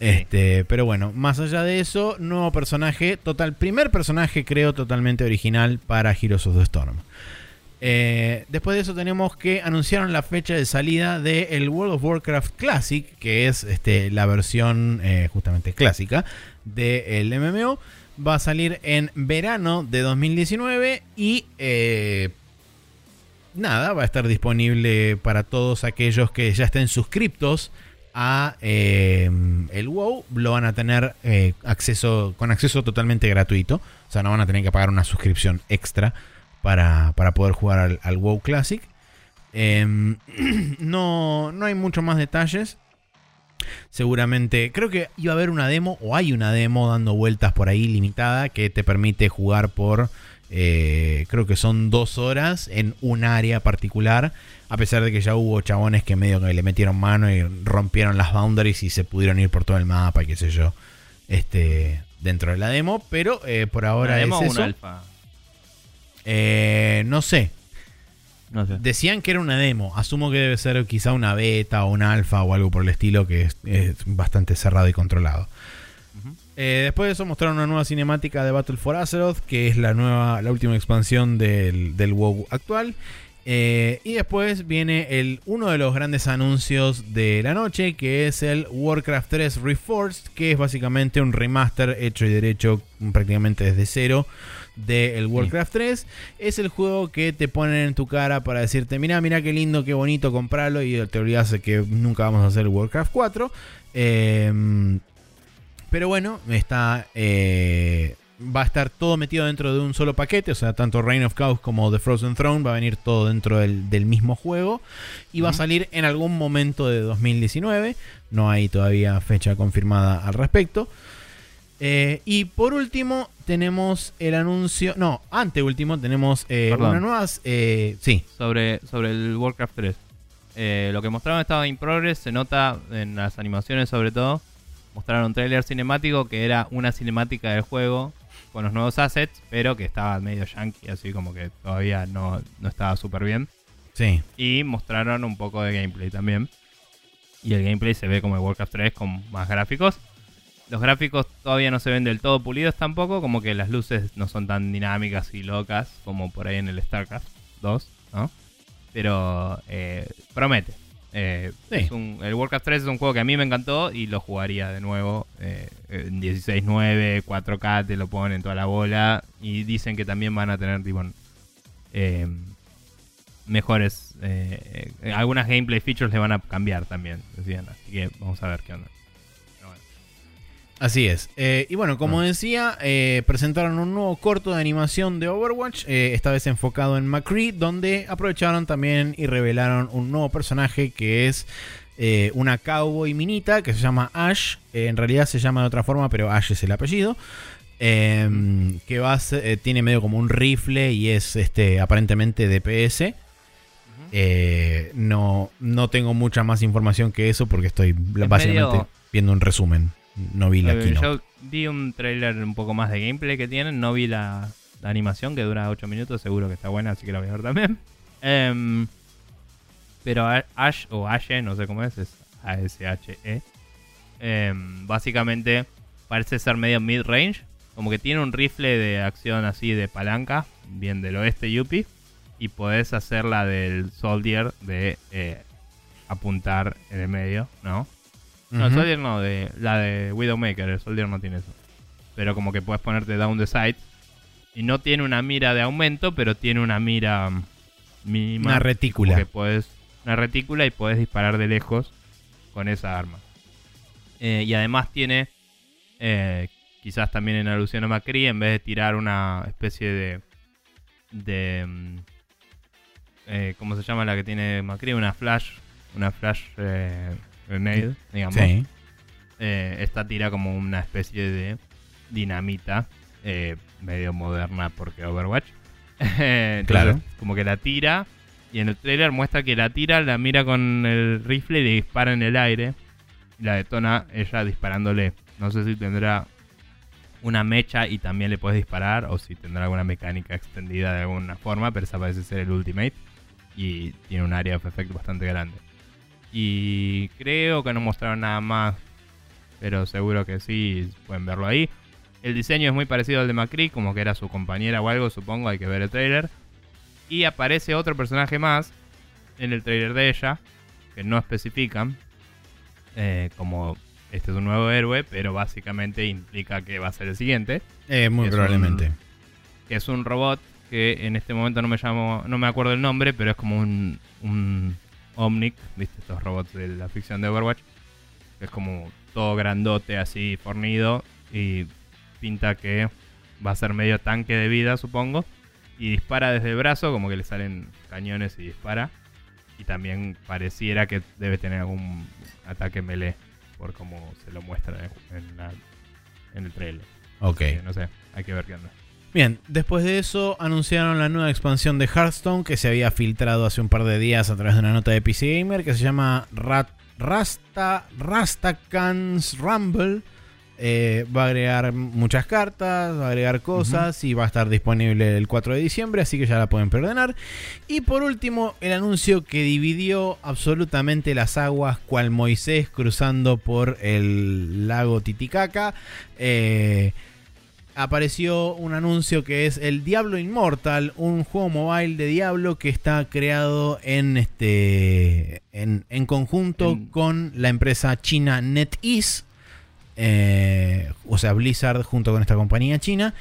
Este, pero bueno, más allá de eso, nuevo personaje, total, primer personaje creo totalmente original para Heroes of the Storm. Eh, después de eso tenemos que anunciaron la fecha de salida del World of Warcraft Classic, que es este, la versión eh, justamente clásica del MMO. Va a salir en verano de 2019 y eh, nada, va a estar disponible para todos aquellos que ya estén suscriptos a eh, el WoW. Lo van a tener eh, acceso con acceso totalmente gratuito. O sea, no van a tener que pagar una suscripción extra para, para poder jugar al, al WoW Classic. Em, [clears throat] no, no hay mucho más detalles. Seguramente, creo que iba a haber una demo o hay una demo dando vueltas por ahí limitada que te permite jugar por, eh, creo que son dos horas en un área particular. A pesar de que ya hubo chabones que medio que le metieron mano y rompieron las boundaries y se pudieron ir por todo el mapa y qué sé yo. Este, dentro de la demo, pero eh, por ahora ¿Una demo es o un eso. alfa? Eh, no sé, No sé. Decían que era una demo. Asumo que debe ser quizá una beta o un alfa o algo por el estilo que es, es bastante cerrado y controlado. Eh, después de eso mostraron una nueva cinemática de Battle for Azeroth, que es la nueva, la última expansión del, del WoW actual. Eh, y después viene el, uno de los grandes anuncios de la noche, que es el Warcraft 3 Reforged, que es básicamente un remaster hecho y derecho prácticamente desde cero del Warcraft 3. Es el juego que te ponen en tu cara para decirte, mira, mira qué lindo, qué bonito, comprarlo y te olvidas de que nunca vamos a hacer Warcraft 4. Eh, pero bueno, está. eh, va a estar todo metido dentro de un solo paquete. O sea, tanto Reign of Chaos como The Frozen Throne va a venir todo dentro del, del mismo juego. Y va a salir en algún momento de 2019. No hay todavía fecha confirmada al respecto. Eh, y por último, tenemos el anuncio. No, anteúltimo, tenemos eh, una nueva. eh, sí, sobre, sobre el Warcraft 3. Eh, lo que mostraron estaba in progress, se nota en las animaciones sobre todo. Mostraron un trailer cinemático que era una cinemática del juego con los nuevos assets, pero que estaba medio yankee, así como que todavía no, no estaba súper bien. sí. Y mostraron un poco de gameplay también. Y el gameplay se ve como el Warcraft 3 con más gráficos. Los gráficos todavía no se ven del todo pulidos tampoco, como que las luces no son tan dinámicas y locas como por ahí en el StarCraft 2, ¿no? Pero eh, promete. Eh, Sí. es un- el Warcraft 3 es un juego que a mí me encantó y lo jugaría de nuevo eh, en 16.9, 4K, te lo ponen toda la bola. Y dicen que también van a tener tipo, eh, mejores. algunas gameplay features le van a cambiar también, decían. Así que vamos a ver qué onda. Así es. Eh, y bueno, como Ah. decía, eh, presentaron un nuevo corto de animación de Overwatch, eh, esta vez enfocado en McCree, donde aprovecharon también y revelaron un nuevo personaje que es una cowboy minita que se llama Ash. En realidad se llama de otra forma, pero Ash es el apellido. Eh, que va a ser- tiene medio como un rifle y es este aparentemente DPS. No, no tengo mucha más información que eso porque estoy básicamente medio- viendo un resumen. No vi la keynote. yo vi un trailer un poco más de gameplay que tienen. No vi la, la animación que dura 8 minutos. Seguro que está buena, así que la voy a ver también. [laughs] Em, pero Ash o Ashe, no sé cómo es, es A-S-H-E. Em, básicamente parece ser medio mid-range. Como que tiene un rifle de acción así de palanca, bien del oeste Yuppie. Y podés hacer la del Soldier de eh, apuntar en el medio, ¿no? No, el Ujú. Soldier no, de, la de Widowmaker, el Soldier no tiene eso. Pero como que puedes ponerte down the sight. Y no tiene una mira de aumento, pero tiene una mira mm, mínima. Una retícula. que puedes, una retícula y puedes disparar de lejos con esa arma. Eh, y además tiene, eh, quizás también en alusión a Macri, en vez de tirar una especie de... de mm, eh, ¿Cómo se llama la que tiene Macri? Una flash. Una flash grenade, digamos. Sí. Eh, esta tira como una especie de dinamita eh, medio moderna porque Overwatch. [laughs] Entonces, Claro. Como que la tira y en el trailer muestra que la tira, la mira con el rifle y le dispara en el aire. Y la detona ella disparándole. No sé si tendrá una mecha y también le puedes disparar, o si tendrá alguna mecánica extendida de alguna forma, pero esa parece ser el Ultimate y tiene un área de efecto bastante grande. Y creo que no mostraron nada más, pero seguro que sí, pueden verlo ahí. El diseño es muy parecido al de Macri, como que era su compañera o algo, supongo, hay que ver el trailer. Y aparece otro personaje más en el trailer de ella, que no especifican, eh, como este es un nuevo héroe, pero básicamente implica que va a ser el siguiente. Eh, muy Es probablemente. un- que es un robot que en este momento no me llamo, no me acuerdo el nombre, pero es como un, un Omnic, viste estos robots de la ficción de Overwatch, que es como todo grandote así fornido y pinta que va a ser medio tanque de vida, supongo, y dispara desde el brazo, como que le salen cañones y dispara, y también pareciera que debe tener algún ataque melee por como se lo muestra en, la- en el trailer. Ok. No sé, hay que ver qué onda. Bien, después de eso anunciaron la nueva expansión de Hearthstone que se había filtrado hace un par de días a través de una nota de PC Gamer que se llama Rat- Rasta Rastakhan's Rumble. Eh, va a agregar muchas cartas, va a agregar cosas y va a estar disponible el 4 de diciembre, así que ya la pueden perdonar. Y por último, el anuncio que dividió absolutamente las aguas, cual Moisés cruzando por el lago Titicaca. Eh, apareció un anuncio que es el Diablo Immortal, un juego mobile de Diablo que está creado en este en, en conjunto En- con la empresa china NetEase, eh, o sea Blizzard junto con esta compañía china,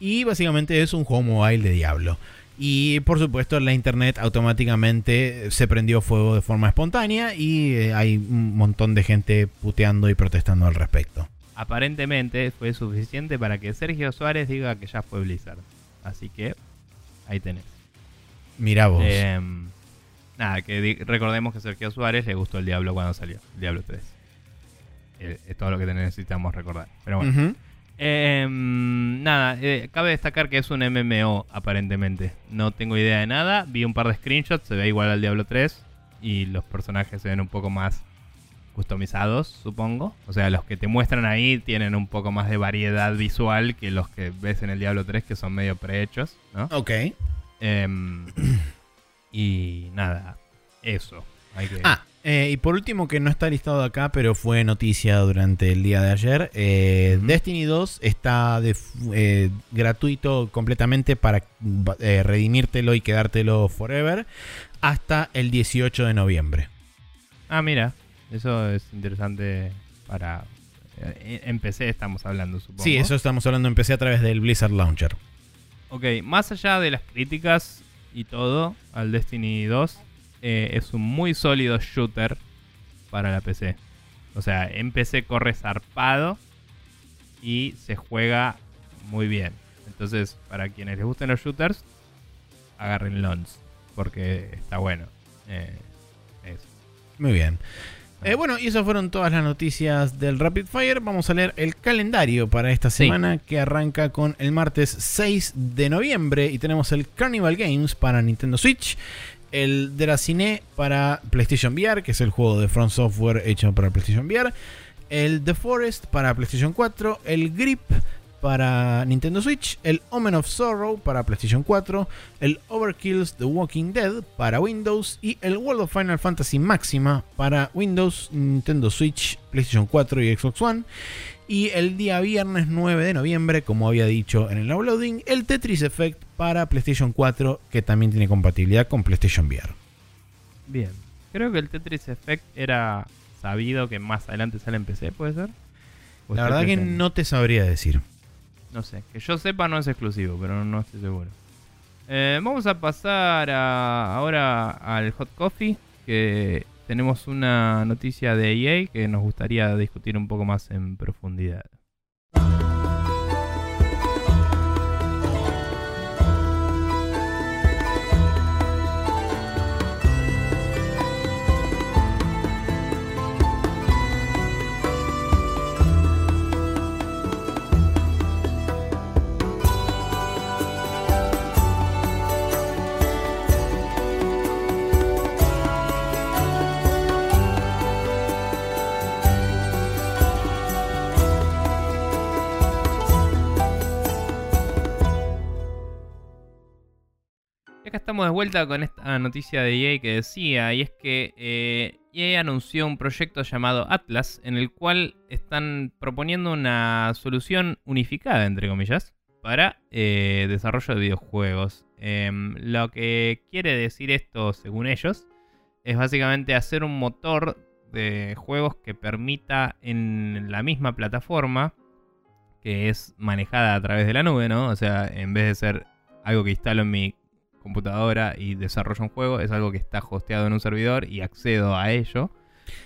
y básicamente es un juego mobile de Diablo. Y por supuesto la internet automáticamente se prendió fuego de forma espontánea y eh, hay un montón de gente puteando y protestando al respecto. Aparentemente fue suficiente para que Sergio Suárez diga que ya fue Blizzard. Así que ahí tenés. Mira vos. Em, nada, que recordemos que Sergio Suárez le gustó el Diablo cuando salió. El Diablo 3. Eh, es todo lo que necesitamos recordar. Pero bueno. Em, nada, eh, cabe destacar que es un MMO aparentemente. No tengo idea de nada. Vi un par de screenshots, se ve igual al Diablo 3. Y los personajes se ven un poco más customizados, supongo. O sea, los que te muestran ahí tienen un poco más de variedad visual que los que ves en el Diablo 3, que son medio prehechos, ¿no? Ok. Em, y nada, eso. Hay que... Ah, eh, y por último, que no está listado acá, pero fue noticia durante el día de ayer. eh. Destiny 2 está de, eh, gratuito completamente para redimírtelo y quedártelo forever hasta el 18 de noviembre. Ah, mira, eso es interesante para... eh, En PC estamos hablando, supongo. Sí, eso estamos hablando en PC a través del Blizzard Launcher. Ok, más allá de las críticas y todo al Destiny 2, eh, es un muy sólido shooter para la PC. O sea, en PC corre zarpado y se juega muy bien. Entonces, para quienes les gusten los shooters, agarren LONs, porque está bueno. Eh, eso. Muy bien. Eh, bueno, y esas fueron todas las noticias del Rapid Fire. Vamos a leer el calendario para esta Sí. semana que arranca con el martes 6 de noviembre y tenemos el Carnival Games para Nintendo Switch, el Draciné para PlayStation VR, que es el juego de Front Software hecho para PlayStation VR, el The Forest para PlayStation 4, el Grip para Nintendo Switch, el Omen of Sorrow para PlayStation 4, el Overkill's The Walking Dead para Windows y el World of Final Fantasy Máxima para Windows, Nintendo Switch, PlayStation 4 y Xbox One. Y el día viernes 9 de noviembre, como había dicho en el uploading, el Tetris Effect para PlayStation 4, que también tiene compatibilidad con PlayStation VR. Bien. Creo que el Tetris Effect era sabido que más adelante sale en PC, ¿puede ser? ¿O La verdad que no te sabría decir. No sé, que yo sepa no es exclusivo, pero no estoy seguro. Eh, vamos a pasar ahora al Hot Coffee, que tenemos una noticia de EA que nos gustaría discutir un poco más en profundidad. Acá estamos de vuelta con esta noticia de EA que decía, y es que eh, EA anunció un proyecto llamado Atlas, en el cual están proponiendo una solución unificada, entre comillas, para eh, desarrollo de videojuegos. Em, lo que quiere decir esto, según ellos, es básicamente hacer un motor de juegos que permita en la misma plataforma, que es manejada a través de la nube, ¿no? O sea, en vez de ser algo que instalo en mi computadora y desarrollo un juego, es algo que está hosteado en un servidor y accedo a ello.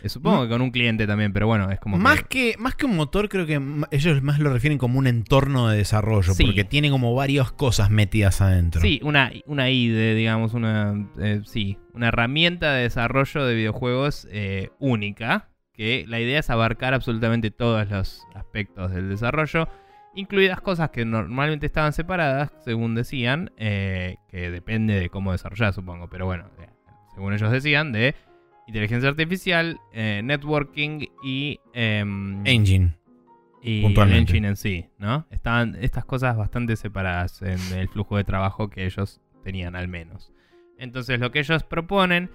Eh, supongo que con un cliente también, pero bueno, es como. Más que, más que un motor, creo que ellos más lo refieren como un entorno de desarrollo, Sí. porque tiene como varias cosas metidas adentro. Sí, una, una IDE, digamos, una, eh, sí, una herramienta de desarrollo de videojuegos eh, única, que la idea es abarcar absolutamente todos los aspectos del desarrollo, incluidas cosas que normalmente estaban separadas, según decían, eh, que depende de cómo desarrollar, supongo, pero bueno, eh, según ellos decían, de inteligencia artificial, eh, networking y... em, Engine. y el engine en sí, ¿no? Estaban estas cosas bastante separadas en el flujo de trabajo que ellos tenían al menos. Entonces lo que ellos proponen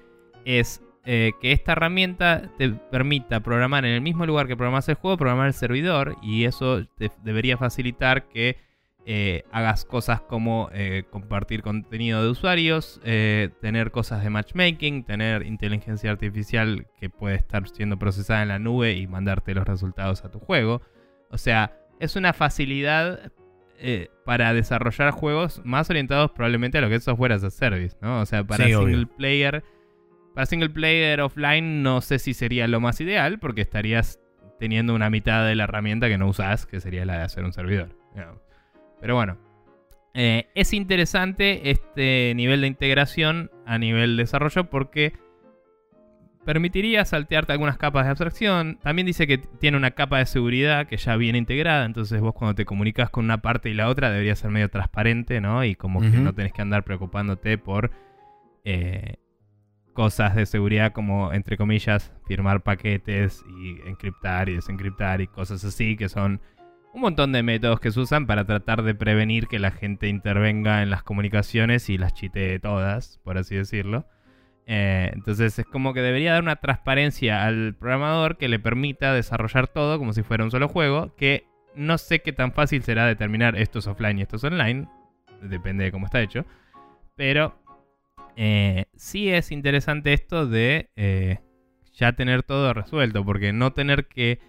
es eh, que esta herramienta te permita programar en el mismo lugar que programas el juego, programar el servidor y eso te debería facilitar que eh, hagas cosas como eh, compartir contenido de usuarios, tener cosas de matchmaking, tener inteligencia artificial que puede estar siendo procesada en la nube y mandarte los resultados a tu juego. O sea, es una facilidad eh, para desarrollar juegos más orientados probablemente a lo que es software as a service, ¿no? O sea, para Sí, obvio. single player. Para single player offline no sé si sería lo más ideal, porque estarías teniendo una mitad de la herramienta que no usas, que sería la de hacer un servidor. Pero bueno. eh, es interesante este nivel de integración a nivel desarrollo porque permitiría saltearte algunas capas de abstracción. También dice que tiene una capa de seguridad que ya viene integrada, entonces vos cuando te comunicas con una parte y la otra debería ser medio transparente, ¿no? Y como que no tenés que andar preocupándote por eh, cosas de seguridad como, entre comillas, firmar paquetes y encriptar y desencriptar y cosas así, que son un montón de métodos que se usan para tratar de prevenir que la gente intervenga en las comunicaciones y las chitee todas, por así decirlo. Eh, entonces es como que debería dar una transparencia al programador que le permita desarrollar todo como si fuera un solo juego, que no sé qué tan fácil será determinar esto es offline y esto es online, depende de cómo está hecho, pero eh, sí es interesante esto de eh, ya tener todo resuelto, porque no tener que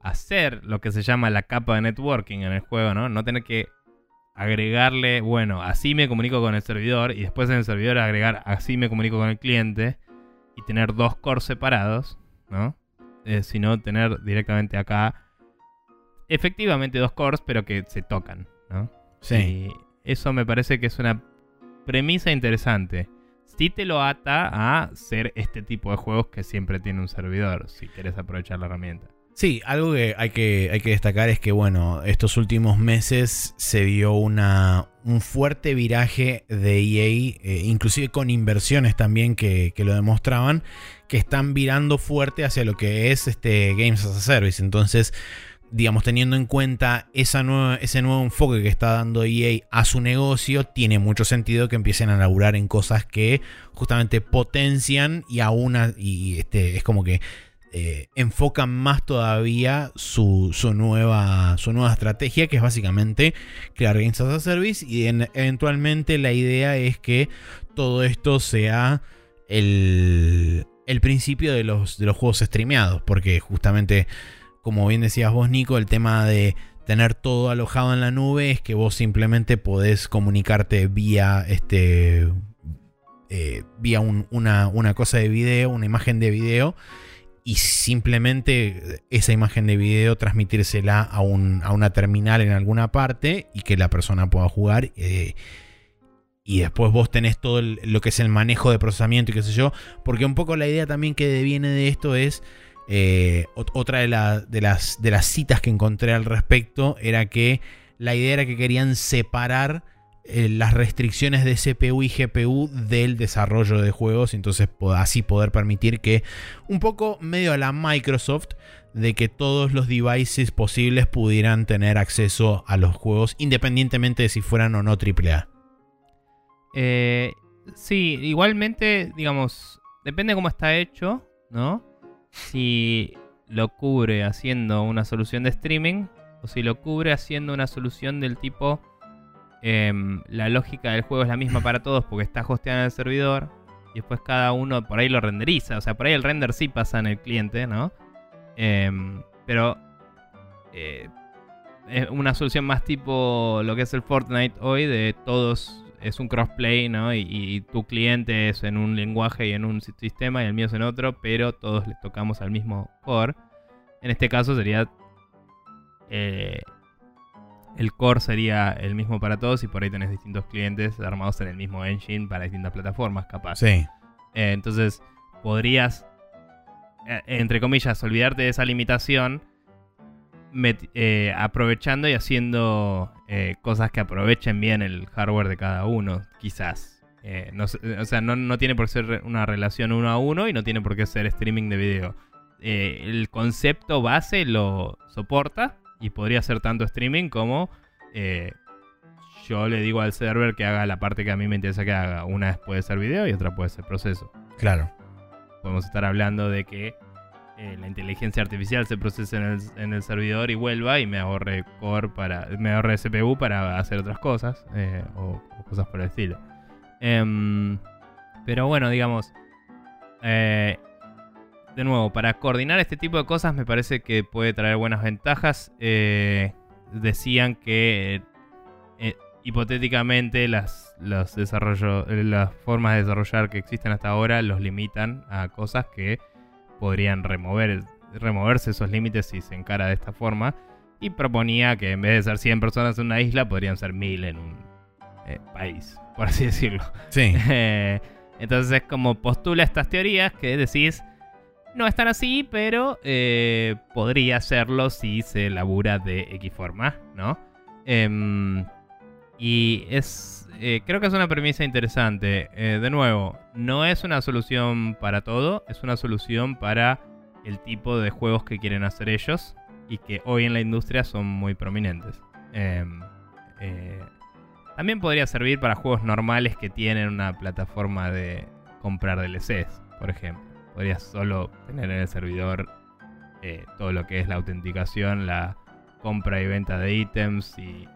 hacer lo que se llama la capa de networking en el juego, ¿no? No tener que agregarle, bueno, así me comunico con el servidor y después en el servidor agregar así me comunico con el cliente y tener dos cores separados, ¿no? Eh, sino tener directamente acá efectivamente dos cores pero que se tocan, ¿no? Sí. Y eso me parece que es una premisa interesante. Sí te lo ata a ser este tipo de juegos que siempre tiene un servidor, si quieres aprovechar la herramienta. Sí, algo que hay, que hay que destacar es que, bueno, estos últimos meses se vio una, un fuerte viraje de EA, eh, inclusive con inversiones también que, que lo demostraban, que están virando fuerte hacia lo que es este Games as a Service. Entonces, digamos, teniendo en cuenta esa nueva, ese nuevo enfoque que está dando EA a su negocio, tiene mucho sentido que empiecen a laburar en cosas que justamente potencian y aún y este, es como que eh, enfocan más todavía su, su nueva, su nueva estrategia, que es básicamente crear Games as a Service. Y en- eventualmente la idea es que todo esto sea el, el principio de los, de los juegos streameados. Porque justamente, como bien decías vos, Nico, el tema de tener todo alojado en la nube es que vos simplemente podés comunicarte vía este. eh, vía un- una, una cosa de video, una imagen de video y simplemente esa imagen de video transmitírsela a, un- a una terminal en alguna parte y que la persona pueda jugar. eh, y después vos tenés todo lo que es el manejo de procesamiento y qué sé yo. Porque un poco la idea también que deviene de esto es. Eh, ot- otra de, la- de las, citas que encontré al respecto era que la idea era que querían separar eh, las restricciones de CPU y GPU del desarrollo de juegos. Entonces así poder permitir que un poco medio a la Microsoft de que todos los devices posibles pudieran tener acceso a los juegos independientemente de si fueran o no AAA. Eh, Sí, igualmente, digamos, depende cómo está hecho, ¿no? Si lo cubre haciendo una solución de streaming o si lo cubre haciendo una solución del tipo em, la lógica del juego es la misma para todos porque está hosteada en el servidor y después cada uno por ahí lo renderiza. O sea, por ahí el render sí pasa en el cliente, ¿no? Em, pero eh, es una solución más tipo lo que es el Fortnite hoy de todos es un crossplay, ¿no? Y, tu cliente es en un lenguaje y en un sistema y el mío es en otro, pero todos les tocamos al mismo core. En este caso sería... Eh, el core sería el mismo para todos y por ahí tenés distintos clientes armados en el mismo engine para distintas plataformas, capaz. Sí. Eh, entonces, podrías, eh, entre comillas, olvidarte de esa limitación eh, aprovechando y haciendo eh, cosas que aprovechen bien el hardware de cada uno, quizás. Eh, o sea, no, tiene por qué ser una relación uno a uno y no tiene por qué ser streaming de video. el concepto base lo soporta y podría ser tanto streaming como yo le digo al server que haga la parte que a mí me interesa que haga. Una puede ser video y otra puede ser proceso. Claro. Podemos estar hablando de que eh, la inteligencia artificial se procese en el, servidor y vuelva y me ahorre core para. me ahorre CPU para hacer otras cosas. Eh, o, cosas por el estilo. Em, pero bueno, digamos. Eh, de nuevo, para coordinar este tipo de cosas me parece que puede traer buenas ventajas. decían que hipotéticamente las, los las formas de desarrollar que existen hasta ahora los limitan a cosas que podrían remover, removerse esos límites si se encara de esta forma. Y proponía que en vez de ser 100 personas en una isla, podrían ser 1000 en un eh, país, por así [laughs] decirlo. Sí. Eh, entonces es como postula estas teorías que decís, no están así, pero eh, podría serlo si se labura de X forma, ¿no? Em, y es. Creo que es una premisa interesante. de nuevo, no es una solución para todo, es una solución para el tipo de juegos que quieren hacer ellos y que hoy en la industria son muy prominentes. Em, eh, también podría servir para juegos normales que tienen una plataforma de comprar DLCs, por ejemplo. Podrías solo tener en el servidor eh, todo lo que es la autenticación, la compra y venta de ítems y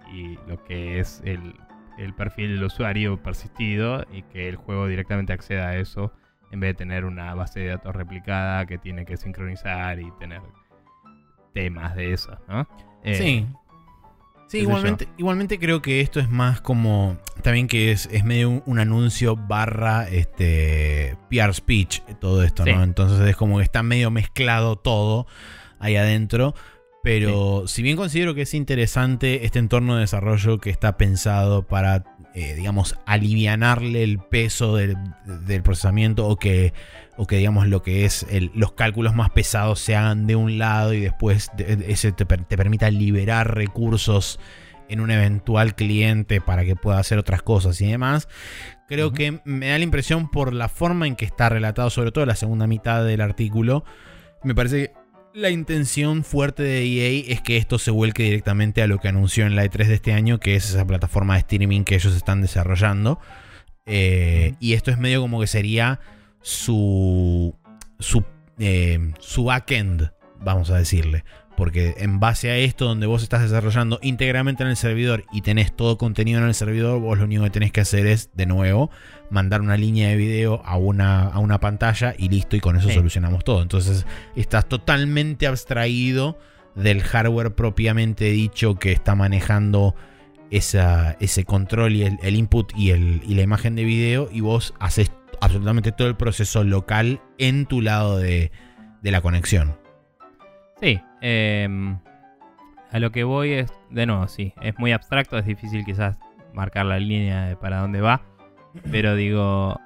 lo que es el el perfil del usuario persistido y que el juego directamente acceda a eso en vez de tener una base de datos replicada que tiene que sincronizar y tener temas de eso, ¿no? Eh, sí. Sí, igualmente, igualmente creo que esto es más como. También que es, es medio un, anuncio barra este PR speech, todo esto, ¿no? Entonces es como que está medio mezclado todo ahí adentro. Pero si bien considero que es interesante este entorno de desarrollo que está pensado para, eh, digamos, alivianarle el peso del, procesamiento o que, o que, digamos, lo que es los cálculos más pesados se hagan de un lado y después ese te, permita liberar recursos en un eventual cliente para que pueda hacer otras cosas y demás. Creo que me da la impresión por la forma en que está relatado, sobre todo la segunda mitad del artículo, me parece que la intención fuerte de EA es que esto se vuelque directamente a lo que anunció en la E3 de este año, que es esa plataforma de streaming que ellos están desarrollando. Eh, y esto es medio como que sería su, su, eh, su backend, vamos a decirle. Porque en base a esto, donde vos estás desarrollando íntegramente en el servidor y tenés todo contenido en el servidor, vos lo único que tenés que hacer es, de nuevo, mandar una línea de video a una, a una pantalla y listo, y con eso solucionamos todo. Entonces, estás totalmente abstraído del hardware propiamente dicho que está manejando esa, ese control y el, input y, el, y la imagen de video, y vos haces absolutamente todo el proceso local en tu lado de, de la conexión. Sí, em, a lo que voy es, de nuevo, sí, es muy abstracto, es difícil quizás marcar la línea de para dónde va, [clears throat] pero digo,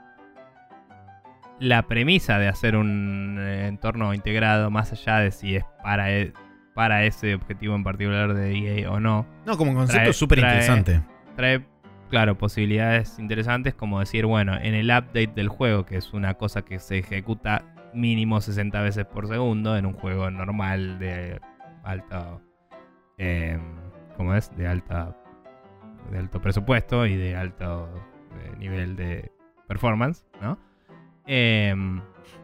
la premisa de hacer un eh, entorno integrado, más allá de si es para, e, para ese objetivo en particular de EA o no. No, como concepto súper interesante. Trae, claro, posibilidades interesantes como decir, bueno, en el update del juego, que es una cosa que se ejecuta mínimo 60 veces por segundo en un juego normal de alta. Eh, ¿Cómo es? De alta. De alto presupuesto y de alto eh, nivel de performance, ¿no? Em,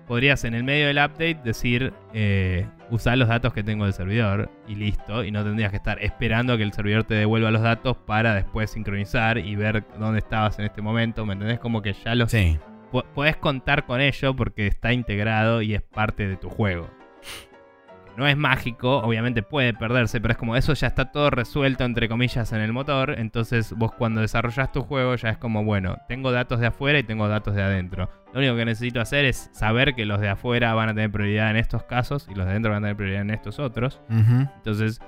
podrías en el medio del update decir, eh, usar los datos que tengo del servidor y listo, y no tendrías que estar esperando a que el servidor te devuelva los datos para después sincronizar y ver dónde estabas en este momento, ¿me entendés? Como que ya los Sí. Pu- puedes contar con ello porque está integrado y es parte de tu juego. No es mágico, obviamente puede perderse, pero es como eso ya está todo resuelto entre comillas en el motor. Entonces vos cuando desarrollas tu juego ya es como, bueno, tengo datos de afuera y tengo datos de adentro. Lo único que necesito hacer es saber que los de afuera van a tener prioridad en estos casos y los de adentro van a tener prioridad en estos otros. Entonces,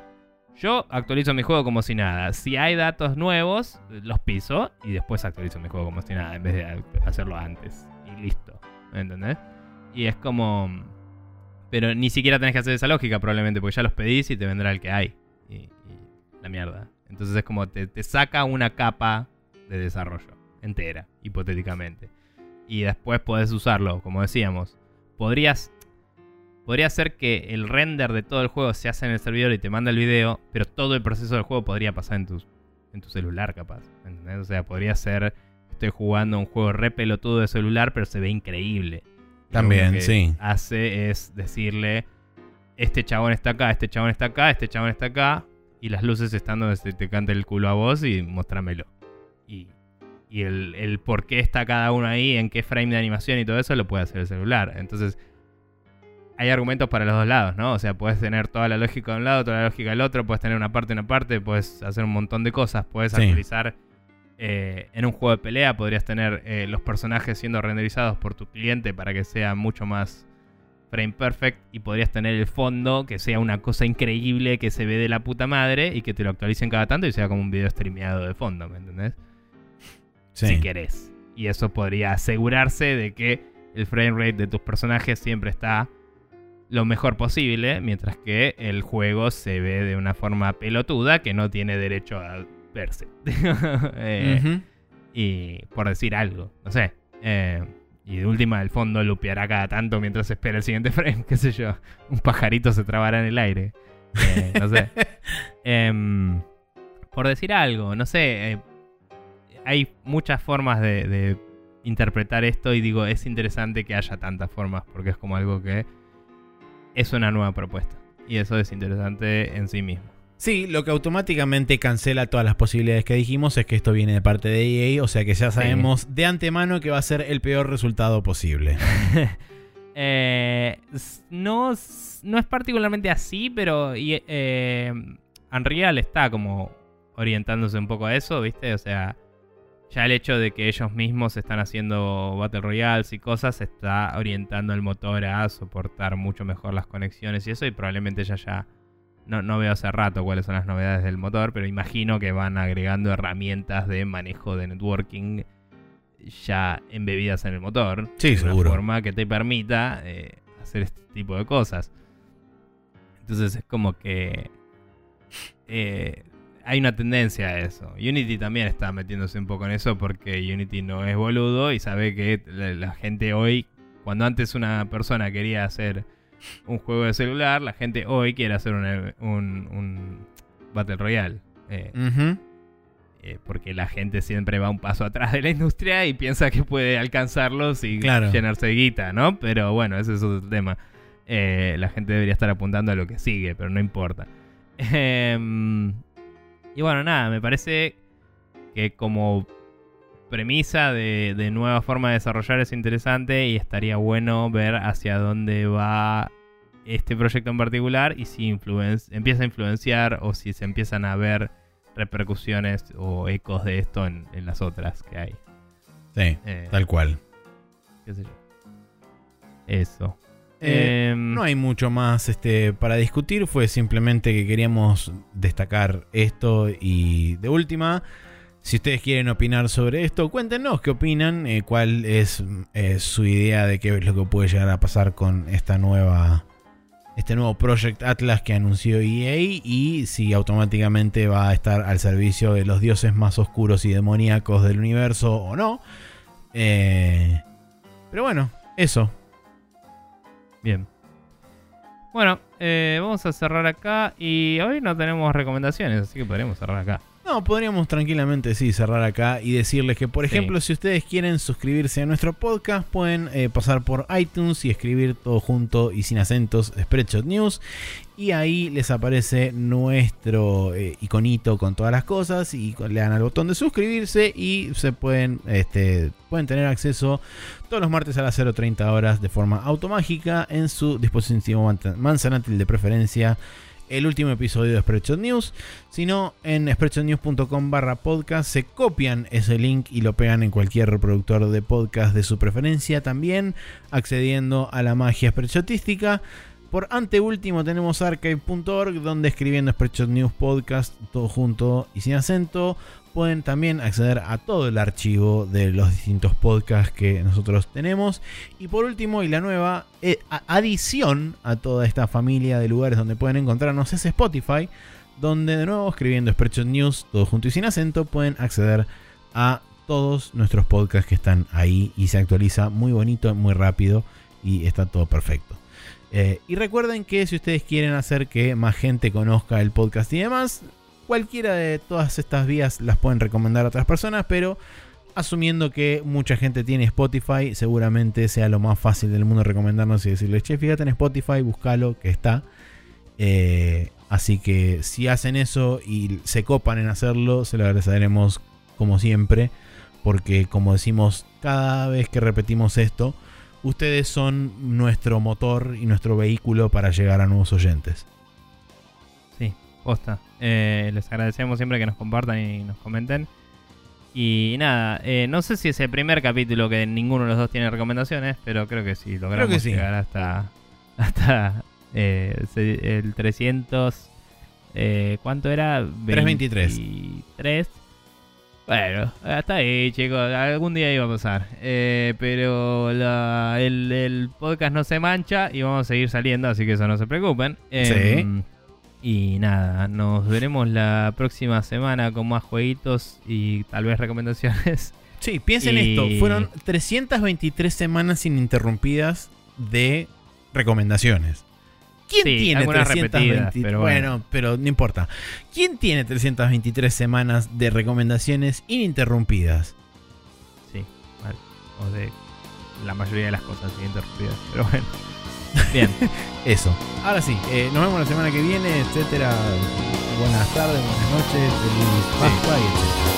yo actualizo mi juego como si nada. Si hay datos nuevos, los piso y después actualizo mi juego como si nada, en vez de hacerlo antes. Y listo. ¿Me entendés? Y es como. Pero ni siquiera tenés que hacer esa lógica, probablemente, porque ya los pedís y te vendrá el que hay. Y, y la mierda. Entonces es como te, te saca una capa de desarrollo entera, hipotéticamente. Y después podés usarlo, como decíamos. Podrías Podría ser que el render de todo el juego se hace en el servidor y te manda el video, pero todo el proceso del juego podría pasar en, tu celular, capaz. ¿entendés? O sea, podría ser, estoy jugando un juego re pelotudo de celular, pero se ve increíble. También, lo que sí. Hace es decirle, este chabón está acá, este chabón está acá, este chabón está acá, y las luces están donde se te canta el culo a vos y mostrámelo. Y, y el, el por qué está cada uno ahí, en qué frame de animación y todo eso, lo puede hacer el celular. Entonces hay argumentos para los dos lados, ¿no? O sea, puedes tener toda la lógica de un lado, toda la lógica del otro, puedes tener una parte y una parte, puedes hacer un montón de cosas, puedes Sí. actualizar eh, en un juego de pelea, podrías tener eh, los personajes siendo renderizados por tu cliente para que sea mucho más frame perfect y podrías tener el fondo que sea una cosa increíble que se ve de la puta madre y que te lo actualicen cada tanto y sea como un video streameado de fondo, ¿me entendés? Sí. si querés. Y eso podría asegurarse de que el frame rate de tus personajes siempre está lo mejor posible, mientras que el juego se ve de una forma pelotuda que no tiene derecho a verse. [laughs] Eh. Y por decir algo, no sé. Eh, y de última, el fondo lupeará cada tanto mientras espera el siguiente [laughs] frame, qué sé yo. Un pajarito se trabará en el aire. Eh, no sé. [laughs] Em, por decir algo, no sé. eh, hay muchas formas de, de interpretar esto y digo, es interesante que haya tantas formas porque es como algo que es una nueva propuesta. Y eso es interesante en sí mismo. Sí, lo que automáticamente cancela todas las posibilidades que dijimos es que esto viene de parte de EA, o sea que ya sabemos de antemano que va a ser el peor resultado posible. [laughs] Eh, no, no es particularmente así, pero eh, Unreal está como orientándose un poco a eso, ¿viste? O sea, ya el hecho de que ellos mismos están haciendo Battle Royales y cosas está orientando el motor a soportar mucho mejor las conexiones y eso, y probablemente ya ya. No, no veo hace rato cuáles son las novedades del motor, pero imagino que van agregando herramientas de manejo de networking ya embebidas en el motor. Sí, de una forma que te permita eh, hacer este tipo de cosas. Entonces es como que eh, hay una tendencia a eso. Unity también está metiéndose un poco en eso porque Unity no es boludo y sabe que la, la gente hoy, cuando antes una persona quería hacer un juego de celular, la gente hoy quiere hacer una- un, un Battle Royale. Eh, eh, porque la gente siempre va un paso atrás de la industria y piensa que puede alcanzarlos y Claro. llenarse de guita, ¿no? Pero bueno, ese es otro tema. Eh, la gente debería estar apuntando a lo que sigue, pero no importa. [laughs] Y bueno, nada, me parece que como premisa de, de nueva forma de desarrollar es interesante y estaría bueno ver hacia dónde va este proyecto en particular y si empieza a influenciar o si se empiezan a ver repercusiones o ecos de esto en, en las otras que hay. Sí, Eh, tal cual. qué sé yo. Eso. Eh, Em, No hay mucho más este, para discutir, fue simplemente que queríamos destacar esto y de última, si ustedes quieren opinar sobre esto, cuéntenos qué opinan, eh, cuál es eh, su idea de qué es lo que puede llegar a pasar con esta nueva, este nuevo Project Atlas que anunció EA y si automáticamente va a estar al servicio de los dioses más oscuros y demoníacos del universo o no. Pero bueno, eso. Bien. Bueno, eh, vamos a cerrar acá y hoy no tenemos recomendaciones, así que podríamos cerrar acá. No, podríamos tranquilamente sí cerrar acá y decirles que, por Sí. ejemplo, si ustedes quieren suscribirse a nuestro podcast, pueden eh, pasar por iTunes y escribir todo junto y sin acentos Spreadshot News. Y ahí les aparece nuestro eh, iconito con todas las cosas y le dan al botón de suscribirse y se pueden, este, pueden tener acceso todos los martes a las 0.30 horas de forma automágica en su dispositivo man- manzanátil de preferencia el último episodio de Spreadshot News. Si no, en spreadshotnews.com barra podcast se copian ese link y lo pegan en cualquier reproductor de podcast de su preferencia. También accediendo a la magia spreadshotística. Por anteúltimo tenemos archive.org donde escribiendo Spreadshot News Podcast todo junto y sin acento pueden también acceder a todo el archivo de los distintos podcasts que nosotros tenemos. Y por último, y la nueva eh, adición a toda esta familia de lugares donde pueden encontrarnos es Spotify, donde de nuevo escribiendo Spreadshot News todo junto y sin acento pueden acceder a todos nuestros podcasts que están ahí y se actualiza muy bonito, muy rápido y está todo perfecto. Eh, y recuerden que si ustedes quieren hacer que más gente conozca el podcast y demás, cualquiera de todas estas vías las pueden recomendar a otras personas, pero asumiendo que mucha gente tiene Spotify, seguramente sea lo más fácil del mundo recomendarnos y decirles, che, fíjate en Spotify, búscalo, que está. Eh, así que si hacen eso y se copan en hacerlo, se lo agradeceremos como siempre, porque como decimos cada vez que repetimos esto, ustedes son nuestro motor y nuestro vehículo para llegar a nuevos oyentes. Sí, posta. Eh, les agradecemos siempre que nos compartan y nos comenten. Y nada, eh, no sé si es el primer capítulo que ninguno de los dos tiene recomendaciones, pero creo que sí, logramos que sí. llegar hasta, [laughs] hasta eh, el 300... eh, ¿Cuánto era? 323. 23. Bueno, hasta ahí, chicos. Algún día iba a pasar. Eh, pero la- el, el podcast no se mancha y vamos a seguir saliendo, así que eso no se preocupen. Em, Y nada, nos veremos la próxima semana con más jueguitos y tal vez recomendaciones. Sí, piensen Y- esto, fueron 323 semanas ininterrumpidas de recomendaciones. ¿Quién Sí, tiene algunas 320? repetidas, pero bueno. bueno, pero no importa. ¿Quién tiene 323 semanas de recomendaciones ininterrumpidas? Sí, mal. O de la mayoría de las cosas interrumpidas. Pero bueno. Bien. [laughs] Eso. Ahora sí, eh, nos vemos la semana que viene, etcétera. Buenas tardes, buenas noches, feliz Pascua y etcétera.